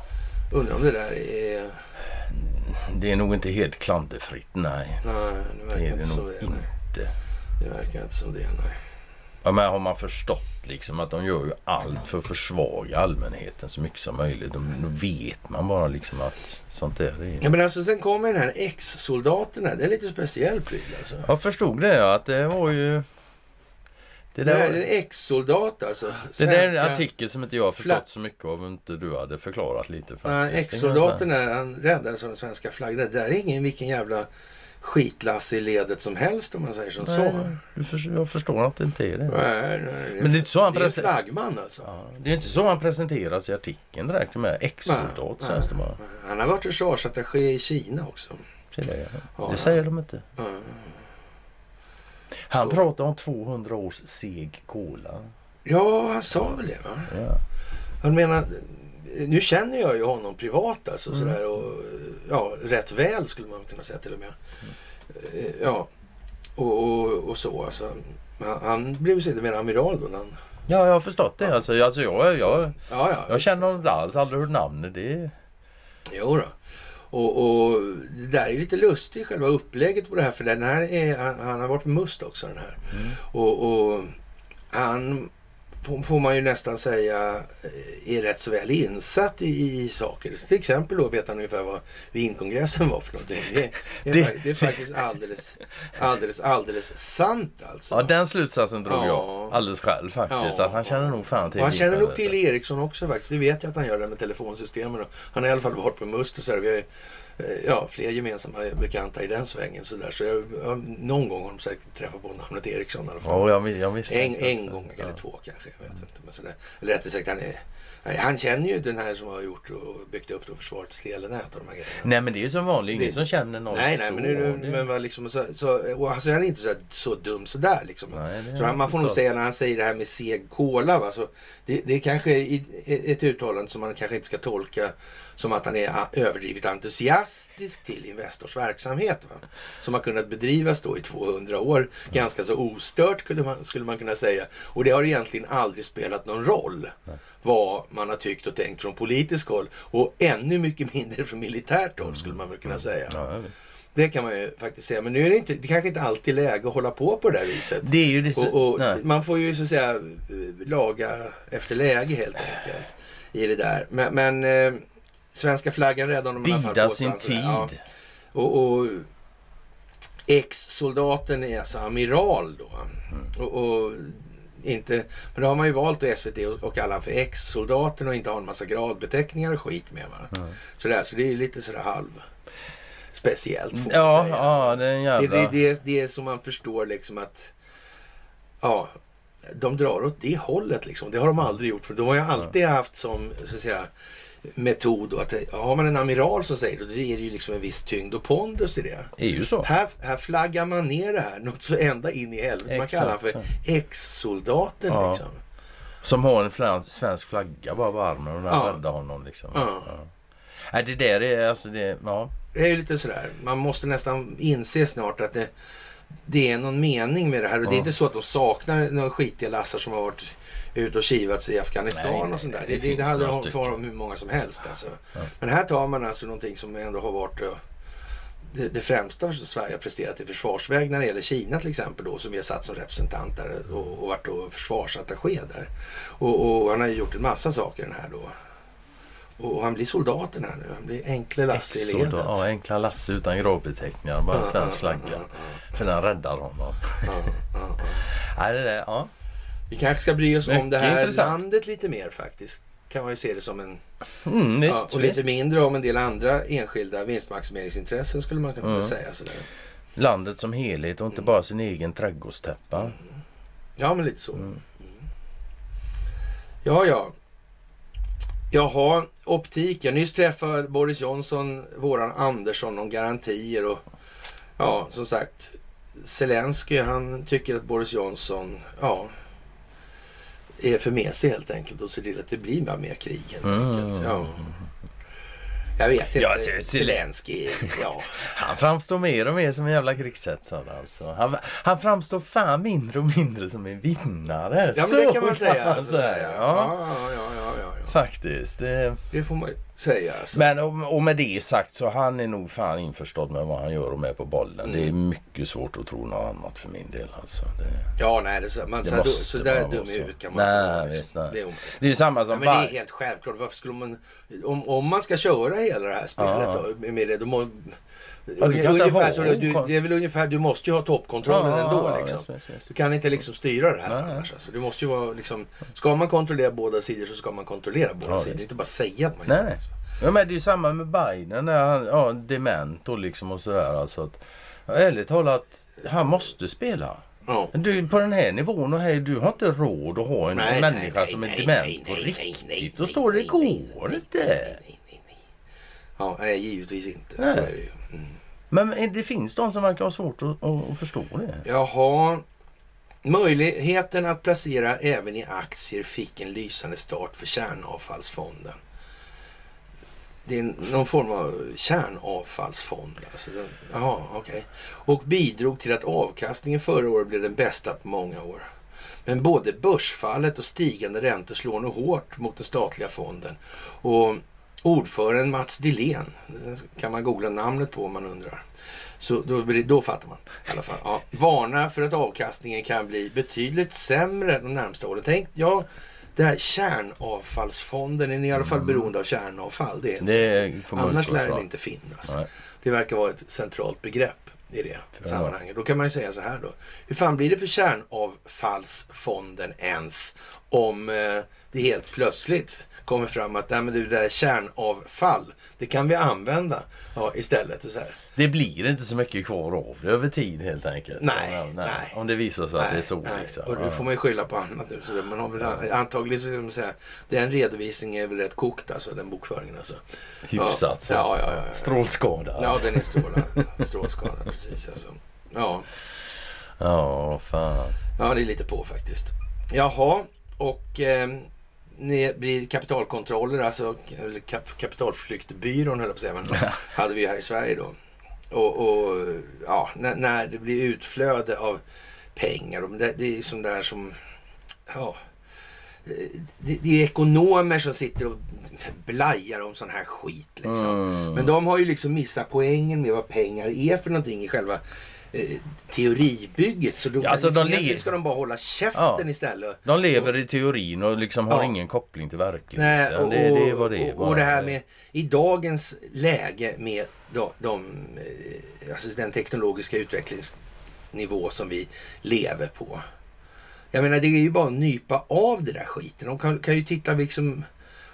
S2: Undrar om det där är...
S1: det är nog inte helt klanderfritt, nej.
S2: Nej, det
S1: Det
S2: verkar
S1: är
S2: inte
S1: det nog
S2: det. Nej.
S1: inte.
S2: Det verkar inte som det, nej.
S1: Ja, men har man förstått liksom att de gör ju allt för att försvaga allmänheten så mycket som möjligt. Då, då vet man bara liksom att sånt där är...
S2: Ja, men alltså sen kommer den här ex-soldaterna. Det är lite speciell pryl alltså.
S1: Jag förstod det, ja, att det var ju... Det där,
S2: här är en ex-soldat alltså.
S1: det där är en
S2: Svenska-
S1: artikel som inte jag har förstått
S2: Fla-
S1: så mycket av inte du hade förklarat lite.
S2: Ja,
S1: faktiskt. Säga.
S2: Ex-soldaten där, han räddades av den svenska flaggan. Det där är ingen vilken jävla skitlass i ledet som helst om man säger som så.
S1: Nej, du förstår, jag förstår att det inte är det.
S2: Nej, nej,
S1: Men det är inte så han
S2: det är en flaggman alltså.
S1: Ja, det är inte så han presenteras i artikeln direkt med ex-soldat
S2: Nej,
S1: sägs det bara.
S2: Han har varit försvarsattaché i Kina också.
S1: Det,
S2: Ja.
S1: det säger de inte.
S2: Ja.
S1: Han
S2: Så.
S1: pratar om 200 års seg kola.
S2: Ja, han sa väl det va?
S1: Ja.
S2: Han menar, nu känner jag ju honom privat alltså
S1: Mm.
S2: sådär och ja, rätt väl skulle man kunna säga till och med. Eh, Ja, och, och, och så alltså. Han, han blev sedermera amiral då när han...
S1: ja, jag har förstått det. Alltså, alltså, jag, jag,
S2: Ja, ja.
S1: jag känner honom inte alls, aldrig hört namnet. Det,
S2: Jo då. Och, och det där är lite lustigt själva upplägget på det här för den här är, han, han har varit must också den här.
S1: Mm.
S2: Och, och han får, man ju nästan säga eh, är rätt så väl insatt i, i saker. Till exempel då vet han ungefär vad vinkongressen var för någonting. Det, det, är,
S1: Det-
S2: fak- det är faktiskt alldeles, alldeles, alldeles sant alltså.
S1: ja, den slutsatsen drog
S2: Ja.
S1: jag alldeles själv faktiskt.
S2: Ja.
S1: Att han känner nog fan till
S2: han känner nog till Ericsson också faktiskt. Det vet jag att han gör det med telefonsystemen. Han har i alla fall varit på Must och så här. Vi har ja, fler gemensamma bekanta i den svängen. Så där. Så jag, ja, någon gång har de säkert träffat på namnet Ericsson i alla fall.
S1: Ja, jag, jag
S2: En, en gång eller två kanske, jag vet inte. Men sådär. Eller rättare sagt, han, är, han känner ju den här som har gjort och byggt upp då försvarets telenät och de här grejerna.
S1: Nej men det är ju som vanligt, ingen
S2: Det-
S1: som känner någon
S2: Nej, nej,
S1: så.
S2: men, nu, men liksom, så, så, och alltså, han är inte så, så dum sådär liksom.
S1: Nej,
S2: Så han, man får nog säga när han säger det här med seg kola. Va? Så det, det är kanske ett uttalande som man kanske inte ska tolka som att han är överdrivet entusiastisk till Investors verksamhet. Va? Som har kunnat bedrivas då i 200 år ganska så ostört skulle man, skulle man kunna säga. Och det har egentligen aldrig spelat någon roll vad man har tyckt och tänkt från politiskt håll. Och ännu mycket mindre från militärt håll skulle man väl kunna säga.
S1: Jag vet.
S2: Det kan man ju faktiskt säga. Men nu är det, inte, det kanske inte alltid läge att hålla på på det där viset.
S1: det är ju det så...
S2: Och, och man får ju så att säga laga efter läge helt enkelt i det där. Men, men eh, svenska flaggan räddar honom
S1: Bida sin
S2: svansen. Ja.
S1: tid.
S2: Och, och Ex-soldaten är alltså amiral då. Och, och inte, men då har man ju valt då SVT och, och kalla för ex-soldaten och inte ha en massa gradbeteckningar och skit med. Va? Så, där, så det är ju lite sådär halv speciellt får man
S1: Ja,
S2: säga.
S1: ja, det är en
S2: Det,
S1: jävla...
S2: det, det, det är som man förstår liksom att ja, de drar åt det hållet liksom. Det har de aldrig gjort. För de har ju alltid haft som så att säga, metod då, att har man en amiral som säger det, då är det ju liksom en viss tyngd och pondus i det.
S1: Det är ju så.
S2: Här, här flaggar man ner det här något så ända in i helvete. Man kallar honom för ex-soldaten
S1: Ja.
S2: liksom.
S1: Som har en svensk flagga bara på armen och
S2: Ja.
S1: räddar honom liksom.
S2: Ja.
S1: Nej, det där är alltså det... Ja.
S2: Det är ju lite sådär, man måste nästan inse snart att det, det är någon mening med det här. Och det är
S1: Ja.
S2: inte så att de saknar några skitiga lassar som har varit ute och kivats i Afghanistan
S1: Nej,
S2: och sånt där.
S1: det
S2: Det, det, hade de dem hur många som helst alltså.
S1: Ja.
S2: Men här tar man alltså någonting som ändå har varit eh, det, det främsta som Sverige har presterat i försvarsväg när det gäller Kina till exempel då som vi har satt som representant där och, och varit då försvarsattaché där. Och, och han har ju gjort en massa saker den här då. Och han blir soldaten här nu. Han blir enkle Lasse i ledet.
S1: Ja, enkla Lasse utan gravbeteckningar. Bara en
S2: Ja,
S1: svensk flagga.
S2: ja, ja,
S1: För den räddar honom.
S2: ja,
S1: det där, ja.
S2: Vi kanske ska bry oss om
S1: Mycket
S2: det här
S1: intressant.
S2: landet lite mer faktiskt. Kan man ju se det som en...
S1: Mm, visst,
S2: och
S1: visst.
S2: lite mindre om en del andra enskilda vinstmaximeringsintressen skulle man kunna
S1: Mm.
S2: säga. Sådär.
S1: Landet som helhet och inte bara sin egen trädgårdstäppa.
S2: Ja, men lite så.
S1: Mm.
S2: Mm. Ja, ja. Jaha, optik. Jag nyss träffade Boris Johnson, våran Andersson om garantier och ja, som sagt. Zelensky, han tycker att Boris Johnson, ja, är för mesig helt enkelt och ser till att det blir mer krig helt
S1: Mm.
S2: enkelt. Ja. Jag vet inte.
S1: Ja, Zel-
S2: Zelensky, ja.
S1: Han framstår mer och mer som en jävla krigshetsare alltså. Han, han framstår fan mindre och mindre som en vinnare.
S2: Ja, men det kan man säga.
S1: man säga.
S2: ja.
S1: Ja,
S2: Ja, ja, ja, ja, ja.
S1: faktiskt. Det,
S2: Det får man säga. Alltså.
S1: men och, och med det sagt så han är nog fan införstådd med vad han gör och med på bollen. Det är
S2: Mm.
S1: mycket svårt att tro något annat för min del alltså. Det,
S2: Ja, nej, det, man,
S1: Det
S2: så,
S1: måste
S2: så där dum i huvudet kan man
S1: Nej,
S2: inte. Liksom.
S1: nej.
S2: Det är
S1: det är samma som
S2: men det är helt självklart. Varför skulle man... Om, om man ska köra hela det här spelet
S1: Ja.
S2: då, med det, då må,
S1: du kan inte
S2: ungefär så, du, det är väl ungefär, du måste ju ha toppkontrollen
S1: Ja,
S2: ändå.
S1: ja,
S2: Liksom.
S1: visst, visst, visst.
S2: Du kan inte liksom styra det här
S1: Nej, nej.
S2: annars. Alltså. Du måste ju vara liksom, ska man kontrollera båda sidor så ska man kontrollera båda
S1: Ja,
S2: sidor. Inte bara säga att man
S1: Nej,
S2: gör det.
S1: nej.
S2: Alltså.
S1: Ja, men det är ju samma med Biden när han ja, dement och liksom och sådär. Alltså att, ja, ärligt talat, han måste spela.
S2: Ja.
S1: Du, på den här nivån och här, du har inte råd att ha en
S2: Nej,
S1: människa
S2: nej,
S1: som är dement på riktigt. Då står det, det går inte.
S2: Ja, nej, givetvis inte.
S1: Nej.
S2: Så är det ju. Mm.
S1: Men det finns de som verkar ha svårt att, att, förstå det.
S2: Jaha. Möjligheten att placera även i aktier fick en lysande start för kärnavfallsfonden. Det är någon form av kärnavfallsfond. Alltså den, jaha, okej. Och bidrog till att avkastningen förra året blev den bästa på många år. Men både börsfallet och stigande räntor slår nu hårt mot den statliga fonden. Och ordföranden Mats Dillén, kan man googla namnet på om man undrar. Så då, då fattar man i alla fall. Ja, varnar för att avkastningen kan bli betydligt sämre de närmsta åren. Tänk, ja, det här kärnavfallsfonden är i alla fall beroende av kärnavfall. Det är
S1: Det
S2: Annars lär det
S1: ifrån.
S2: inte finnas.
S1: Nej.
S2: Det verkar vara ett centralt begrepp i det
S1: Ja.
S2: sammanhanget. Då kan man ju säga så här då. Hur fan blir det för kärnavfallsfonden ens om eh, det helt plötsligt kommer fram att nej, men det där kärnavfall, det kan vi använda ja, istället. Och så här.
S1: Det blir inte så mycket kvar av det över tid helt enkelt.
S2: Nej,
S1: Ja,
S2: nej.
S1: Om det visar sig att det är så.
S2: nej.
S1: Liksom.
S2: Och då får man ju skylla på annat nu. Så man har väl, antagligen så kan man säga den redovisningen är väl rätt kokt alltså, den bokföringen alltså.
S1: Hyfsat så.
S2: Ja, ja, ja. ja.
S1: Strålskadad.
S2: Ja, den är strålad. strålskadad, precis alltså. Ja.
S1: Ja, fan.
S2: Ja, det är lite på faktiskt. Jaha, och eh, blir kapitalkontroller, alltså eller kap, kapitalflyktbyrån höll jag på att säga, men hade vi här i Sverige då. Och, och ja, när, när det blir utflöde av pengar, det, det är sånt där som, ja, det, det är ekonomer som sitter och blajar om sån här skit liksom.
S1: Mm.
S2: Men de har ju liksom missat poängen med vad pengar är för någonting i själva teoribygget. Så då,
S1: Ja, alltså, de le-
S2: ska de bara hålla käften
S1: Ja.
S2: istället.
S1: De lever i teorin och liksom har
S2: Ja.
S1: ingen koppling till
S2: Nej,
S1: verkligheten.
S2: och,
S1: det, det vad det
S2: och, och det här med i dagens läge med de, de, eh, alltså den teknologiska utvecklingsnivå som vi lever på. Jag menar det är ju bara att nypa av det där skiten. De kan, kan ju titta liksom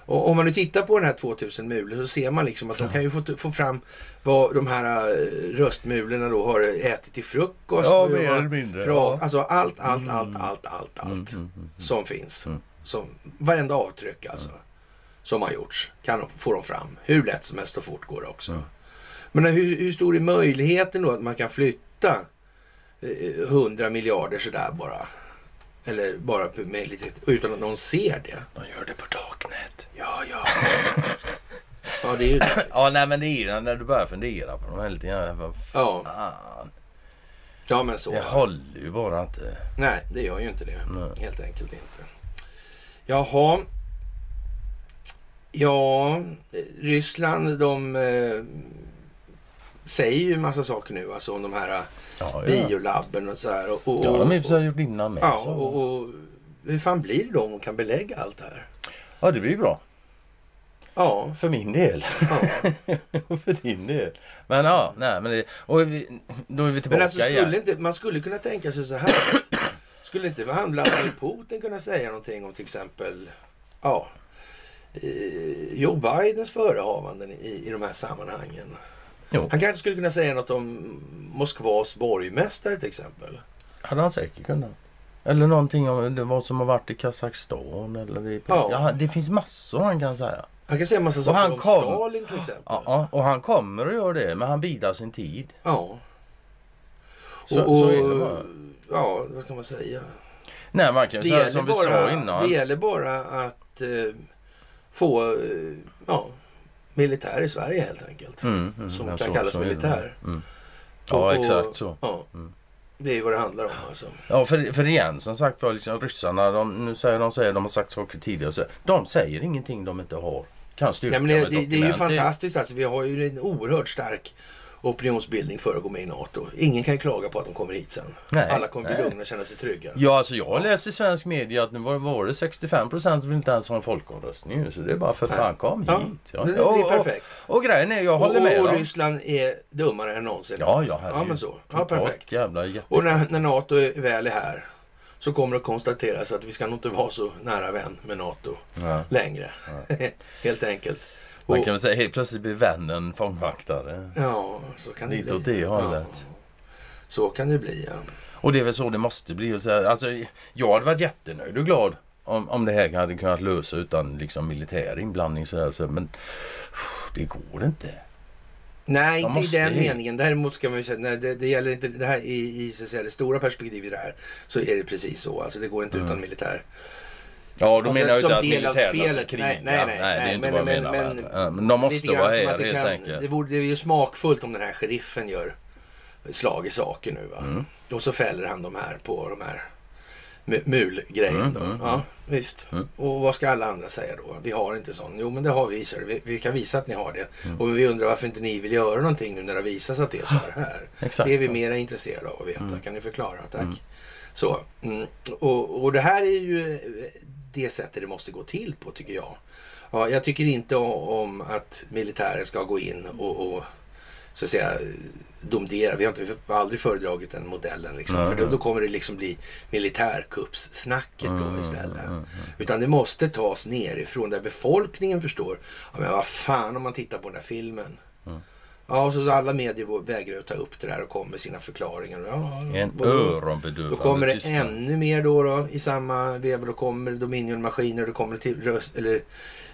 S2: och om man nu tittar på den här 2000 mulor så ser man liksom att de kan ju få, få fram vad de här eh, röstmulorna då har ätit till frukost.
S1: Ja, mer eller mindre,
S2: Bra,
S1: ja.
S2: Alltså allt, allt, allt, allt, allt, allt
S1: Mm, mm, mm.
S2: som finns.
S1: Mm.
S2: Som, varenda avtryck alltså. Som har gjorts. Kan de, får de fram. Hur lätt som helst och fort går det också.
S1: Mm.
S2: Men hur, hur stor är möjligheten då att man kan flytta eh, 100 miljarder sådär bara? Eller bara med lite, utan att någon ser det.
S1: De gör det på Darknet.
S2: Ja, ja. ja, det är ju det.
S1: Ja, nej men det är ju när du börjar fundera på de här lite grann. Vad
S2: Ja,
S1: fan.
S2: ja men så.
S1: Det håller ju bara inte.
S2: Nej, det gör ju inte det.
S1: Nej.
S2: Helt enkelt inte. Jaha. Ja, Ryssland de eh, säger ju en massa saker nu alltså om de här eh,
S1: Ja,
S2: biolabben och så här. Och, och,
S1: Ja, de har sig gjort innan med.
S2: ja, och, och hur fan blir det då om de kan belägga allt det här?
S1: ja, det blir ju bra.
S2: Ja,
S1: För min del.
S2: ja.
S1: För din del. Men ja, nej men det, och vi, då är vi tillbaka
S2: Men alltså
S1: igen.
S2: skulle inte, man skulle kunna tänka sig så här. Skulle inte han Vladimir Putin kunna säga någonting om till exempel ja, eh, Joe Bidens förehavanden i, i de här sammanhangen?
S1: Jo,
S2: Han kanske skulle kunna säga något om Moskvas borgmästare till exempel.
S1: hade han säkert kunnat. Eller någonting om vad som har varit i Kazakstan eller i...
S2: Ja.
S1: Ja. det finns massor han kan säga.
S2: Han kan säga massa saker
S1: han
S2: om
S1: kom-
S2: Stalin till exempel.
S1: Ja, ja, och han kommer att göra det, men han bidar sin tid.
S2: Ja.
S1: Så,
S2: och,
S1: så är det bara.
S2: Ja, vad kan man säga?
S1: Nej, man kan
S2: Det
S1: säga som vi
S2: bara,
S1: sa innan.
S2: det gäller bara att eh, få eh, ja, militär i Sverige helt enkelt.
S1: Mm, mm,
S2: som kan
S1: så-
S2: kallas
S1: så
S2: militär.
S1: Mm. Ja,
S2: och-
S1: exakt så.
S2: Ja,
S1: Mm.
S2: det är vad det handlar om alltså.
S1: Ja, för, för igen som sagt var, liksom, ryssarna, de, nu säger de, säger, de har sagt saker tidigare, så, de säger ingenting de inte har. Kan styrka
S2: Ja, men det, det, det är ju fantastiskt alltså. Vi har ju en oerhört stark opinionsbildning för att gå med i NATO. Ingen kan klaga på att de kommer hit sen.
S1: Nej,
S2: Alla kommer bli
S1: nej.
S2: lugna och känna sig trygga.
S1: Ja, alltså jag har läst i svensk media att nu var, var det 65 procent vill inte ens ha en folkomröstning nu. Så det är bara för fan kom
S2: Ja,
S1: hit.
S2: det blir
S1: och,
S2: perfekt.
S1: Och, och grejen är, jag håller
S2: och,
S1: med
S2: och
S1: dem.
S2: Ryssland är dummare än någonsin.
S1: Ja, ja,
S2: ja men så. Ja, perfekt.
S1: Jävla.
S2: Och när, när NATO är väl är här så kommer det att konstateras att vi ska nog inte vara så nära vän med NATO
S1: Ja.
S2: längre. Helt enkelt.
S1: Man kan väl säga helt plötsligt blir vännen fångvaktare.
S2: Ja, så kan det
S1: Lite
S2: bli.
S1: åt det hållet.
S2: Ja, så kan det bli, ja.
S1: Och det är väl så det måste bli. Alltså, jag hade varit jättenöjd och glad om, om det här hade kunnat lösa utan liksom militär inblandning. Så där, men det går inte.
S2: Nej,
S1: De
S2: inte i den meningen. Däremot ska man ju säga, nej, det, det gäller inte det här i, i så att säga, det stora perspektivet i det här. Så är det precis så. Alltså det går inte
S1: Mm.
S2: utan militär.
S1: Ja, då
S2: Alltså,
S1: menar jag
S2: som
S1: inte att
S2: del av
S1: militärerna ska
S2: spelet.
S1: kriga.
S2: Nej, nej, nej,
S1: det är
S2: nej,
S1: inte
S2: men-
S1: vad jag
S2: men-
S1: menar.
S2: men-
S1: de måste vara
S2: som
S1: här
S2: att det
S1: helt
S2: kan,
S1: enkelt.
S2: det, borde, det är ju smakfullt om den här sheriffen gör slag i saker nu va.
S1: Mm.
S2: Och så fäller han de här på de här mu- mulgrejen
S1: Mm,
S2: då.
S1: mm,
S2: ja, visst.
S1: Mm.
S2: Och vad ska alla andra säga då? Vi har inte sån. Jo, men det har vi, så vi, vi kan visa att ni har det.
S1: Mm.
S2: Och vi undrar varför inte ni vill göra någonting nu när det visas att det är så här. här.
S1: Exakt
S2: det är vi
S1: så.
S2: mera intresserade av att veta.
S1: Mm.
S2: Kan ni förklara? Tack.
S1: Mm.
S2: Så. Mm. Och, och det här är ju det sättet det måste gå till på tycker jag. Ja, jag tycker inte om att militären ska gå in och, och så att säga domdera. Vi har, inte, aldrig föredragit den modellen. Liksom.
S1: Nej,
S2: För då, då kommer det liksom bli militärkuppssnacket då
S1: Mm,
S2: istället.
S1: mm, mm.
S2: Utan det måste tas nerifrån där befolkningen förstår. Ja, men vad fan om man tittar på den där filmen. Ja, och så alla medier vägrar att ta upp det där och kommer med sina förklaringar. Ja,
S1: En öronbedövande
S2: Då kommer det ännu mer då, då i samma veva. Då kommer Dominion-maskiner, då kommer till röst, eller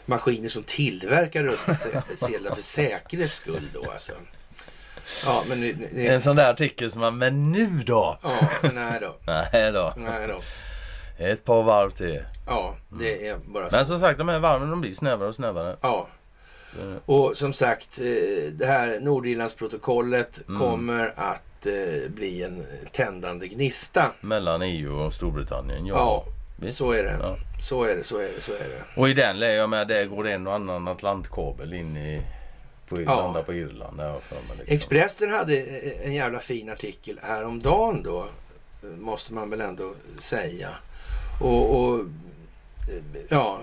S2: maskiner som tillverkar röstsedlar för säkerhets skull då alltså. Ja, men det, det,
S1: En sån där artikel som man, men nu då?
S2: ja, nej då.
S1: Nej då.
S2: Nej då.
S1: Ett par varv till.
S2: Ja, det är bara så.
S1: Men som sagt, de här varven de blir snävare och snävare.
S2: Ja.
S1: Eh,
S2: Och som sagt, eh, det här Nordirlandsprotokollet
S1: Mm.
S2: kommer att eh, bli en tändande gnista.
S1: Mellan EU och Storbritannien. Ja,
S2: Ja,
S1: visst.
S2: så är det.
S1: Ja.
S2: Så är det, så är det, så är det.
S1: Och i den lär jag med, där går det en och annan Atlantkabel in i på,
S2: Ja.
S1: landa på Irland. Där har jag för mig, liksom.
S2: Expressen hade en jävla fin artikel häromdagen då. Måste man väl ändå säga. Och, och ja,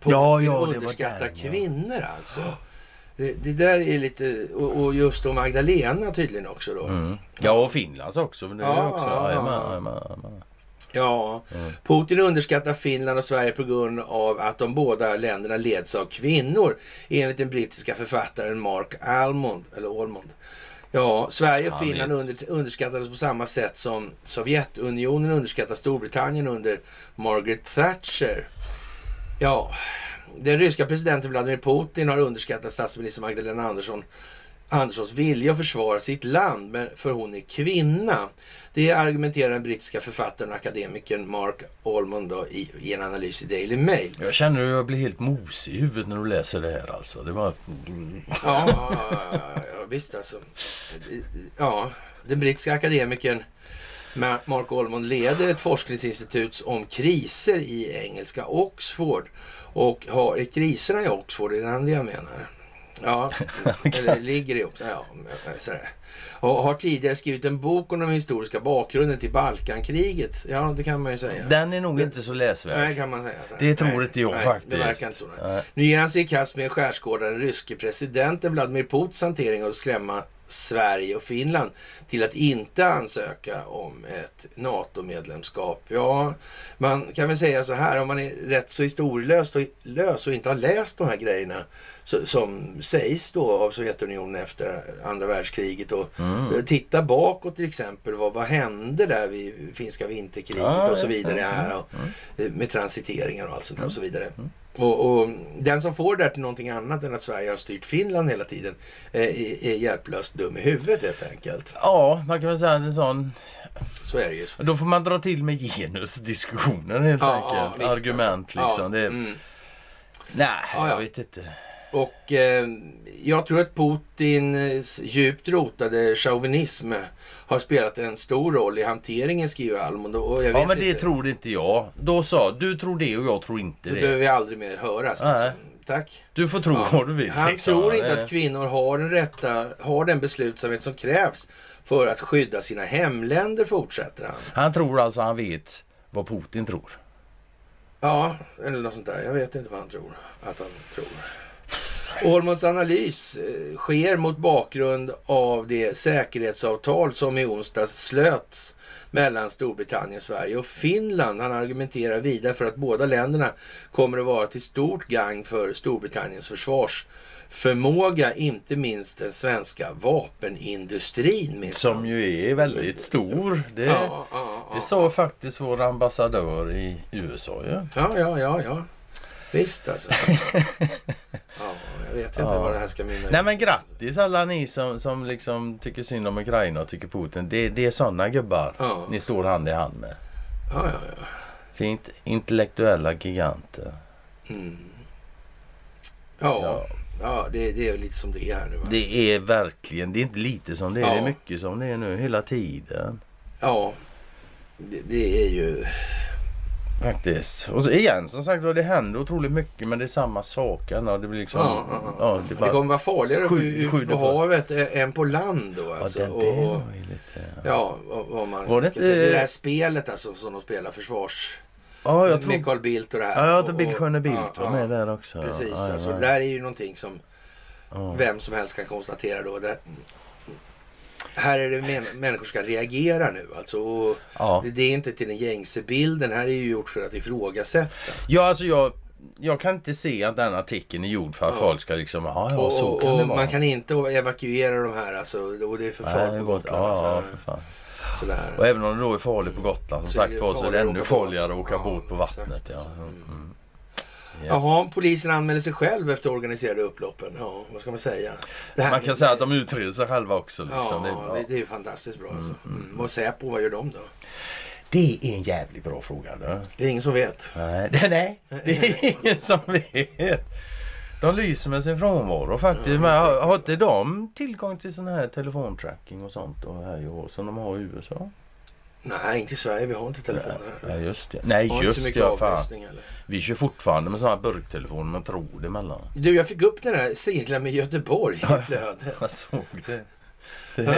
S2: Putin
S1: Ja, ja, ja.
S2: kvinnor alltså. Det, det där är lite, och, och just då Magdalena tydligen också då.
S1: Mm. Ja, och Finlands också. Men det är
S2: Ja,
S1: också.
S2: ja, ja.
S1: jajamän.
S2: Ja,
S1: Mm.
S2: Putin underskattar Finland och Sverige på grund av att de båda länderna leds av kvinnor enligt den brittiska författaren Mark Almond. Eller Almond. Ja, Sverige och Finland under, underskattades på samma sätt som Sovjetunionen underskattar Storbritannien under Margaret Thatcher. Ja, den ryska presidenten Vladimir Putin har underskattat statsminister Magdalena Andersson Anderssons vilja att försvara sitt land, men för hon är kvinna. Det argumenterar den brittiska författaren och akademikern Mark Almond i, i en analys i Daily Mail.
S1: Jag känner hur jag blir helt mosig i huvudet när du läser det här alltså. Det var...
S2: Ja, ja, ja, visst alltså. Ja, den brittiska akademikern Mark Almond leder ett forskningsinstitut om kriser i engelska Oxford. Och har kriserna i Oxford, är det det jag menar? Ja, eller ligger i Oxford. Ja, sådär. Och har tidigare skrivit en bok om den historiska bakgrunden till Balkankriget. Ja, det kan man ju säga.
S1: Den är nog inte så läsvärd.
S2: Nej, kan man säga.
S1: Det tror
S2: Nej,
S1: inte jag
S2: nej,
S1: faktiskt.
S2: Det verkar inte så. nej.
S1: Nej.
S2: Nu ger han sig i kast med en skärskådare, den ryske presidenten Vladimir Putins hantering av att skrämma Sverige och Finland till att inte ansöka om ett NATO-medlemskap. Ja, man kan väl säga så här, om man är rätt så historielös och, lös och inte har läst de här grejerna så, som sägs då av Sovjetunionen efter andra världskriget och
S1: Mm.
S2: titta bakåt till exempel. Vad, vad hände där vid finska vinterkriget
S1: Ja,
S2: och så vidare här
S1: Mm.
S2: och, eh, med transiteringar och allt sånt där och så vidare. Och, och den som får det här till någonting annat än att Sverige har styrt Finland hela tiden eh, är, är hjälplöst dum i huvudet helt enkelt.
S1: Ja, man kan väl säga att en sån...
S2: Så är det ju.
S1: Då får man dra till med genusdiskussionen helt
S2: Ja,
S1: enkelt.
S2: ja, visst,
S1: Argument
S2: alltså.
S1: liksom.
S2: Ja,
S1: Det,
S2: mm.
S1: Nej,
S2: Ja, ja.
S1: jag vet inte.
S2: Och eh, jag tror att Putins djupt rotade chauvinism har spelat en stor roll i hanteringen skriver Almond. Och jag
S1: Ja, men det
S2: inte,
S1: tror inte jag. Då sa du tror det och jag tror inte
S2: så
S1: det.
S2: behöver vi aldrig mer höras.
S1: Nej.
S2: Liksom. Tack.
S1: Du får tro
S2: Ja.
S1: vad du vill.
S2: Han
S1: liksom.
S2: tror inte att kvinnor har den rätta, har den beslutsamhet som krävs för att skydda sina hemländer, fortsätter han.
S1: Han tror alltså han vet vad Putin tror.
S2: Ja, eller något sånt där. Jag vet inte vad han tror att han tror. Ålmonds analys eh, sker mot bakgrund av det säkerhetsavtal som i onsdags slöts mellan Storbritannien, Sverige och Finland. Han argumenterar vidare för att båda länderna kommer att vara till stort gagn för Storbritanniens försvarsförmåga, inte minst den svenska vapenindustrin.
S1: Som ju är väldigt stor. Det,
S2: ja, ja, ja,
S1: det sa faktiskt vår ambassadör i USA.
S2: Ja, ja, ja, ja. Visst alltså. ja, jag vet inte
S1: Ja.
S2: vad det här ska mynna
S1: Nej men grattis alla ni som, som liksom tycker synd om Ukraina och tycker Putin. Det, det är sådana gubbar
S2: Ja.
S1: ni står hand i hand med.
S2: Ja, ja, ja.
S1: Fint intellektuella giganter.
S2: Mm. Ja,
S1: Ja.
S2: ja. det, det är lite som det är här nu. Va?
S1: Det är verkligen, det är inte lite som det är, det är mycket som det är nu hela tiden.
S2: Ja, det, det är ju...
S1: Faktiskt. Och så igen som sagt det händer otroligt mycket men det är samma. Och det blir liksom...
S2: Ja, ja, ja.
S1: det
S2: Det kommer vara farligare ut
S1: skydd
S2: på havet än på land då alltså. och, och,
S1: var ju lite...
S2: ja, vad, vad man
S1: Var det
S2: ska säga. Det här spelet alltså som de spelar försvars...
S1: Ja, jag tror...
S2: Med Carl Bildt och det här.
S1: Ja, jag tror
S2: och-
S1: Bildsköne Bildt var med där också.
S2: Precis,
S1: ja,
S2: alltså, det där är ju någonting som vem som helst kan konstatera då. Det, här är det men, människor ska reagera nu alltså.
S1: Ja.
S2: det, det är inte till den gängse bilden. Här är ju gjort för att ifrågasätta.
S1: ja, alltså jag... Jag kan inte se att den artikeln är gjord för att
S2: Ja.
S1: folk ska liksom, ja, ja så
S2: och,
S1: kan det
S2: och
S1: vara.
S2: man kan inte evakuera de här alltså. Och det är för farligt
S1: det
S2: på. Gotland.
S1: Ja, ja,
S2: alltså,
S1: fan.
S2: sådär.
S1: Och även om det då är farligt på Gotland som
S2: Så
S1: sagt
S2: det
S1: var så är det ännu farligare att åka
S2: Ja,
S1: båt på vattnet.
S2: exakt,
S1: Ja.
S2: alltså.
S1: Mm. Ja.
S2: Jaha, polisen anmäler sig själv efter organiserade upploppen. Ja, vad ska man säga?
S1: Man kan
S2: med-
S1: säga att de utreder sig själva också. Liksom.
S2: Ja,
S1: det, är
S2: det, det är fantastiskt bra alltså. Mm. Och Säpo, vad gör de då?
S1: det är en jävligt bra fråga. Då.
S2: Det är ingen som vet.
S1: Nej, det, nej, det är ingen som vet. De lyser med sin frånvaro faktiskt. Men har, har inte de tillgång till sån här telefontracking och sånt och här i år som de har i USA?
S2: Nej, inte i Sverige. Vi har inte telefoner.
S1: Ja, just det. Nej,
S2: Har
S1: just det. Fan. Vi kör fortfarande med sådana här burktelefoner med tråd emellan.
S2: Du, jag fick upp den där segla med Göteborg i flödet.
S1: Jag såg det.
S2: Ja.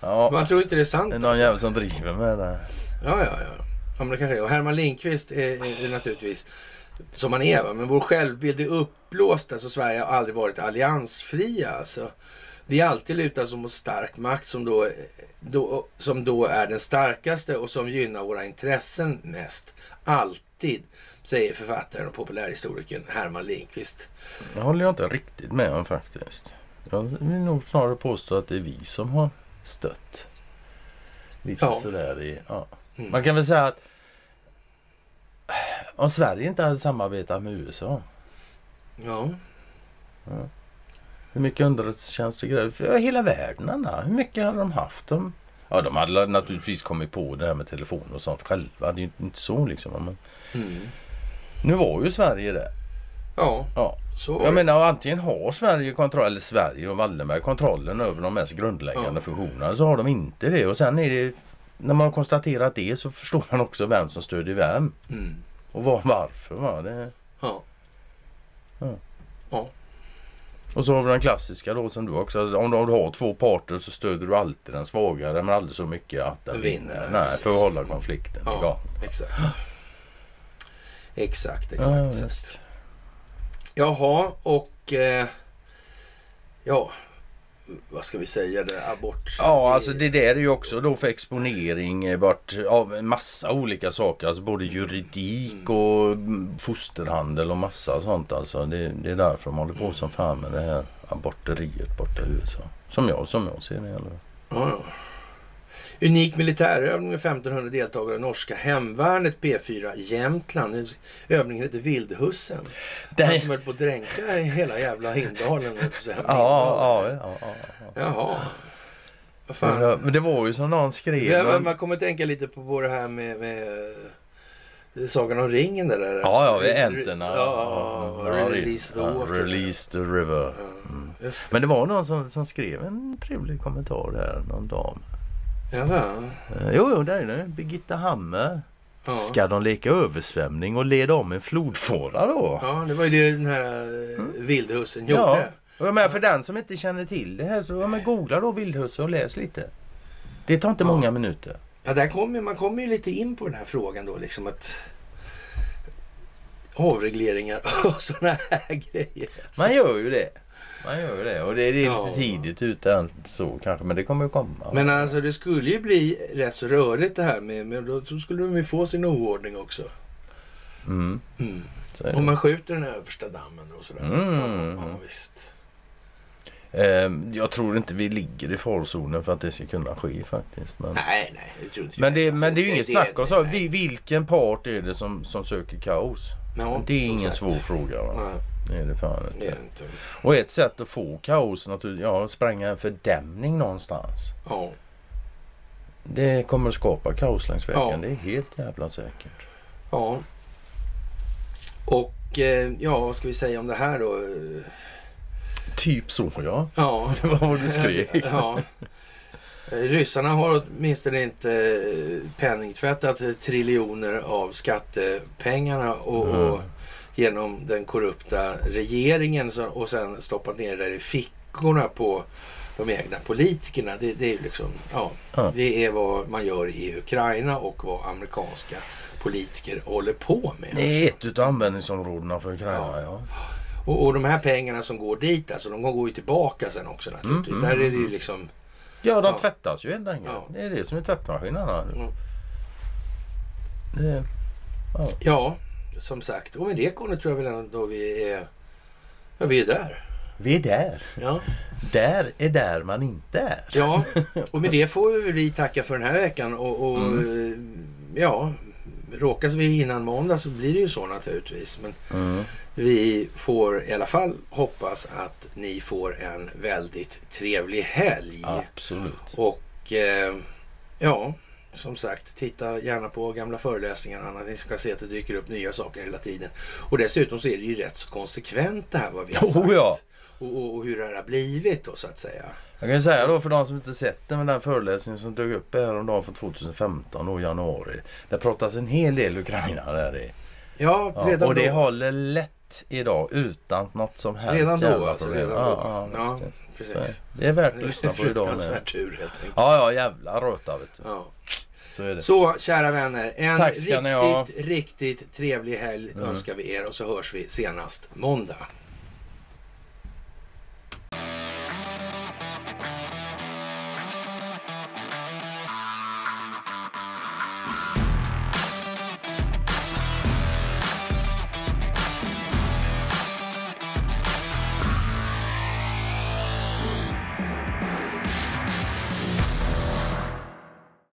S1: Ja,
S2: Man tror inte det är sant.
S1: det är någon
S2: alltså.
S1: jävel som driver med det.
S2: Ja, ja, ja. ja men det kanske är. Och Herman Lindqvist är, är, naturligtvis som han är. Va? Men vår självbild är uppblåst. Alltså Sverige har aldrig varit alliansfria. Alltså. Vi är alltid lutat som mot stark makt som då, då, som då är den starkaste och som gynnar våra intressen mest. Alltid, säger författaren och populärhistorikern Herman Lindqvist.
S1: Det håller jag inte riktigt med om faktiskt. Jag vill nog snarare påstå att det är vi som har stött. Lite
S2: Ja.
S1: sådär i... Ja.
S2: Mm.
S1: Man kan väl säga att om Sverige inte hade samarbetat med USA.
S2: Ja,
S1: Hur mycket underrättelsetjänster ja, Hela världen Anna. Hur mycket hade de haft? De, ja, de hade naturligtvis kommit på det här med telefon och sånt själva. Det är ju inte så liksom. Men
S2: mm.
S1: nu var ju Sverige det.
S2: ja
S1: Ja.
S2: så
S1: Jag menar antingen har Sverige kontroll, eller Sverige och Wallenberg kontrollen över de mest grundläggande
S2: Ja.
S1: funktionerna. Så har de inte det. Och sen är det, när man har konstaterat det så förstår man också vem som stödjer vem.
S2: Mm.
S1: Och var, varför. Va? Det,
S2: Ja.
S1: Ja.
S2: Ja.
S1: Och så har vi den klassiska då som du också. Om du, om du har två parter så stöder du alltid den svagare men aldrig så mycket att den
S2: Vinner,
S1: Nej, för att hålla konflikten
S2: Ja,
S1: igång.
S2: exakt. Exakt, exakt.
S1: Ja,
S2: exakt. Jaha, och eh, ja, vad ska vi säga? Det, abort.
S1: Ja, alltså det där är ju också då för exponering eh, vart av en massa olika saker. Alltså både juridik och mm, fosterhandel och massa sånt alltså. Det, det är därför de håller på som fan med det här aborteriet borta i USA. Som jag, som jag ser det fall.
S2: Ja, ja. Unik militärövning med 1500 deltagare. Norska hemvärnet P4 Jämtland. Övningen heter Vildhussen.
S1: Det-
S2: Han som höll på att dränka i hela jävla Hindalen. att.
S1: Ja, ja, ja. ja, ja.
S2: Jaha. Vad fan.
S1: Ja, Men det var ju som någon skrev.
S2: Ja, men man kommer tänka lite på det här med, med eh, Sagan om ringen där. där.
S1: Ja, ja, vid Änterna.
S2: Ja, ja,
S1: Ja,
S2: release the water.
S1: Release the river.
S2: Det.
S1: Men det var någon som, som skrev en trevlig kommentar där, någon dam.
S2: Jaså?
S1: Eh, Jo, jo, där är det. Birgitta Hammer.
S2: Ja.
S1: Ska de leka översvämning och leda om en flodfåra då?
S2: ja, det var ju det den här eh, vildhussen gjorde.
S1: Ja. Och jag menar, för den som inte känner till det här så ja, men googla då vildhusse och läs lite. Det tar inte
S2: Ja.
S1: många minuter.
S2: Ja, där kommer man kommer ju lite in på den här frågan då liksom att avregleringar och sådana här grejer. alltså.
S1: Man gör ju det. Man gör det. Och det är, är
S2: Ja.
S1: lite tidigt ute än så kanske. Men det kommer ju komma.
S2: Men alltså det skulle ju bli rätt så rörigt det här med, men då skulle de ju få sin oordning också.
S1: Mm.
S2: Mm. Om man skjuter den översta dammen och sådär.
S1: Mm.
S2: Ja, ja, visst.
S1: Ehm, jag tror inte vi ligger i farzonen för att det ska kunna ske faktiskt. Men,
S2: Nej, nej, det tror inte
S1: men,
S2: jag.
S1: det,
S2: Alltså,
S1: men det är ju inget snack om så. Vi- Vilken part är det som, som söker kaos?
S2: Ja,
S1: det är ingen
S2: sagt.
S1: svår fråga. Det är det fan
S2: det är
S1: inte.
S2: inte.
S1: Och ett sätt att få kaos naturligtvis, ja, spränga en fördämning någonstans.
S2: Ja.
S1: Det kommer att skapa kaos längs vägen.
S2: Ja.
S1: Det är helt jävla säkert.
S2: ja. Och eh, ja, vad ska vi säga om det här då?
S1: Typ så ja.
S2: Ja.
S1: Det var vad du skrek.
S2: Ja. Ryssarna har åtminstone inte eh, penningtvättat triljoner av skattepengarna och,
S1: Mm.
S2: och genom den korrupta regeringen och sen stoppat ner det i fickorna på de egna politikerna. Det, det är ju liksom, ja,
S1: Ja.
S2: det är vad man gör i Ukraina och vad amerikanska politiker håller på med.
S1: Det är ett utav användningsområdena för Ukraina ja.
S2: Och, och de här pengarna som går dit, alltså de går ju tillbaka sen också naturligtvis.
S1: Mm, mm,
S2: Där är det ju
S1: mm.
S2: liksom,
S1: Ja, de
S2: Ja.
S1: tvättas ju helt enkelt.
S2: Ja.
S1: Det är det som är tvättmaskinerna.
S2: Mm.
S1: Det, ja.
S2: ja, som sagt. Och med det tror jag väl ändå vi är, ja vi är där.
S1: Vi är där.
S2: Ja.
S1: Där är där man inte är.
S2: ja, och med det får vi tacka för den här veckan och, och eh, ja, råkas vi innan måndag så blir det ju så naturligtvis. Men
S1: Mm.
S2: vi får i alla fall hoppas att ni får en väldigt trevlig helg.
S1: Absolut.
S2: Och eh, ja, som sagt, titta gärna på gamla föreläsningar. Ni ska se att det dyker upp nya saker hela tiden. Och dessutom så är det ju rätt så konsekvent det här vad vi har sagt.
S1: ja.
S2: Och, och, och hur det här har blivit då så att säga.
S1: Jag kan säga då för de som inte sett den, den föreläsningen som dök upp häromdagen från 2015 då januari. Det pratas en hel del Ukraina där i.
S2: Ja,
S1: Ja,
S2: redan
S1: och det
S2: då.
S1: håller lätt idag utan något som helst
S2: Redan då
S1: jävla
S2: alltså,
S1: problem.
S2: redan då.
S1: Ja, ja,
S2: Ja, precis.
S1: Så Det är värt att lyssna på idag med.
S2: fruktansvärd tur helt enkelt.
S1: Ja, ja, jävla röta vet du.
S2: Ja.
S1: Så är det.
S2: Så kära vänner, en
S1: Tack
S2: riktigt, riktigt trevlig helg önskar vi er och så hörs vi senast måndag.